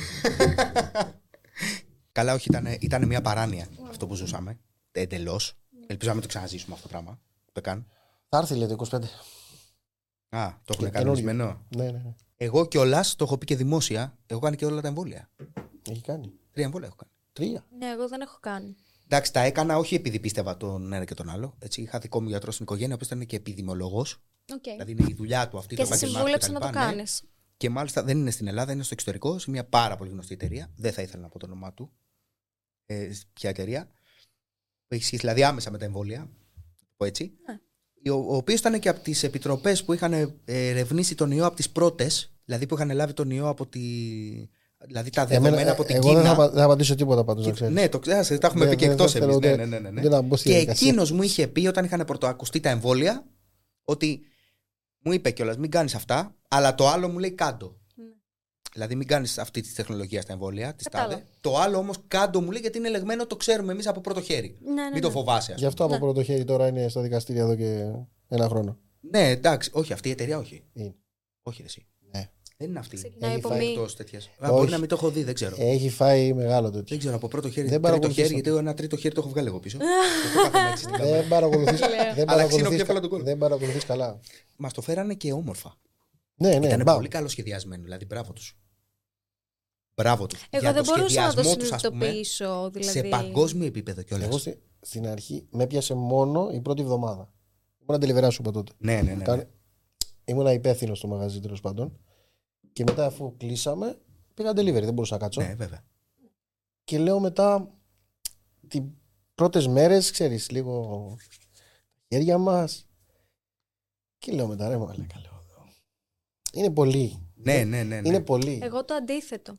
Καλά, όχι, ήταν, ήταν μια παράνοια αυτό που ζούσαμε. Εντελώς. Ελπίζω να μην το ξαναζήσουμε αυτό το πράγμα. Το καν. Θα έρθει λέει το 25. Α, το έχουν Και- κανονισμένο. Ναι, ναι, ναι. Εγώ κιόλας το έχω πει και δημόσια. Εγώ κάνει και όλα τα εμβόλια. Έχει κάνει. Τρία εμβόλια έχω κάνει. Τρία. Ναι, εγώ δεν έχω κάνει. Εντάξει, τα έκανα όχι επειδή πίστευα τον ένα και τον άλλο. Έτσι, είχα δικό μου γιατρό στην οικογένεια, ο οποίος ήταν και επιδημιολόγος. Οκ. Δηλαδή είναι η δουλειά του αυτή. Και το σε επάγγελμά του συμβούλεψε να το κτλ. Ναι. κάνεις. Και μάλιστα δεν είναι στην Ελλάδα, είναι στο εξωτερικό, σε μια πάρα πολύ γνωστή εταιρεία. Δεν θα ήθελα να πω το όνομά του. Ε, ποια εταιρεία. Που έχει σχέση δηλαδή άμεσα με τα εμβόλια. να το πω έτσι. Ναι. Ο, ο οποίος ήταν και από τις επιτροπές που είχαν ε, ερευνήσει τον ιό από τις πρώτες. Δηλαδή που είχαν λάβει τον ιό από τη. Δηλαδή τα δεδομένα Εμένα- από την εγώ Κίνα. δεν θα, απα- δεν θα απαντήσω τίποτα πάντως, να Και- ξέρεις. ναι, το ξέρεις, τα έχουμε Δεν- πει και δεν εκτός θέλω εμείς. Ναι, ούτε- ναι, ναι, ναι. ούτε να μπω στη Και διαδικασία. εκείνος μου είχε πει όταν είχαν πρωτοακουστεί τα εμβόλια ότι μου είπε κιόλας μην κάνεις αυτά, αλλά το άλλο μου λέει κάτω. Ναι. Δηλαδή μην κάνεις αυτή τη τεχνολογία στα εμβόλια, τη Κατάλαβα. τάδε. Το άλλο όμως κάτω μου λέει γιατί είναι ελεγμένο, το ξέρουμε εμείς από πρώτο χέρι. Ναι, ναι, Μην το ναι. φοβάσαι, ας Γι' αυτό από Ναι. πρώτο χέρι τώρα είναι στα δικαστήρια εδώ και ένα χρόνο. Ναι, εντάξει, όχι αυτή η εταιρεία, όχι. Είναι. Όχι, ρε, εσύ. Ναι. Δεν είναι αυτή. Ξεκινάει Έχει από φάει μη. Εκτός τέτοιας. Α, Όχι. μπορεί να μην το έχω δει, δεν ξέρω. Έχει φάει μεγάλο τέτοιο. Δεν ξέρω από πρώτο χέρι, Δεν τρίτο παρακολουθείς χέρι, το. γιατί ένα τρίτο χέρι το έχω βγάλει εγώ πίσω. το κάθομαι έτσι στην κάμερα. Δεν παρακολουθεί. δεν Αλλά ξύνω παρακολουθείς πιο κα- εύκολα τον κόλπο. Δεν παρακολουθείς καλά. Μας το φέρανε και όμορφα. Ναι, ναι. Ήταν μπα. πολύ καλό σχεδιασμένο, δηλαδή μπράβο τους. Μπράβο τους. Εγώ δεν μπορούσα να το συνειδητοποιήσω. Δηλαδή... σε παγκόσμιο επίπεδο κιόλας. Εγώ στη- στην αρχή με πιάσε μόνο η πρώτη εβδομάδα. Ήμουν delivery σου είπα τότε. Ναι, ναι, ναι. ναι. Κάνε- Ήμουν υπεύθυνος στο μαγαζί τέλος πάντων. Και μετά αφού κλείσαμε, πήγα delivery. Δεν μπορούσα να κάτσω. Ναι, βέβαια. Και λέω μετά τι πρώτες μέρες, ξέρεις, λίγο τα χέρια μας. Και λέω μετά, ρε μαλάκα, λέω. Είναι πολύ. Ναι, ναι, ναι. ναι. Είναι πολύ. Εγώ το αντίθετο.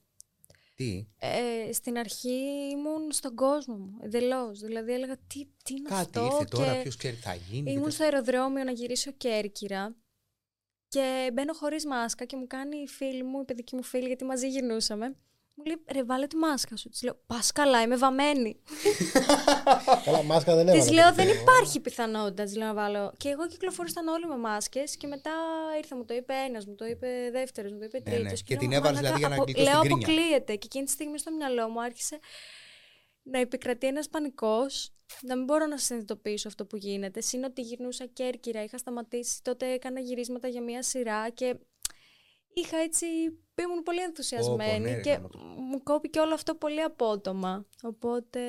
Τι; Ε, στην αρχή ήμουν στον κόσμο μου, εντελώς. Δηλαδή έλεγα τι, τι είναι Κάτι αυτό. ήρθε τώρα, και ποιος ξέρει τι θα γίνει. Ήμουν και στο αεροδρόμιο να γυρίσω Κέρκυρα και μπαίνω χωρίς μάσκα και μου κάνει η φίλη μου, η παιδική μου φίλη, γιατί μαζί γυρνούσαμε. Μου λέει ρε, βάλε τη μάσκα σου. Της λέω Πας καλά, είμαι βαμμένη. Καλά, μάσκα δεν έβαλα. Της λέω Δεν υπάρχει πιθανότητα της λέω, να βάλω. Και εγώ κυκλοφορούσαν όλοι με μάσκες και μετά ήρθε, μου το είπε ένας, μου το είπε δεύτερος, μου το είπε Ναι, τρίτος. ναι. Και την έβαλες, δηλαδή, για να γλιτώσεις Λέω την γκρίνια. αποκλείεται. Και εκείνη τη στιγμή στο μυαλό μου άρχισε να επικρατεί ένας πανικός, να μην μπορώ να συνειδητοποιήσω αυτό που γίνεται. Συν ότι γυρνούσα Κέρκυρα, είχα σταματήσει, τότε έκανα γυρίσματα για μια σειρά και είχα έτσι, ήμουν πολύ ενθουσιασμένη ναι, ρε, και γάμο το. μου κόπηκε όλο αυτό πολύ απότομα. Οπότε,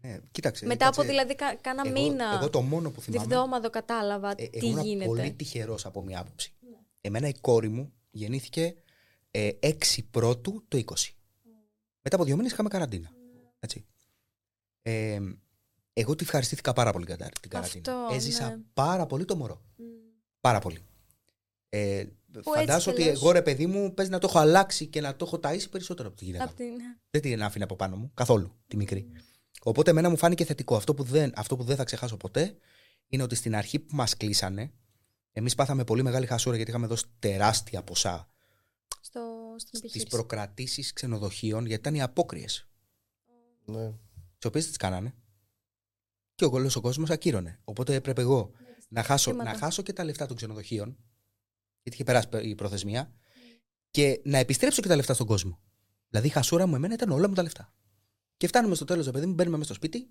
Ναι, κοίταξε. μετά από κάτσε, δηλαδή κα, κάνα εγώ, μήνα, Εγώ το μόνο που θυμάμαι. διβδόμαδο κατάλαβα Ε, τι ήμουν γίνεται. πολύ τυχερός από μια άποψη. Εμένα η κόρη μου γεννήθηκε ε, 6 πρώτου το 20. Μετά από δύο μήνες είχαμε καραντίνα. Έτσι. Ε, εγώ τη ευχαριστήθηκα πάρα πολύ κατά την καραντίνα. Αυτό, Έζησα ναι. πάρα πολύ το μωρό. Μμ. Πάρα πολύ. Ε, Που φαντάζομαι έτσι ότι τελώς- εγώ ρε παιδί μου παίζει να το έχω αλλάξει και να το έχω ταΐσει περισσότερο από τη γυναίκα. Απ' την... Δεν την άφηνε από πάνω μου καθόλου τη μικρή. Οπότε εμένα μου φάνηκε θετικό. Αυτό που δεν, αυτό που δεν θα ξεχάσω ποτέ είναι ότι στην αρχή που μας κλείσανε, εμείς πάθαμε πολύ μεγάλη χασούρα γιατί είχαμε δώσει τεράστια ποσά στο, στην στις επιχείρηση. προκρατήσεις ξενοδοχείων γιατί ήταν οι απόκριες. Ναι. Τις οποίες τις κάνανε. Και ο όλος ο κόσμος ακύρωνε. Οπότε έπρεπε εγώ να χάσω, Θύματα. να χάσω και τα λεφτά των ξενοδοχείων, γιατί είχε περάσει η προθεσμία, και να επιστρέψω και τα λεφτά στον κόσμο. Δηλαδή η χασούρα μου εμένα ήταν όλα μου τα λεφτά. Και φτάνουμε στο τέλος, παιδί μου, μπαίνουμε μέσα στο σπίτι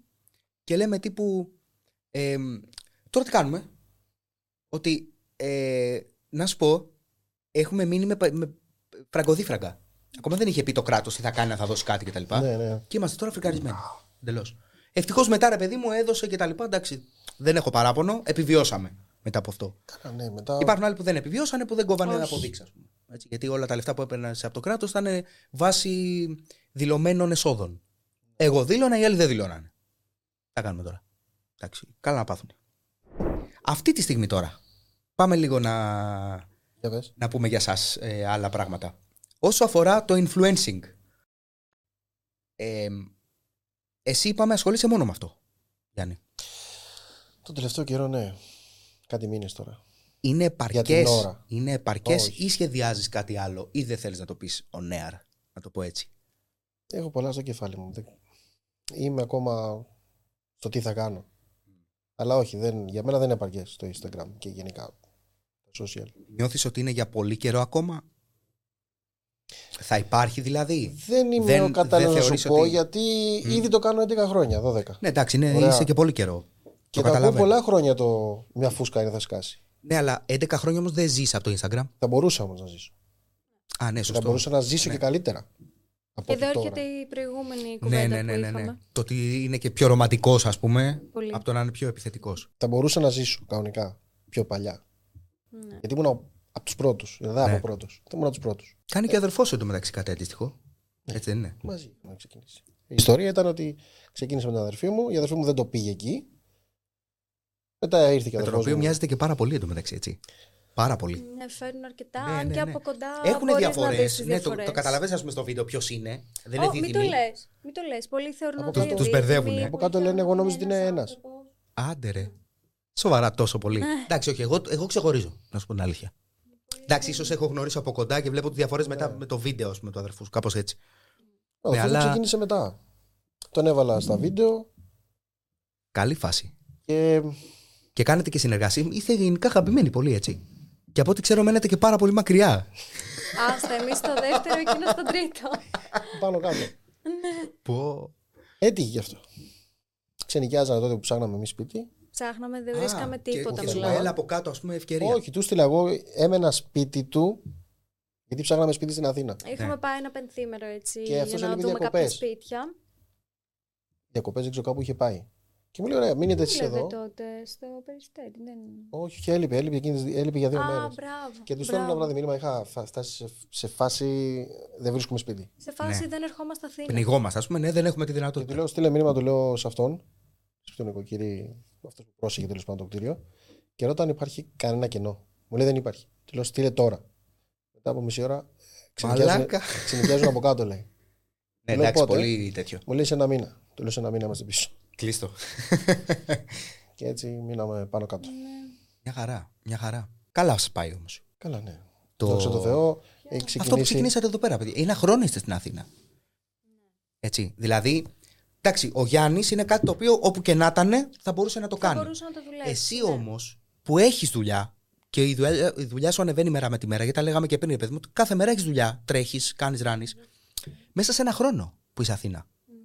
και λέμε τύπου. Ε, τώρα τι κάνουμε; Ότι ε, να σου πω, έχουμε μείνει με, πα- με φραγκοδίφραγκα. Ακόμα δεν είχε πει το κράτος τι θα κάνει, αν θα δώσει κάτι κτλ. Ναι, ναι. Και είμαστε τώρα φρικαρισμένοι. Εντελώς. Ευτυχώς μετά, ρε παιδί μου, έδωσε και τα λοιπά. Εντάξει, δεν έχω παράπονο. Επιβιώσαμε μετά από αυτό. Καλά, ναι. Μετά... Υπάρχουν άλλοι που δεν επιβιώσανε, που δεν κόβανε Όχι. αποδείξεις, ας πούμε. Έτσι, γιατί όλα τα λεφτά που έπαιρνε από το κράτος ήταν βάσει δηλωμένων εσόδων. Εγώ δήλωνα, οι άλλοι δεν δηλώνανε. Τι θα κάνουμε τώρα. Εντάξει, καλά να πάθουν. Αυτή τη στιγμή τώρα, πάμε λίγο να, Για πες. να πούμε για σας ε, άλλα πράγματα. Όσο αφορά το influencing, ε, εσύ είπαμε ασχολείσαι μόνο με αυτό, Γιάννη. Το τελευταίο καιρό, ναι. Κάτι μήνες τώρα. Είναι Για επαρκές, την ώρα. είναι επαρκές Όχι. ή σχεδιάζεις κάτι άλλο ή δεν θέλεις να το πεις on air, να το πω έτσι; Έχω πολλά στο κεφάλι μου. Δεν- Είμαι ακόμα στο τι θα κάνω. Αλλά όχι, δεν, για μένα δεν είναι επαρκές το Instagram και γενικά το social. Νιώθεις ότι είναι για πολύ καιρό ακόμα; Θα υπάρχει δηλαδή; Δεν είμαι Δεν- ο κατάλληλος δεν να θεωρείς σου πω ότι- γιατί ήδη το κάνω 11 χρόνια, 12. Ναι, εντάξει, είναι, Ωραία. είσαι και πολύ καιρό. Και το θα πω καταλαβαίνω. πολλά χρόνια το μια φούσκα είναι θα σκάσει. Ναι, αλλά 11 χρόνια όμως δεν ζεις από το Instagram. Θα μπορούσα όμως να ζήσω. Α, ναι, Θα σωστό. μπορούσα να ζήσω Ναι. και καλύτερα. Από Και εδώ ότι τώρα. έρχεται η προηγούμενη Ναι, κουβέντα ναι, ναι, που ναι, ναι. είχαμε. Το ότι είναι και πιο ρομαντικός, ας πούμε, Πολύ. από το να είναι πιο επιθετικός. Θα μπορούσα να ζήσω κανονικά πιο παλιά. Ναι. Γιατί ήμουν από τους πρώτους. Δεν Ναι. από πρώτους. Ήμουν από τους πρώτους. Κάνει και αδερφός σου εντωμεταξύ κάτι αντίστοιχο. Ναι. Έτσι δεν είναι; Μαζί να ξεκινήσει. Η ιστορία ήταν ότι ξεκίνησε με την αδερφή μου. Η αδερφή μου δεν το πήγε εκεί. Μετά ήρθε και Με τον αδερφός οποίο μου. μοιάζεται και πάρα πολύ εντωμεταξύ, έτσι. Πάρα πολύ. Ναι, φέρνουν αρκετά, Ναι, αν ναι, και ναι. από κοντά Έχουν μπορείς να διαφορές. δεις τις Ναι, το, διαφορές. το καταλαβαίνεις, ας πούμε, στο βίντεο ποιος είναι. Δεν είναι Ω, μην το δίδυμη. λες, μην το λες. Πολλοί θεωρούν Από ότι κάτω- είναι τους δίδυμοι, μπερδεύουνε. πολλοί Από κάτω λένε, θεωρούν εγώ νόμιζα ότι ότι είναι ένας. άνθρωπος. Άντε ρε. Σοβαρά τόσο πολύ. Ναι. Εντάξει, όχι, εγώ, εγώ ξεχωρίζω, να σου πω την αλήθεια. Εντάξει, ίσως έχω γνωρίσει από κοντά και βλέπω τις διαφορές μετά με το βίντεο, ας πούμε, του αδερφού. Κάπως έτσι. Ο Ναι, αδερφός μου αλλά- ξεκίνησε μετά. Τον έβαλα στα βίντεο Καλή φάση. και Και κάνετε και συνεργασία. Είστε γενικά αγαπημένοι πολύ, έτσι. Και από ό,τι ξέρω, μένετε και πάρα πολύ μακριά. Άστα, εμείς στο δεύτερο, εκείνος στο τρίτο. πάνω κάτω. Πω. Έτυχε γι' αυτό. Ξενικιάζανε τότε που ψάχναμε εμείς σπίτι. Ψάχναμε, δεν βρίσκαμε Α, τίποτα. Και, και σου μιλάω. έλα από κάτω, ας πούμε, ευκαιρία. Όχι, του στείλα εγώ. Έμενα σπίτι του. Γιατί ψάχναμε σπίτι στην Αθήνα. Είχαμε Ναι. πάει ένα πενθήμερο έτσι, Και για αυτός να έλεγε δούμε διακοπές. κάποια σπίτια. Διακοπές δεν ξέρω κάπου είχε πάει. Και μου λέει: Ωραία, μείνετε εσείς Δούλευε εδώ. τότε στο περιστέρι. Δεν... Όχι, και έλειπε, έλειπε, εκείνες- έλειπε για δύο Α, μέρες. μπράβο. Και τους στέλνω ένα μπράβο. βράδυ μήνυμα. Είχα φα- φτάσεις σε, σε φάση δεν βρίσκουμε σπίτι. Σε φάση Ναι. δεν ερχόμαστε Αθήνα. Πνιγόμαστε, ας πούμε, ναι, δεν έχουμε τη Και του δυνατότητα. λέω: Στείλε μήνυμα, του λέω σε αυτόν, στον νοικοκύρη, αυτό που πρόσεχε τέλος πάντων το κτίριο, και ρώτα αν υπάρχει κανένα κενό. Μου λέει: Δεν υπάρχει. Του λέω: Στείλε τώρα. Μετά από μισή ώρα ξενικιάζουν, Μαλάκα. ξενικιάζουν από κάτω, λέει. Ναι, Λέω εντάξει, πότε; πολύ τέτοιο. Μου λέει σε ένα μήνα. Του λέω: Σε ένα μήνα είμαστε πίσω. Κλείστο. Και έτσι μείναμε πάνω κάτω. Ναι. Μια χαρά, μια χαρά. Καλά σας πάει όμως. Καλά, ναι. Το- Δόξα τω Θεώ, έχει Αυτό που ξεκινήσει. ξεκινήσατε εδώ πέρα, παιδιά. Είναι χρόνια είστε στην Αθήνα. Έτσι. Δηλαδή, εντάξει, ο Γιάννης είναι κάτι το οποίο όπου και να ήταν θα μπορούσε να το Θα κάνει. μπορούσε να το δουλέψει. Εσύ ναι. όμως που έχεις δουλειά και η δουλειά, η δουλειά σου ανεβαίνει μέρα με τη μέρα, γιατί τα λέγαμε και πριν, ρε παιδί μου, ότι κάθε μέρα έχεις δουλειά, τρέχεις, κάνεις ράνεις. Μέσα σε ένα χρόνο που είσαι Αθήνα. Ναι.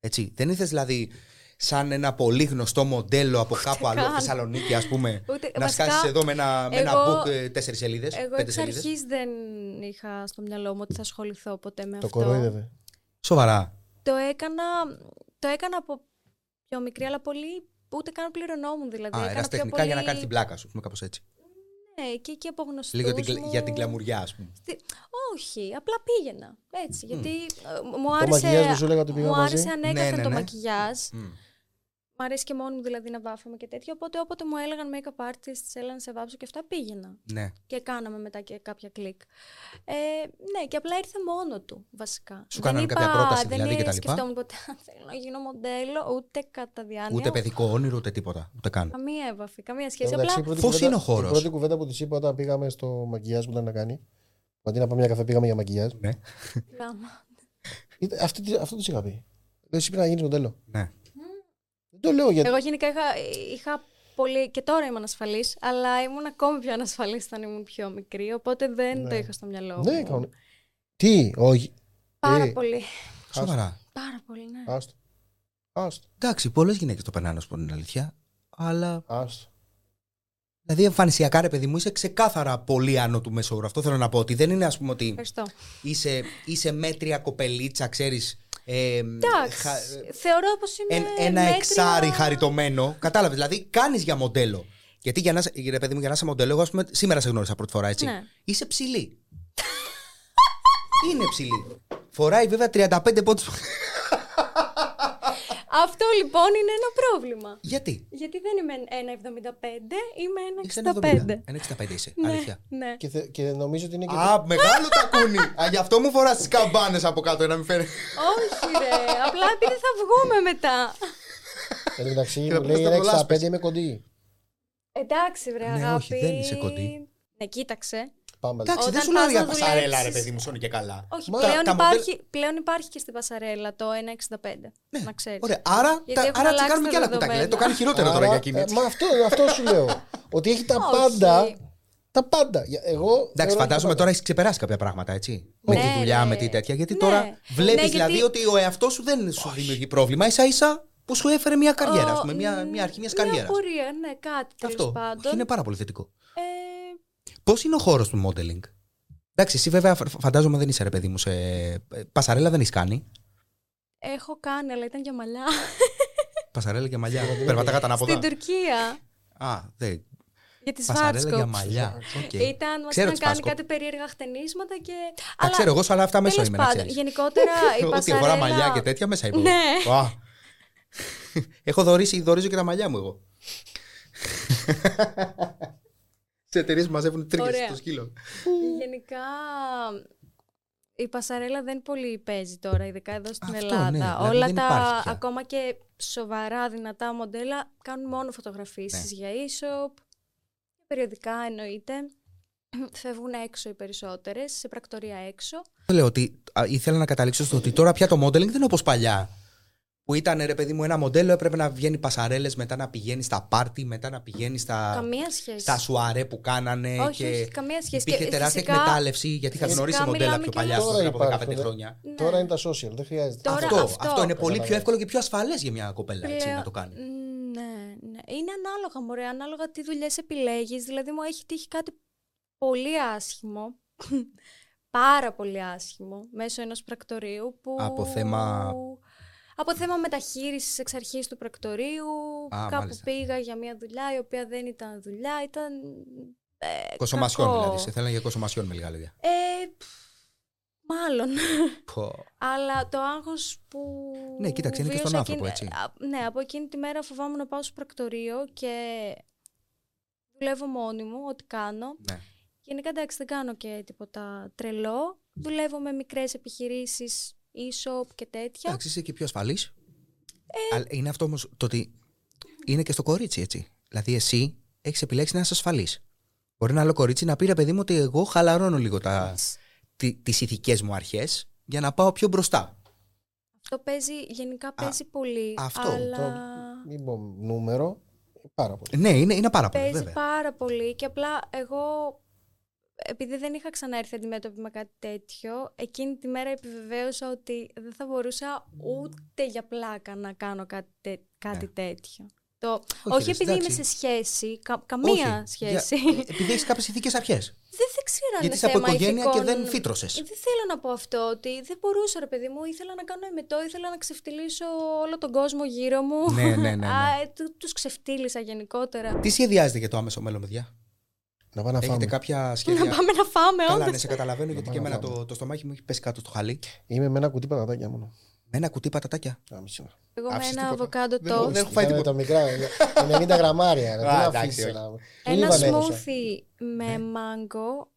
Έτσι. Δεν ήθελες δηλαδή σαν ένα πολύ γνωστό μοντέλο από κάπου αλλού, από καν. Θεσσαλονίκη, ας πούμε, Ούτε- να βασικά, σκάσεις εδώ με ένα, με ένα εγώ- book ε, τέσσερις σελίδες. Εγώ Πέντε εξ σελίδες. αρχής δεν είχα στο μυαλό μου ότι θα ασχοληθώ ποτέ με Το αυτό. κοροϊδεύε. Σοβαρά. Το έκανα, το έκανα από πιο μικρή, αλλά πολύ ούτε καν πληρωνόμουν δηλαδή. Α, Έκανα πιο ερασιτεχνικά για να πολύ- κάνει την πλάκα σου, κάπως έτσι. Ναι, και εκεί από γνωστούς Λίγο την κλα- μου. για την κλαμουριά, ας πούμε. Στη- Όχι, απλά πήγαινα. Έτσι, γιατί ε, μου Το άρεσε. μακιγιάζ που σου έλεγα ότι πήγα μου μαζί. άρεσε ανέκαθεν Ναι, ναι, το ναι. μακιγιάζ. Μμ. Μ' αρέσει και μόνο μου δηλαδή να βάφομαι και τέτοια. Οπότε όποτε μου έλεγαν make-up artists, έλα να σε βάψω και αυτά πήγαινα. Ναι. Και κάναμε μετά και κάποια κλικ. Ε, ναι, και απλά ήρθε μόνο του βασικά. Σου Δεν κάνανε είπα- κάποια πρόταση δεν δηλαδή και τα λοιπά; σκεφτόμουν ποτέ αν θέλω να γίνω μοντέλο, ούτε κατά διάνοια. Ούτε παιδικό όνειρο, ούτε τίποτα. Ούτε καν. Καμία έπαφη, καμία σχέση. Εντάξει, η Απλά πρώτη Πώς κουβέντα- είναι ο χώρος; Η πρώτη κουβέντα που της είπα όταν πήγαμε στο μακιγιάζ που ήταν να κάνει. Αντί να πάμε μια καφέ, πήγαμε για μακιγιάζ. Ναι. πλάμα. Είτε- αυτή τη- Αυτό τη είχα πει. Λέω, εσύ πρέπει να γίνεις μοντέλο. ναι. Δεν το λέω γιατί. Εγώ γενικά είχα, είχα πολύ. και τώρα είμαι ανασφαλή, αλλά ήμουν ακόμη πιο ανασφαλής όταν ήμουν πιο μικρή. Οπότε δεν Ναι. το είχα στο μυαλό μου. Ναι, κανονι- Τι, όχι. Πάρα Ε. πολύ. Σοβαρά. Πάρα πολύ, ναι. Άστο. Άστο. Εντάξει, πολλές γυναίκες το περνάνε, να σου πω την αλήθεια. Αλλά. Άστο. Δηλαδή, εμφανισιακά, ρε παιδί μου, είσαι ξεκάθαρα πολύ άνω του μέσου όρου. Αυτό θέλω να πω. Ότι δεν είναι, ας πούμε, ότι Ευχαριστώ. είσαι, είσαι μέτρια κοπελίτσα, ξέρεις. Ε, Εντάξει. χα- Θεωρώ πως είμαι. εν- ένα μέτρια- εξάρι χαριτωμένο. Κατάλαβες. Δηλαδή, κάνεις για μοντέλο. Γιατί για να, είσαι- ρε παιδί μου, για να είσαι μοντέλο, εγώ ας πούμε, σήμερα σε γνώρισα πρώτη φορά, έτσι. Ναι. Είσαι ψηλή. είναι ψηλή. Φοράει βέβαια 35 πόντου. Αυτό λοιπόν είναι ένα πρόβλημα. Γιατί; Γιατί δεν είμαι 1,75, είμαι Είσαι 1,65. 1,70. 1,65 είσαι. Ναι, Αλήθεια. ναι. Και, θε- και νομίζω ότι είναι και. Α, μεγάλο τακούνι. Α, γι' αυτό μου φοράς τις καμπάνες από κάτω, να μην φέρει. Όχι, ρε. Απλά επειδή θα βγούμε μετά. Εν τω μεταξύ Και θα μου πας λέει να είναι το 65 λάσπεις. είμαι κοντή. Εντάξει, βρε, Ναι, αγάπη. όχι, δεν είσαι κοντή. Ναι, κοίταξε. Πάμε. Εντάξει, δεν Όταν σου λέω πας για να πασαρέλα, ρε δουλέψεις- παιδί μου, σώνει και καλά. Όχι, Μα- πλέον, τα υπάρχει, πλέον υπάρχει και στην Πασαρέλα το 1,65. να ξέρεις. Ωραία, άρα, Γιατί τα, έχουν άρα αλλάξει τσεκάρουμε τα και άλλα κουτάκια. Δηλαδή, το κάνει δεδομένα. χειρότερο τώρα Άρα, για εκείνη. ε, έτσι. Μα αυτό, αυτό σου λέω. ότι έχει τα Όχι. πάντα. Τα πάντα. Για- Εγώ. Εντάξει, θεωρώ φαντάζομαι τα πάντα. τώρα έχεις ξεπεράσει κάποια πράγματα, έτσι. Με Ναι, τη δουλειά, ναι. με τη τέτοια. Γιατί Ναι. τώρα βλέπεις Ναι, δηλαδή γιατί- ότι ο εαυτός σου δεν σου δημιουργεί πρόβλημα. σα ίσα που σου έφερε μια καριέρα, ας Ο- πούμε, μια, μ, μια αρχή μιας Μια καριέρας. πορεία, ναι, κάτι τέλος Αυτό. πάντων. Είναι πάρα πολύ θετικό. Ε, Πώς είναι ο χώρος του modeling; Εντάξει, εσύ βέβαια φ- φαντάζομαι δεν είσαι ρε παιδί μου σε. ε, Πασαρέλα δεν έχεις κάνει. έχω κάνει, αλλά ήταν για μαλλιά. Πασαρέλα για μαλλιά. Στην Περπατάγατε ανάποδα. Στην Τουρκία. Α, δεν. Για τη Πασαρέλα Schwarzkopf. για μαλλιά. Οκ. Ήταν, μας Ξέρω είχαν τη κάνει Schwarzkopf. κάτι περίεργα χτενίσματα και. Τα ξέρω εγώ, αλλά αυτά μέσα τέλος είμαι να πάντων, ξέρεις. Γενικότερα η Ό,τι Πασαρέλα. αφορά μαλλιά και τέτοια μέσα είμαι. εγώ. Ναι. Α. Έχω δωρήσει, δωρίζω και τα μαλλιά μου εγώ. Σε εταιρείες που μαζεύουν τρίγε Ωραία. στο σκύλο. Γενικά η Πασαρέλα δεν πολύ παίζει τώρα, ειδικά εδώ στην Αυτό, Ελλάδα. ναι, δηλαδή Όλα δεν τα υπάρχει πια. ακόμα και σοβαρά δυνατά μοντέλα κάνουν μόνο φωτογραφίσεις Ναι. για e-shop. Περιοδικά εννοείται. Φεύγουν έξω οι περισσότερες, σε πρακτορία έξω. Λέω ότι α, ήθελα να καταλήξω στο ότι τώρα πια το modeling δεν είναι όπως παλιά. Που ήταν ρε παιδί μου ένα μοντέλο, έπρεπε να βγαίνει πασαρέλες, μετά να πηγαίνει στα πάρτι, μετά να πηγαίνει στα, καμία σχέση. στα σουαρέ που κάνανε. όχι, και όχι, καμία σχέση. Υπήρχε Και τεράστια φυσικά- εκμετάλλευση, γιατί είχα φυσικά γνωρίσει μοντέλα μιλάμε πιο και παλιά για- πριν από Τώρα 15 υπάρχουν, χρόνια. Ναι. Τώρα είναι τα social, δεν χρειάζεται. Τώρα- αυτό, αυτό. αυτό, είναι πολύ πιο Καταλαβαίνω. εύκολο και πιο ασφαλές για μια κοπέλα έτσι, Πλέον- να το κάνει. Ναι, ναι. Είναι ανάλογα, μωρέ, ανάλογα τι δουλειές επιλέγεις. Δηλαδή, μου έχει τύχει κάτι πολύ άσχημο. πάρα πολύ άσχημο μέσω ενός πρακτορείου που... Από θέμα- Από θέμα μεταχείρισης εξ αρχής του πρακτορείου, Α, κάπου μάλιστα. πήγα για μια δουλειά η οποία δεν ήταν δουλειά, ήταν ε, Κοσομασιόν κακό. δηλαδή. Σε θέλανε για κοσομασιόν με λίγα λόγια. Ε, πφ, μάλλον. Πω. Αλλά το άγχος που. Ναι, κοίταξε, είναι και στον βίωσα άνθρωπο, εκείνη- έτσι. Α, Ναι, από εκείνη τη μέρα φοβάμαι να πάω στο πρακτορείο και δουλεύω μόνη μου, ό,τι κάνω. Ναι. Γενικά εντάξει, δεν κάνω και τίποτα τρελό. Δουλεύω με μικρές επιχειρήσεις, e-shop και τέτοια. Εντάξει, είσαι και πιο ασφαλής. Ε. Αλλά είναι αυτό όμως το ότι είναι και στο κορίτσι έτσι. Δηλαδή, εσύ έχεις επιλέξει να είσαι ασφαλής. Μπορεί ένα άλλο κορίτσι να πει ρε παιδί μου ότι εγώ χαλαρώνω λίγο τα, τι, τις ηθικές μου αρχές για να πάω πιο μπροστά. Αυτό παίζει, γενικά παίζει πολύ. αυτό, αλλά Το, μην πω νούμερο. Πάρα πολύ. Ναι, είναι, είναι πάρα πολύ παίζει βέβαια. πάρα πολύ και απλά εγώ ε, επειδή δεν είχα ξαναέρθει αντιμέτωπη με κάτι τέτοιο, εκείνη τη μέρα επιβεβαίωσα ότι δεν θα μπορούσα ούτε για πλάκα να κάνω κάτι, τέ- κάτι τέτοιο. Το, όχι, ρε, επειδή εντάξει. είμαι σε σχέση, κα- καμία Όχι, σχέση. για- επειδή έχεις κάποιες ηθικές αρχές. δεν, δεν ξέρω αν Γιατί είναι είσαι από θέμα οικογένεια και ηθικών- δεν φύτρωσες. Ε, Δεν θέλω να πω αυτό, ότι δεν μπορούσα ρε παιδί μου, ήθελα να κάνω εμετό, ήθελα να ξεφτυλίσω όλο τον κόσμο γύρω μου. Ναι, ναι, ναι, ναι. Α, ε, του, τους ξεφτύλισα γενικότερα. Τι σχεδιάζετε για το άμεσο μέλλον, παιδιά; Να πάμε να Έχετε φάμε. κάποια σχέδια; Να πάμε να φάμε, Καλά, όντως. ναι, σε καταλαβαίνω γιατί και πάμε να εμένα το, το στομάχι μου έχει πέσει κάτω στο χαλί. Είμαι με ένα κουτί πατατάκια μόνο. Με ένα κουτί πατατάκια; Α, μισή ώρα. Εγώ με Άφησες ένα τίποτα. αβοκάντο Δεν έχω- toast. δεν έχω φάει Είχαμε τίποτα. τα μικρά, 90 γραμμάρια. ρε, Τι Α, να εντάξει, αφήσεις όχι. να- Μην Ένα βανέγουσα. σμούθι με Ναι. μάγκο,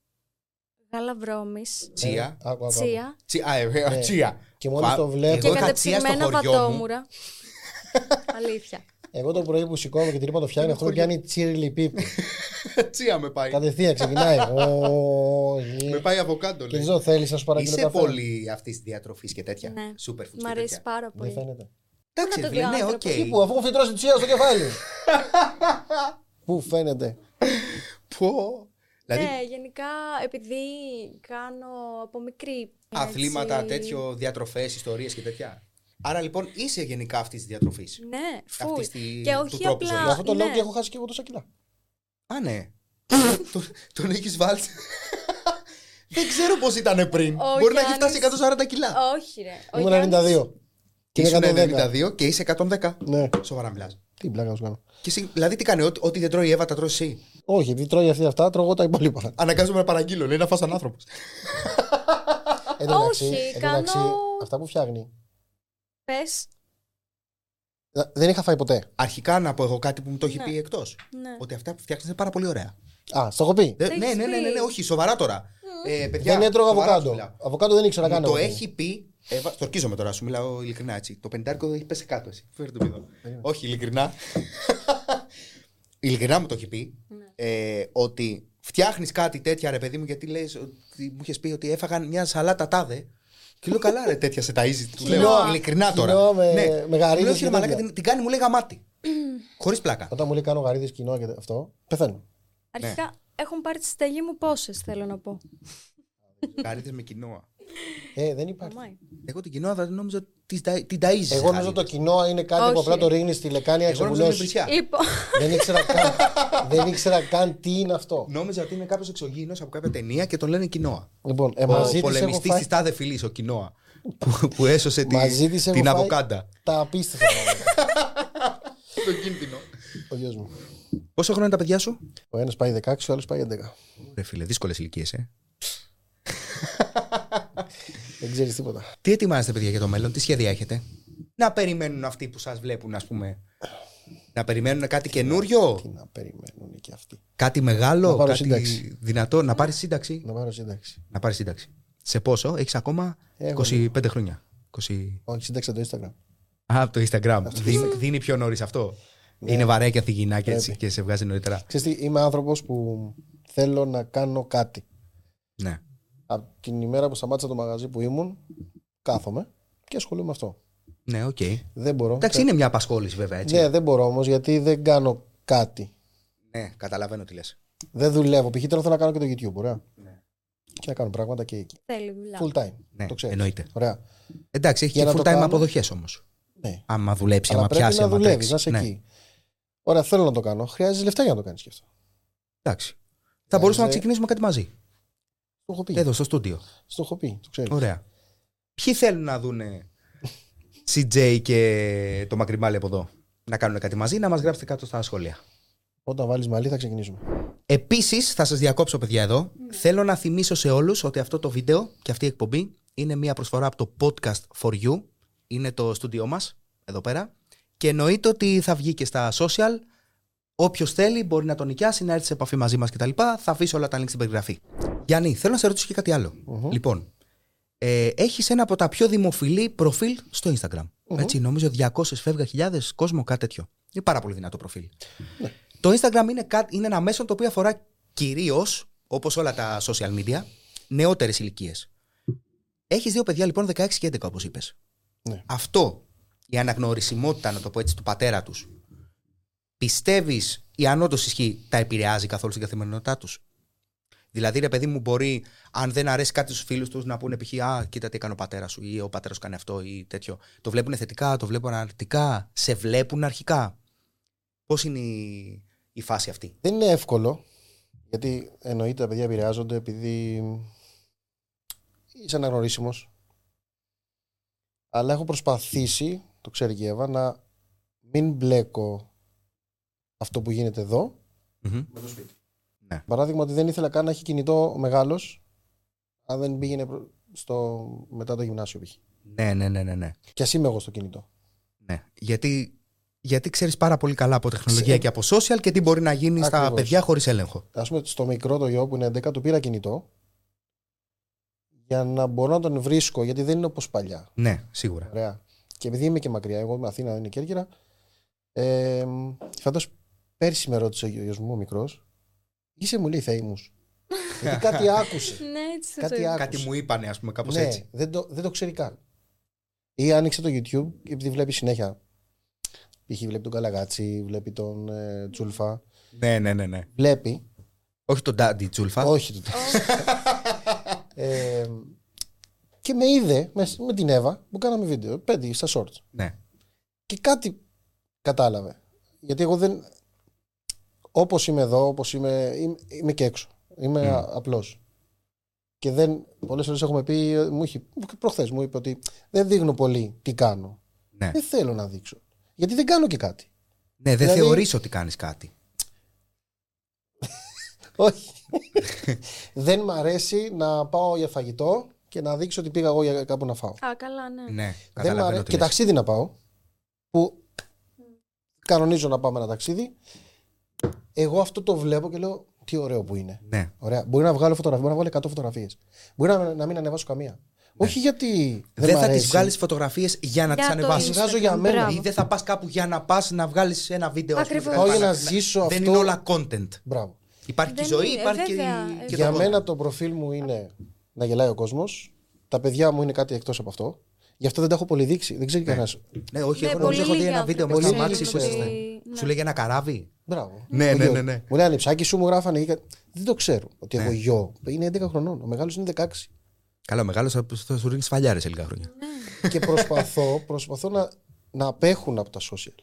γάλα βρώμης, Τσία. Ε, άκου, άκου, άκου. τσία Τσι- Α, ε, ε, Ναι. τσία. Και μόλις Φα- το βλέπω- και Εγώ είχα Αλήθεια. Εγώ το πρωί που σηκώνω και την είπα το φτιάχνει, αυτό με πιάνει τσίριλι πίπη. Τσία με πάει. Κατευθείαν ξεκινάει. Ω, γη. Με πάει αβοκάντο. Και λέει. της λέω, θέλεις να σου παραγγείλω Είσαι καφέ; πολύ αυτής της διατροφής και τέτοια. Ναι. Super foods Μ' και αρέσει τέτοια. πάρα Δεν πολύ. φαίνεται. Εντάξει, Πού να ρε το φίλε, δει ο ναι, οκ. άνθρωπος. Εκεί που, αφού έχω φυτρώσει τσία στο κεφάλι. Πού φαίνεται; Πω. Δηλαδή, Ναι, γενικά επειδή κάνω από μικρή. αθλήματα, έτσι, τέτοιο, διατροφές, ιστορίες και τέτοια. Άρα λοιπόν είσαι γενικά αυτής της διατροφής. Ναι, φουλ. Αυτής τη- Και του όχι τρόπου απλά. Γι' αυτό το λέω ναι. και έχω χάσει και εγώ τόσα κιλά. Α, ναι. τον, τον έχεις βάλει. Δεν ξέρω πώς ήταν πριν. Ο Μπορεί να έχει φτάσει Γιάννης- 140 κιλά. Όχι, ρε. Ο Ήμουν Γιάννης- 92. Και Ήσουν είναι 110. 92 και είσαι 110. Ναι. Σοβαρά μιλάς. Τι πλάκα να σου κάνω. Και εσύ, δηλαδή τι κάνει, ό,τι, ό,τι δεν τρώει η Εύα, τα τρώει εσύ; Όχι, επειδή τρώει αυτή αυτά, τρώω εγώ τα υπόλοιπα. Αναγκάζομαι να παραγγείλω, λέει να φας σαν άνθρωπος. Εν τω μεταξύ- Όχι, εν τω μεταξύ, κάνω- Αυτά που φτιάχνει. Πες. ε, Δεν είχα φάει ποτέ. Αρχικά να πω εγώ κάτι που μου το έχει Ναι. πει εκτός. Ναι. Ότι αυτά που φτιάχνεις είναι πάρα πολύ ωραία. Α, στο έχω πει. Δεν- Το ναι, έχεις ναι, ναι, ναι, ναι, πει. όχι, σοβαρά τώρα. Ε, παιδιά, Δεν έτρωγα σοβαρά σου αβοκάντο. μιλάω. Αβοκάντο δεν ήξερα Μου καν. το εγώ. έχει πει. Εύα, στορκίζομαι τώρα, σου μιλάω ειλικρινά έτσι. Το πεντάρικο έχει πέσει κάτω. Εσύ. Φέρε το εδώ. Όχι, ειλικρινά. ειλικρινά μου το έχει πει. Ναι. Ε, ότι φτιάχνεις κάτι τέτοια ρε παιδί μου, γιατί λες ότι μου είχες πει ότι έφαγαν μια σαλάτα τάδε. Και λέω καλά, ρε, τέτοια σε ταΐζει. Του λέω Κοινό. ειλικρινά τώρα. Κοινό με- με Του λέω, γαρίδες «Όχι, και ρε μαλάκα, τέτοια». την, την κάνει, μου λέει γαμάτι. Χωρίς πλάκα. Όταν μου λέει κάνω γαρίδες κοινό και αυτό, πεθαίνω. Αρχικά Ναι. έχουν πάρει τη συνταγή μου πόσες, θέλω να πω. Γαρίδες με κοινόα. Ε, δεν υπάρχει. Αμάι. Εγώ την κοινόα δεν νόμιζα ότι την τα- την ταΐζεις. Εγώ νομίζω το κοινό είναι κάτι που Όχι. απλά το ρίχνεις στη λεκάνη να Εγώ νόμιζα ότι είναι εξοβουλώσει. βρισιά. Λοιπόν, δεν, ήξερα καν, δεν ήξερα καν τι είναι αυτό. Νόμιζα ότι είναι κάποιος εξωγήινος από κάποια ταινία και τον λένε κοινόα. Λοιπόν, ε, Ο μαζί της έχω πολεμιστής φάει της τάδε φυλή, ο κοινόα. Που, που έσωσε τη- Μαζί της έχω την φάει- αβοκάντα. τα απίστευτα πράγματα. Το κίνδυνο. Ο γιος μου. Πόσο χρόνο είναι τα παιδιά σου; Ο ένας πάει 16, ο άλλος πάει 11. Ρε φίλε, δύσκολες ηλικίες, ε. Δεν ξέρεις τίποτα. Τι ετοιμάζετε, παιδιά, για το μέλλον, τι σχέδια έχετε; Να περιμένουν αυτοί που σας βλέπουν, ας πούμε. Να περιμένουν κάτι καινούριο, Τι να περιμένουν και αυτοί. κάτι μεγάλο, Να πάρω κάτι σύνταξη. δυνατό. Να πάρεις σύνταξη; Να πάρω σύνταξη. Να πάρεις σύνταξη. Σε πόσο, έχεις ακόμα Έχω 25 χρόνια. 20... Όχι, σύνταξε το Instagram. Α, από το Instagram. Δίνει, δίνει πιο νωρίς αυτό. Ναι. Είναι βαρέα και αθηγινά και, έτσι, Πρέπει. και σε βγάζει νωρίτερα. Ξέρεις τι, είμαι άνθρωπος που θέλω να κάνω κάτι. Ναι. Από την ημέρα που σταμάτησα το μαγαζί που ήμουν, κάθομαι και ασχολούμαι με αυτό. Ναι, οκ. Δεν μπορώ. Εντάξει, είναι μια απασχόληση βέβαια έτσι. Ναι, δεν μπορώ όμως γιατί δεν κάνω κάτι. Ναι, καταλαβαίνω τι λες. Δεν δουλεύω. Π.χ. τώρα θέλω να κάνω και το YouTube, ωραία. Ναι. Και να κάνω πράγματα και εκεί. θέλει δουλειά. Full time. Ναι, το ξέρεις. εννοείται. Ωραία. Εντάξει, έχει Για και να το full time κάνω- αποδοχές όμως. Ναι. Άμα δουλέψει, Αλλά άμα πρέπει πιάσει, να άμα δουλεύεις, τρέξει. να είσαι Ναι. εκεί. Ωραία, θέλω να το κάνω. Χρειάζεται λεφτά για να το κάνεις και αυτό. Εντάξει. Θα μπορούσαμε να Χρειάζεται- ξεκινήσουμε κάτι μαζί. Το έχω πει. Εδώ στο στούντιο. Στο έχω πει. Το ξέρεις. Ωραία. Ποιοι θέλουν να δουν CJ και το μακριμάλι από εδώ να κάνουν κάτι μαζί, να μας γράψετε κάτω στα σχόλια. Όταν βάλεις μαλλί θα ξεκινήσουμε. Επίσης, θα σας διακόψω, παιδιά, εδώ. Θέλω να θυμίσω σε όλους ότι αυτό το βίντεο και αυτή η εκπομπή είναι μια προσφορά από το Podcast for You. Είναι το στούντιό μας, εδώ πέρα. Και εννοείται ότι θα βγει και στα social. Όποιος θέλει μπορεί να τον νοικιάσει, να έρθει σε επαφή μαζί μας κτλ. Θα αφήσω όλα τα links στην περιγραφή. Γιάννη, θέλω να σε ρωτήσω και κάτι άλλο. Μμμ. Λοιπόν, ε, έχεις ένα από τα πιο δημοφιλή προφίλ στο Instagram. Έτσι, νομίζω 200 φεύγα χιλιάδες κόσμο, κάτι τέτοιο. Είναι πάρα πολύ δυνατό προφίλ. Το Instagram είναι, κά- είναι ένα μέσο το οποίο αφορά κυρίως, όπως όλα τα social media, νεότερες ηλικίες. Έχεις δύο παιδιά λοιπόν 16 και 11, όπως είπες. Ναι. Αυτό, η αναγνωρισιμότητα, να το πω έτσι, του πατέρα τους, πιστεύεις ή αν όντω ισχύει, τα επηρεάζει καθόλου στην καθημερινότητά τους; Δηλαδή, ρε παιδί μου, μπορεί, αν δεν αρέσει κάτι στους φίλους τους, να πούνε π.χ. Α, κοίτα τι έκανε ο πατέρας σου, ή ο πατέρας κάνει αυτό, ή τέτοιο. Το βλέπουν θετικά, το βλέπουν αρνητικά, σε βλέπουν αρχικά; Πώς είναι η, η φάση αυτή; Δεν είναι εύκολο. Γιατί εννοείται τα παιδιά επηρεάζονται επειδή είσαι αναγνωρίσιμος. Αλλά έχω προσπαθήσει, το ξέρει και η Εύα, να μην μπλέκω αυτό που γίνεται εδώ Μμμ. με το σπίτι. Ναι. Παράδειγμα ότι δεν ήθελα καν να έχει κινητό ο μεγάλος αν δεν πήγαινε προ- στο, μετά το γυμνάσιο π.χ. Ναι, ναι, ναι, ναι. ναι. Και ας είμαι εγώ στο κινητό. ναι. Γιατί, γιατί ξέρεις πάρα πολύ καλά από τεχνολογία Ξέ- και από social και τι μπορεί να γίνει στα Ακριβώς. παιδιά χωρίς έλεγχο. Α πούμε, στο μικρό το γιο που είναι 11, του πήρα κινητό για να μπορώ να τον βρίσκω, γιατί δεν είναι όπως παλιά. Ναι, σίγουρα. Ωραία. Και επειδή είμαι και μακριά, εγώ είμαι Αθήνα, είναι Κέρκυρα. Ε, φαντάζομαι πέρσι με ρώτησε ο γιος μου, ο μικρός, είσαι μου λέει θεήμους. γιατί κάτι άκουσε. Ναι, έτσι θα Κάτι το είπα. άκουσε. Κάτι μου είπανε, ας πούμε, κάπως ναι, έτσι. δεν το, δεν το ξέρει καν. Ή άνοιξε το YouTube, επειδή βλέπει συνέχεια. Π.χ. βλέπει τον Καλαγάτσι, βλέπει τον ε, Τσούλφα. Ναι, ναι, ναι. ναι. Βλέπει. Όχι τον Daddy Τζούλφα. Όχι το ε, Και με είδε με, με την Εύα που κάναμε βίντεο, πέντε στα shorts. Ναι. Και κάτι κατάλαβε. Γιατί εγώ δεν. Όπως είμαι εδώ, όπως είμαι, είμαι, είμαι και έξω. Είμαι Μμ. mm. απλός. Και δεν. Πολλές φορές έχουμε πει. Μου είχε, προχθές μου είπε ότι δεν δείχνω πολύ τι κάνω. Ναι. Δεν θέλω να δείξω. Γιατί δεν κάνω και κάτι. Ναι, δεν Δηλαδή- θεωρείς ότι κάνεις κάτι. Όχι. δεν μ' αρέσει να πάω για φαγητό και να δείξω ότι πήγα εγώ για κάπου να φάω. Α, καλά, ναι. Ναι, Δεν μ' καταλαβαίνω αρέσει. τι Και λες. ταξίδι να πάω. Που κανονίζω να πάμε ένα ταξίδι. Εγώ αυτό το βλέπω και λέω τι ωραίο που είναι. Ναι, Ωραία. Μπορεί να βγάλω φωτογραφίε, μπορεί να βγάλω 100 φωτογραφίες. Μπορεί να, να μην ανεβάσω καμία. Όχι γιατί δεν, δεν μ' θα τις αρέσει. βγάλεις φωτογραφίες για να Για τις το ανεβάσεις. Instagram. βγάζω για μένα. Ή δεν θα πας κάπου για να πας να βγάλεις ένα βίντεο. ας πούμε, Ακριβώς. και Πάω να για να πας- ζήσω Δεν αυτό. είναι όλα content. Μπράβο. Υπάρχει και η Δεν ζωή, είναι, υπάρχει και, βέβαια, η- ε, και Για το μένα το προφίλ μου είναι να γελάει ο κόσμος. Τα παιδιά μου είναι κάτι εκτός από αυτό. Γι' αυτό δεν τα έχω πολύ δείξει. Δεν ξέρει Ναι. κανένας. Ναι, όχι, Ναι, εγώ πολύ νομίζω έχω δει λίγοι ένα βίντεο με άνθρωποι στο ξέρουν αμάξι που ότι- ήσασταν. ναι. Σου λέγε ένα καράβι. Μπράβο. Ναι, Ο ναι, γιος. ναι, ναι. Μου λέει ανιψάκι σου μου γράφανε. ή κα- Δεν το ξέρω ότι Ναι. έχω γιο. Είναι 11 χρονών. Ο μεγάλος είναι 16. Καλά, ο μεγάλος θα, θα σου ρίξει σφαλιάρες σε λίγα χρόνια. και προσπαθώ, προσπαθώ να, να απέχουν από τα social.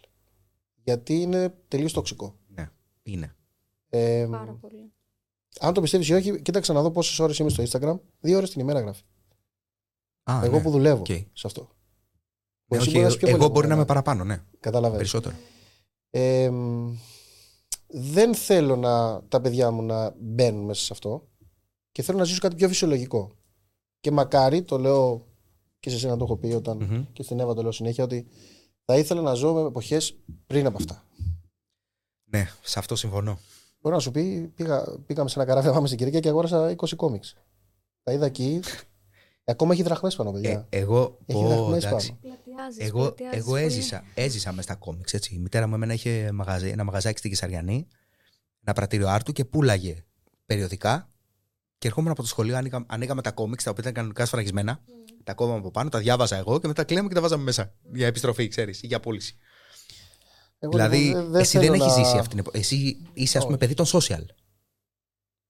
Γιατί είναι τελείως τοξικό. Ναι, είναι. Ε, Πάρα πολύ. αν το πιστεύεις ή όχι, κοίταξε να δω πόσες ώρες είμαι στο Instagram. Δύο ώρες την ημέρα γράφει. Α, εγώ ναι. που δουλεύω Οκ. σε αυτό. Ναι, Εσύ όχι, μπορεί να είσαι πιο εγώ πολύ μπορεί να από είμαι μένα. παραπάνω, ναι. Καταλαβαίνεις. Περισσότερο. Ε, μ, δεν θέλω να, τα παιδιά μου να μπαίνουν μέσα σε αυτό και θέλω να ζήσω κάτι πιο φυσιολογικό. Και μακάρι, το λέω και σε εσένα το έχω πει όταν Μμμ. και στην Εύα το λέω συνέχεια, ότι θα ήθελα να ζω με εποχές πριν από αυτά. Ναι, σε αυτό συμφωνώ. Μπορώ να σου πει, πήγα, πήγαμε σε ένα καράβι να πάμε στην Κυριακή και αγόρασα 20 κόμιξ. Τα είδα εκεί. Ακόμα έχει δραχμές πάνω, παιδιά. Ε, εγώ, έχει πω, δραχμές εντάξει. πάνω. Πλατιάζεις, Εγώ, πλατιάζεις εγώ πολύ. έζησα, έζησα μες στα κόμιξ. Έτσι. Η μητέρα μου εμένα είχε μαγαζί, ένα μαγαζάκι στην Κεσαριανή, ένα πρατήριο άρτου και πουλάγε περιοδικά. Και ερχόμουν από το σχολείο, άνοιγα, ανοίγαμε τα κόμιξ τα οποία ήταν κανονικά σφραγισμένα. Τα κόβαμε από πάνω, τα διάβαζα εγώ και μετά κλείναμε και τα βάζαμε μέσα. Για επιστροφή, ξέρεις, ή για πώληση. Εγώ, δηλαδή, λοιπόν, εσύ δεν θέλω έχεις να- ζήσει αυτήν την εποχή. Εσύ είσαι, ας πούμε, Όχι. παιδί των social.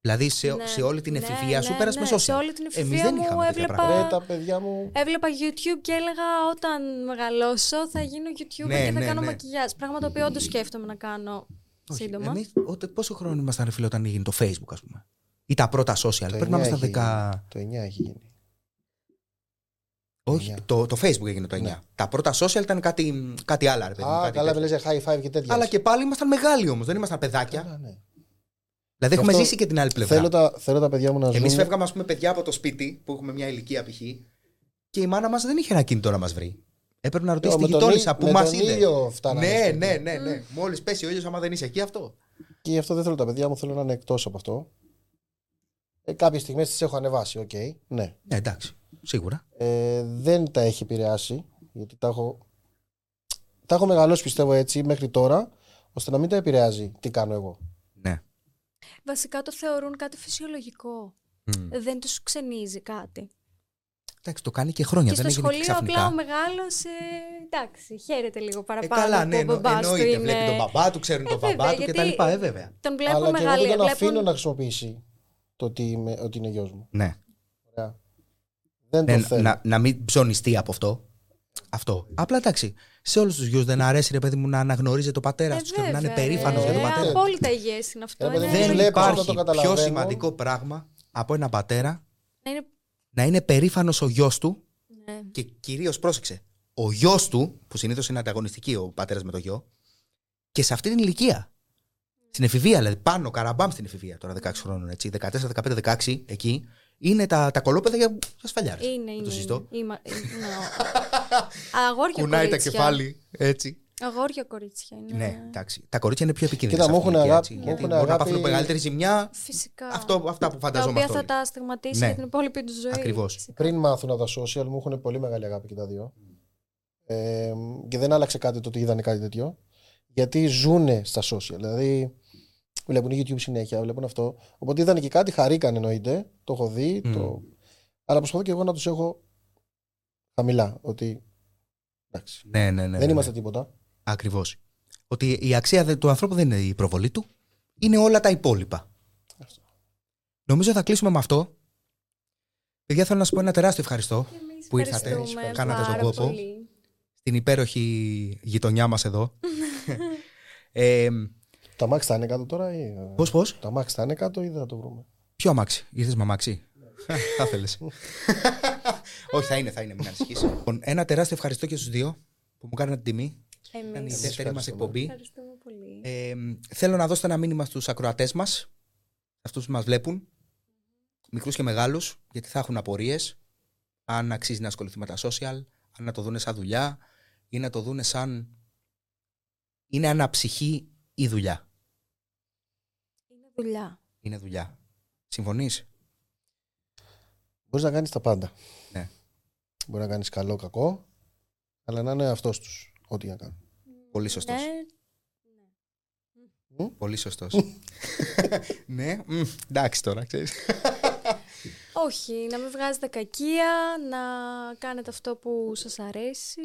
Δηλαδή, σε, Ναι, σε όλη την ναι, εφηβεία σου ναι, πέρασε ναι. με social. Σε όλη την Εμείς εφηβεία δεν μου είχαμε τέτοια έβλεπα- πράγματα. Ρε, τα παιδιά μου. Έβλεπα YouTube και έλεγα όταν μεγαλώσω θα γίνω YouTuber Ναι, και θα ναι, κάνω ναι. μακιγιάζ. Πράγμα το οποίο όντως σκέφτομαι να κάνω Όχι, σύντομα. Εμείς, ότε, πόσο χρόνο ήμασταν, ρε φίλε, όταν έγινε το Facebook, ας πούμε; Ή τα πρώτα social; Το Πρέπει να 9 ήμασταν έχει 10. γίνει. Το 9 έχει γίνει. Όχι, 9. το, το Facebook έγινε το 9. Ναι. Τα πρώτα social ήταν κάτι, κάτι άλλο, ρε παιδί. μου, Α, κάτι καλά, τέτοιο. μιλές για high five και τέτοια. Αλλά και πάλι ήμασταν μεγάλοι όμως, δεν ήμασταν παιδάκια. Καλά, ναι. Δηλαδή έχουμε Αυτό ζήσει και την άλλη πλευρά. Θέλω τα, θέλω τα παιδιά μου να Εμείς ζουν. φεύγαμε, ας πούμε, παιδιά από το σπίτι που έχουμε μια ηλικία π.χ. και η μάνα μας δεν είχε ένα κινητό να μας βρει. Έπρεπε να ρωτήσει Ε, τη με τον γειτόνισσα ήλ- που με μας τον είδε. ήλιο φτάναμε Ναι, σπίτι. ναι, ναι, ναι. Μόλις πέσει ο ήλιος, άμα δεν είσαι εκεί, αυτό. Και γι' αυτό δεν θέλω τα παιδιά μου, θέλω να είναι εκτός από αυτό. Ε, Κάποιες στιγμές τις έχω ανεβάσει, οκ. Ναι. Ναι, εντάξει. Σίγουρα. Ε, δεν τα έχει επηρεάσει, γιατί τα έχω, τα έχω μεγαλώσει πιστεύω έτσι μέχρι τώρα, ώστε να μην τα επηρεάζει τι κάνω εγώ. Ναι. Βασικά το θεωρούν κάτι φυσιολογικό. Μμ. Δεν τους ξενίζει κάτι. Εντάξει, το κάνει και χρόνια. και δεν στο έγινε σχολείο ξαφνικά. απλά ο μεγάλος, ε, εντάξει, χαίρεται λίγο Ε, παραπάνω καλά, ναι, που ο εννο, μπαμπάς του εννοείται. είναι... Βλέπει τον μπαμπά του, ξέρουν τον βέβαια, μπαμπά του γιατί- κτλ. Ε, βέβαια. Τον βλέπουν Αλλά και εγώ μεγάλη, δεν τον βλέπουν... αφήνω να χρησιμοποιήσει το ότι, είμαι, ότι είναι γιος μου. Ναι. Ωραία. Δεν το Ναι, θέλω. να, να μην ψωνιστεί από αυτό. Αυτό. Απλά εντάξει. Σε όλους τους γιους δεν αρέσει, ρε παιδί μου, να αναγνωρίζει το πατέρα Ε, τους και να είναι βέβαια, περήφανος ρε. για τον Ε, πατέρα του. Απόλυτα υγιές είναι αυτό. Ε, παιδί είναι- μου, Δεν βλέπεις όταν υπάρχει το πιο καταλαβαίνω. σημαντικό πράγμα από ένα πατέρα να είναι- να είναι περήφανος ο γιος του ναι. και κυρίως πρόσεξε. Ο γιος του, που συνήθως είναι ανταγωνιστική ο πατέρας με το γιο, και σε αυτή την ηλικία. Στην εφηβεία, δηλαδή πάνω, καραμπάμ στην εφηβεία τώρα 16 χρόνων, έτσι. 14, 15, 16, εκεί είναι τα, τα κολόπεδα για, για σφαλιάρες. Είναι, Δεν είναι. το συζητώ. είναι. Είμα- ε, ναι. Αγόρια Κουνάει τα κορίτσια. κεφάλι, έτσι. Αγόρια κορίτσια είναι. Ναι, εντάξει. Τα κορίτσια είναι πιο επικίνδυνα. Κοίτα, σε μου αυτή την έχουν ηλικία, αγάπη- έτσι, μου γιατί έχουν μπορούν να αγάπη- πάθουν μεγαλύτερη ζημιά. Φυσικά. Αυτό, αυτά που τα φανταζόμαστε. οποία θα όλοι. τα στιγματίσει Ναι. για την υπόλοιπη του ζωή. Ακριβώς. Φυσικά. Πριν μάθουν από τα social μου έχουν πολύ μεγάλη αγάπη και τα δύο. Ε, και δεν άλλαξε κάτι το ότι είδανε κάτι τέτοιο. Γιατί ζούνε στα social. Δηλαδή βλέπουν YouTube συνέχεια, βλέπουν αυτό. Οπότε είδανε και κάτι, χαρήκαν εννοείται. Το έχω δει. Μμ. Το... Αλλά προσπαθώ και εγώ να τους έχω χαμηλά. Ότι εντάξει. Ναι, ναι, ναι. δεν ναι, είμαστε ναι. τίποτα. Ακριβώς. Ότι η αξία δε- του ανθρώπου δεν είναι η προβολή του, είναι όλα τα υπόλοιπα. Αυτό. Νομίζω θα κλείσουμε με αυτό. Παιδιά, θέλω να σου πω ένα τεράστιο ευχαριστώ Και εμείς που ήρθατε, ευχαριστούμε κάνατε τον πάρα κόπο. πολύ. στην υπέροχη γειτονιά μας εδώ. ε, Τα Max θα είναι κάτω τώρα ή. πώς, πώς, Τα Max θα είναι κάτω ή δεν θα το βρούμε; ποιο αμάξι, ήρθες με αμάξι. θα ήθελε. Όχι, θα είναι, θα είναι, μην ανησυχείς. Λοιπόν, ένα τεράστιο ευχαριστώ και στους δύο που μου κάνατε την τιμή. Ήταν η Εμείς δεύτερη μας ευχαριστούμε. εκπομπή. ευχαριστούμε πολύ. Ε, θέλω να δώσετε ένα μήνυμα στους ακροατές μας, αυτούς που μας βλέπουν, μικρούς και μεγάλους, γιατί θα έχουν απορίες, αν αξίζει να ασχοληθεί με τα social, αν να το δούνε σαν δουλειά ή να το δούνε σαν είναι αναψυχή ή δουλειά. Είναι δουλειά. Είναι δουλειά. Συμφωνείς; Μπορείς να κάνεις τα πάντα. Ναι. Μπορεί να κάνεις καλό, κακό, αλλά να είναι αυτός τους. Ό,τι να κάνουν. Πολύ σωστός. Ναι, Πολύ σωστός. ναι, μ, εντάξει τώρα, ξέρεις. Όχι, να μην βγάζετε κακία, να κάνετε αυτό που σας αρέσει.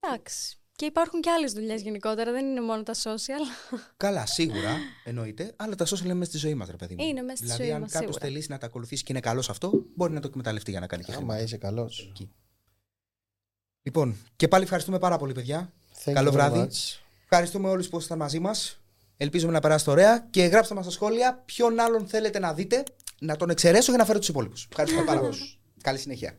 Εντάξει. Και υπάρχουν και άλλες δουλειές γενικότερα, δεν είναι μόνο τα social. Καλά, σίγουρα εννοείται, αλλά τα social είναι μέσα στη ζωή μας, ρε παιδί μου. Είναι μέσα στη δηλαδή, ζωή αν μας, κάποιος σίγουρα. θελήσει να τα ακολουθήσει και είναι καλός σε αυτό, μπορεί να το εκμεταλλευτεί για να κάνει και χρήματα. Άμα είσαι καλός. Εκεί. Λοιπόν, και πάλι ευχαριστούμε πάρα πολύ, παιδιά. Καλό βράδυ. Ευχαριστούμε όλους που ήσασταν μαζί μας. Ελπίζουμε να περάσετε ωραία και γράψτε μας στα σχόλια ποιον άλλον θέλετε να δείτε, να τον εξαιρέσω για να φέρω τους υπόλοιπους. Ευχαριστούμε πάρα πολύ. Καλή συνέχεια.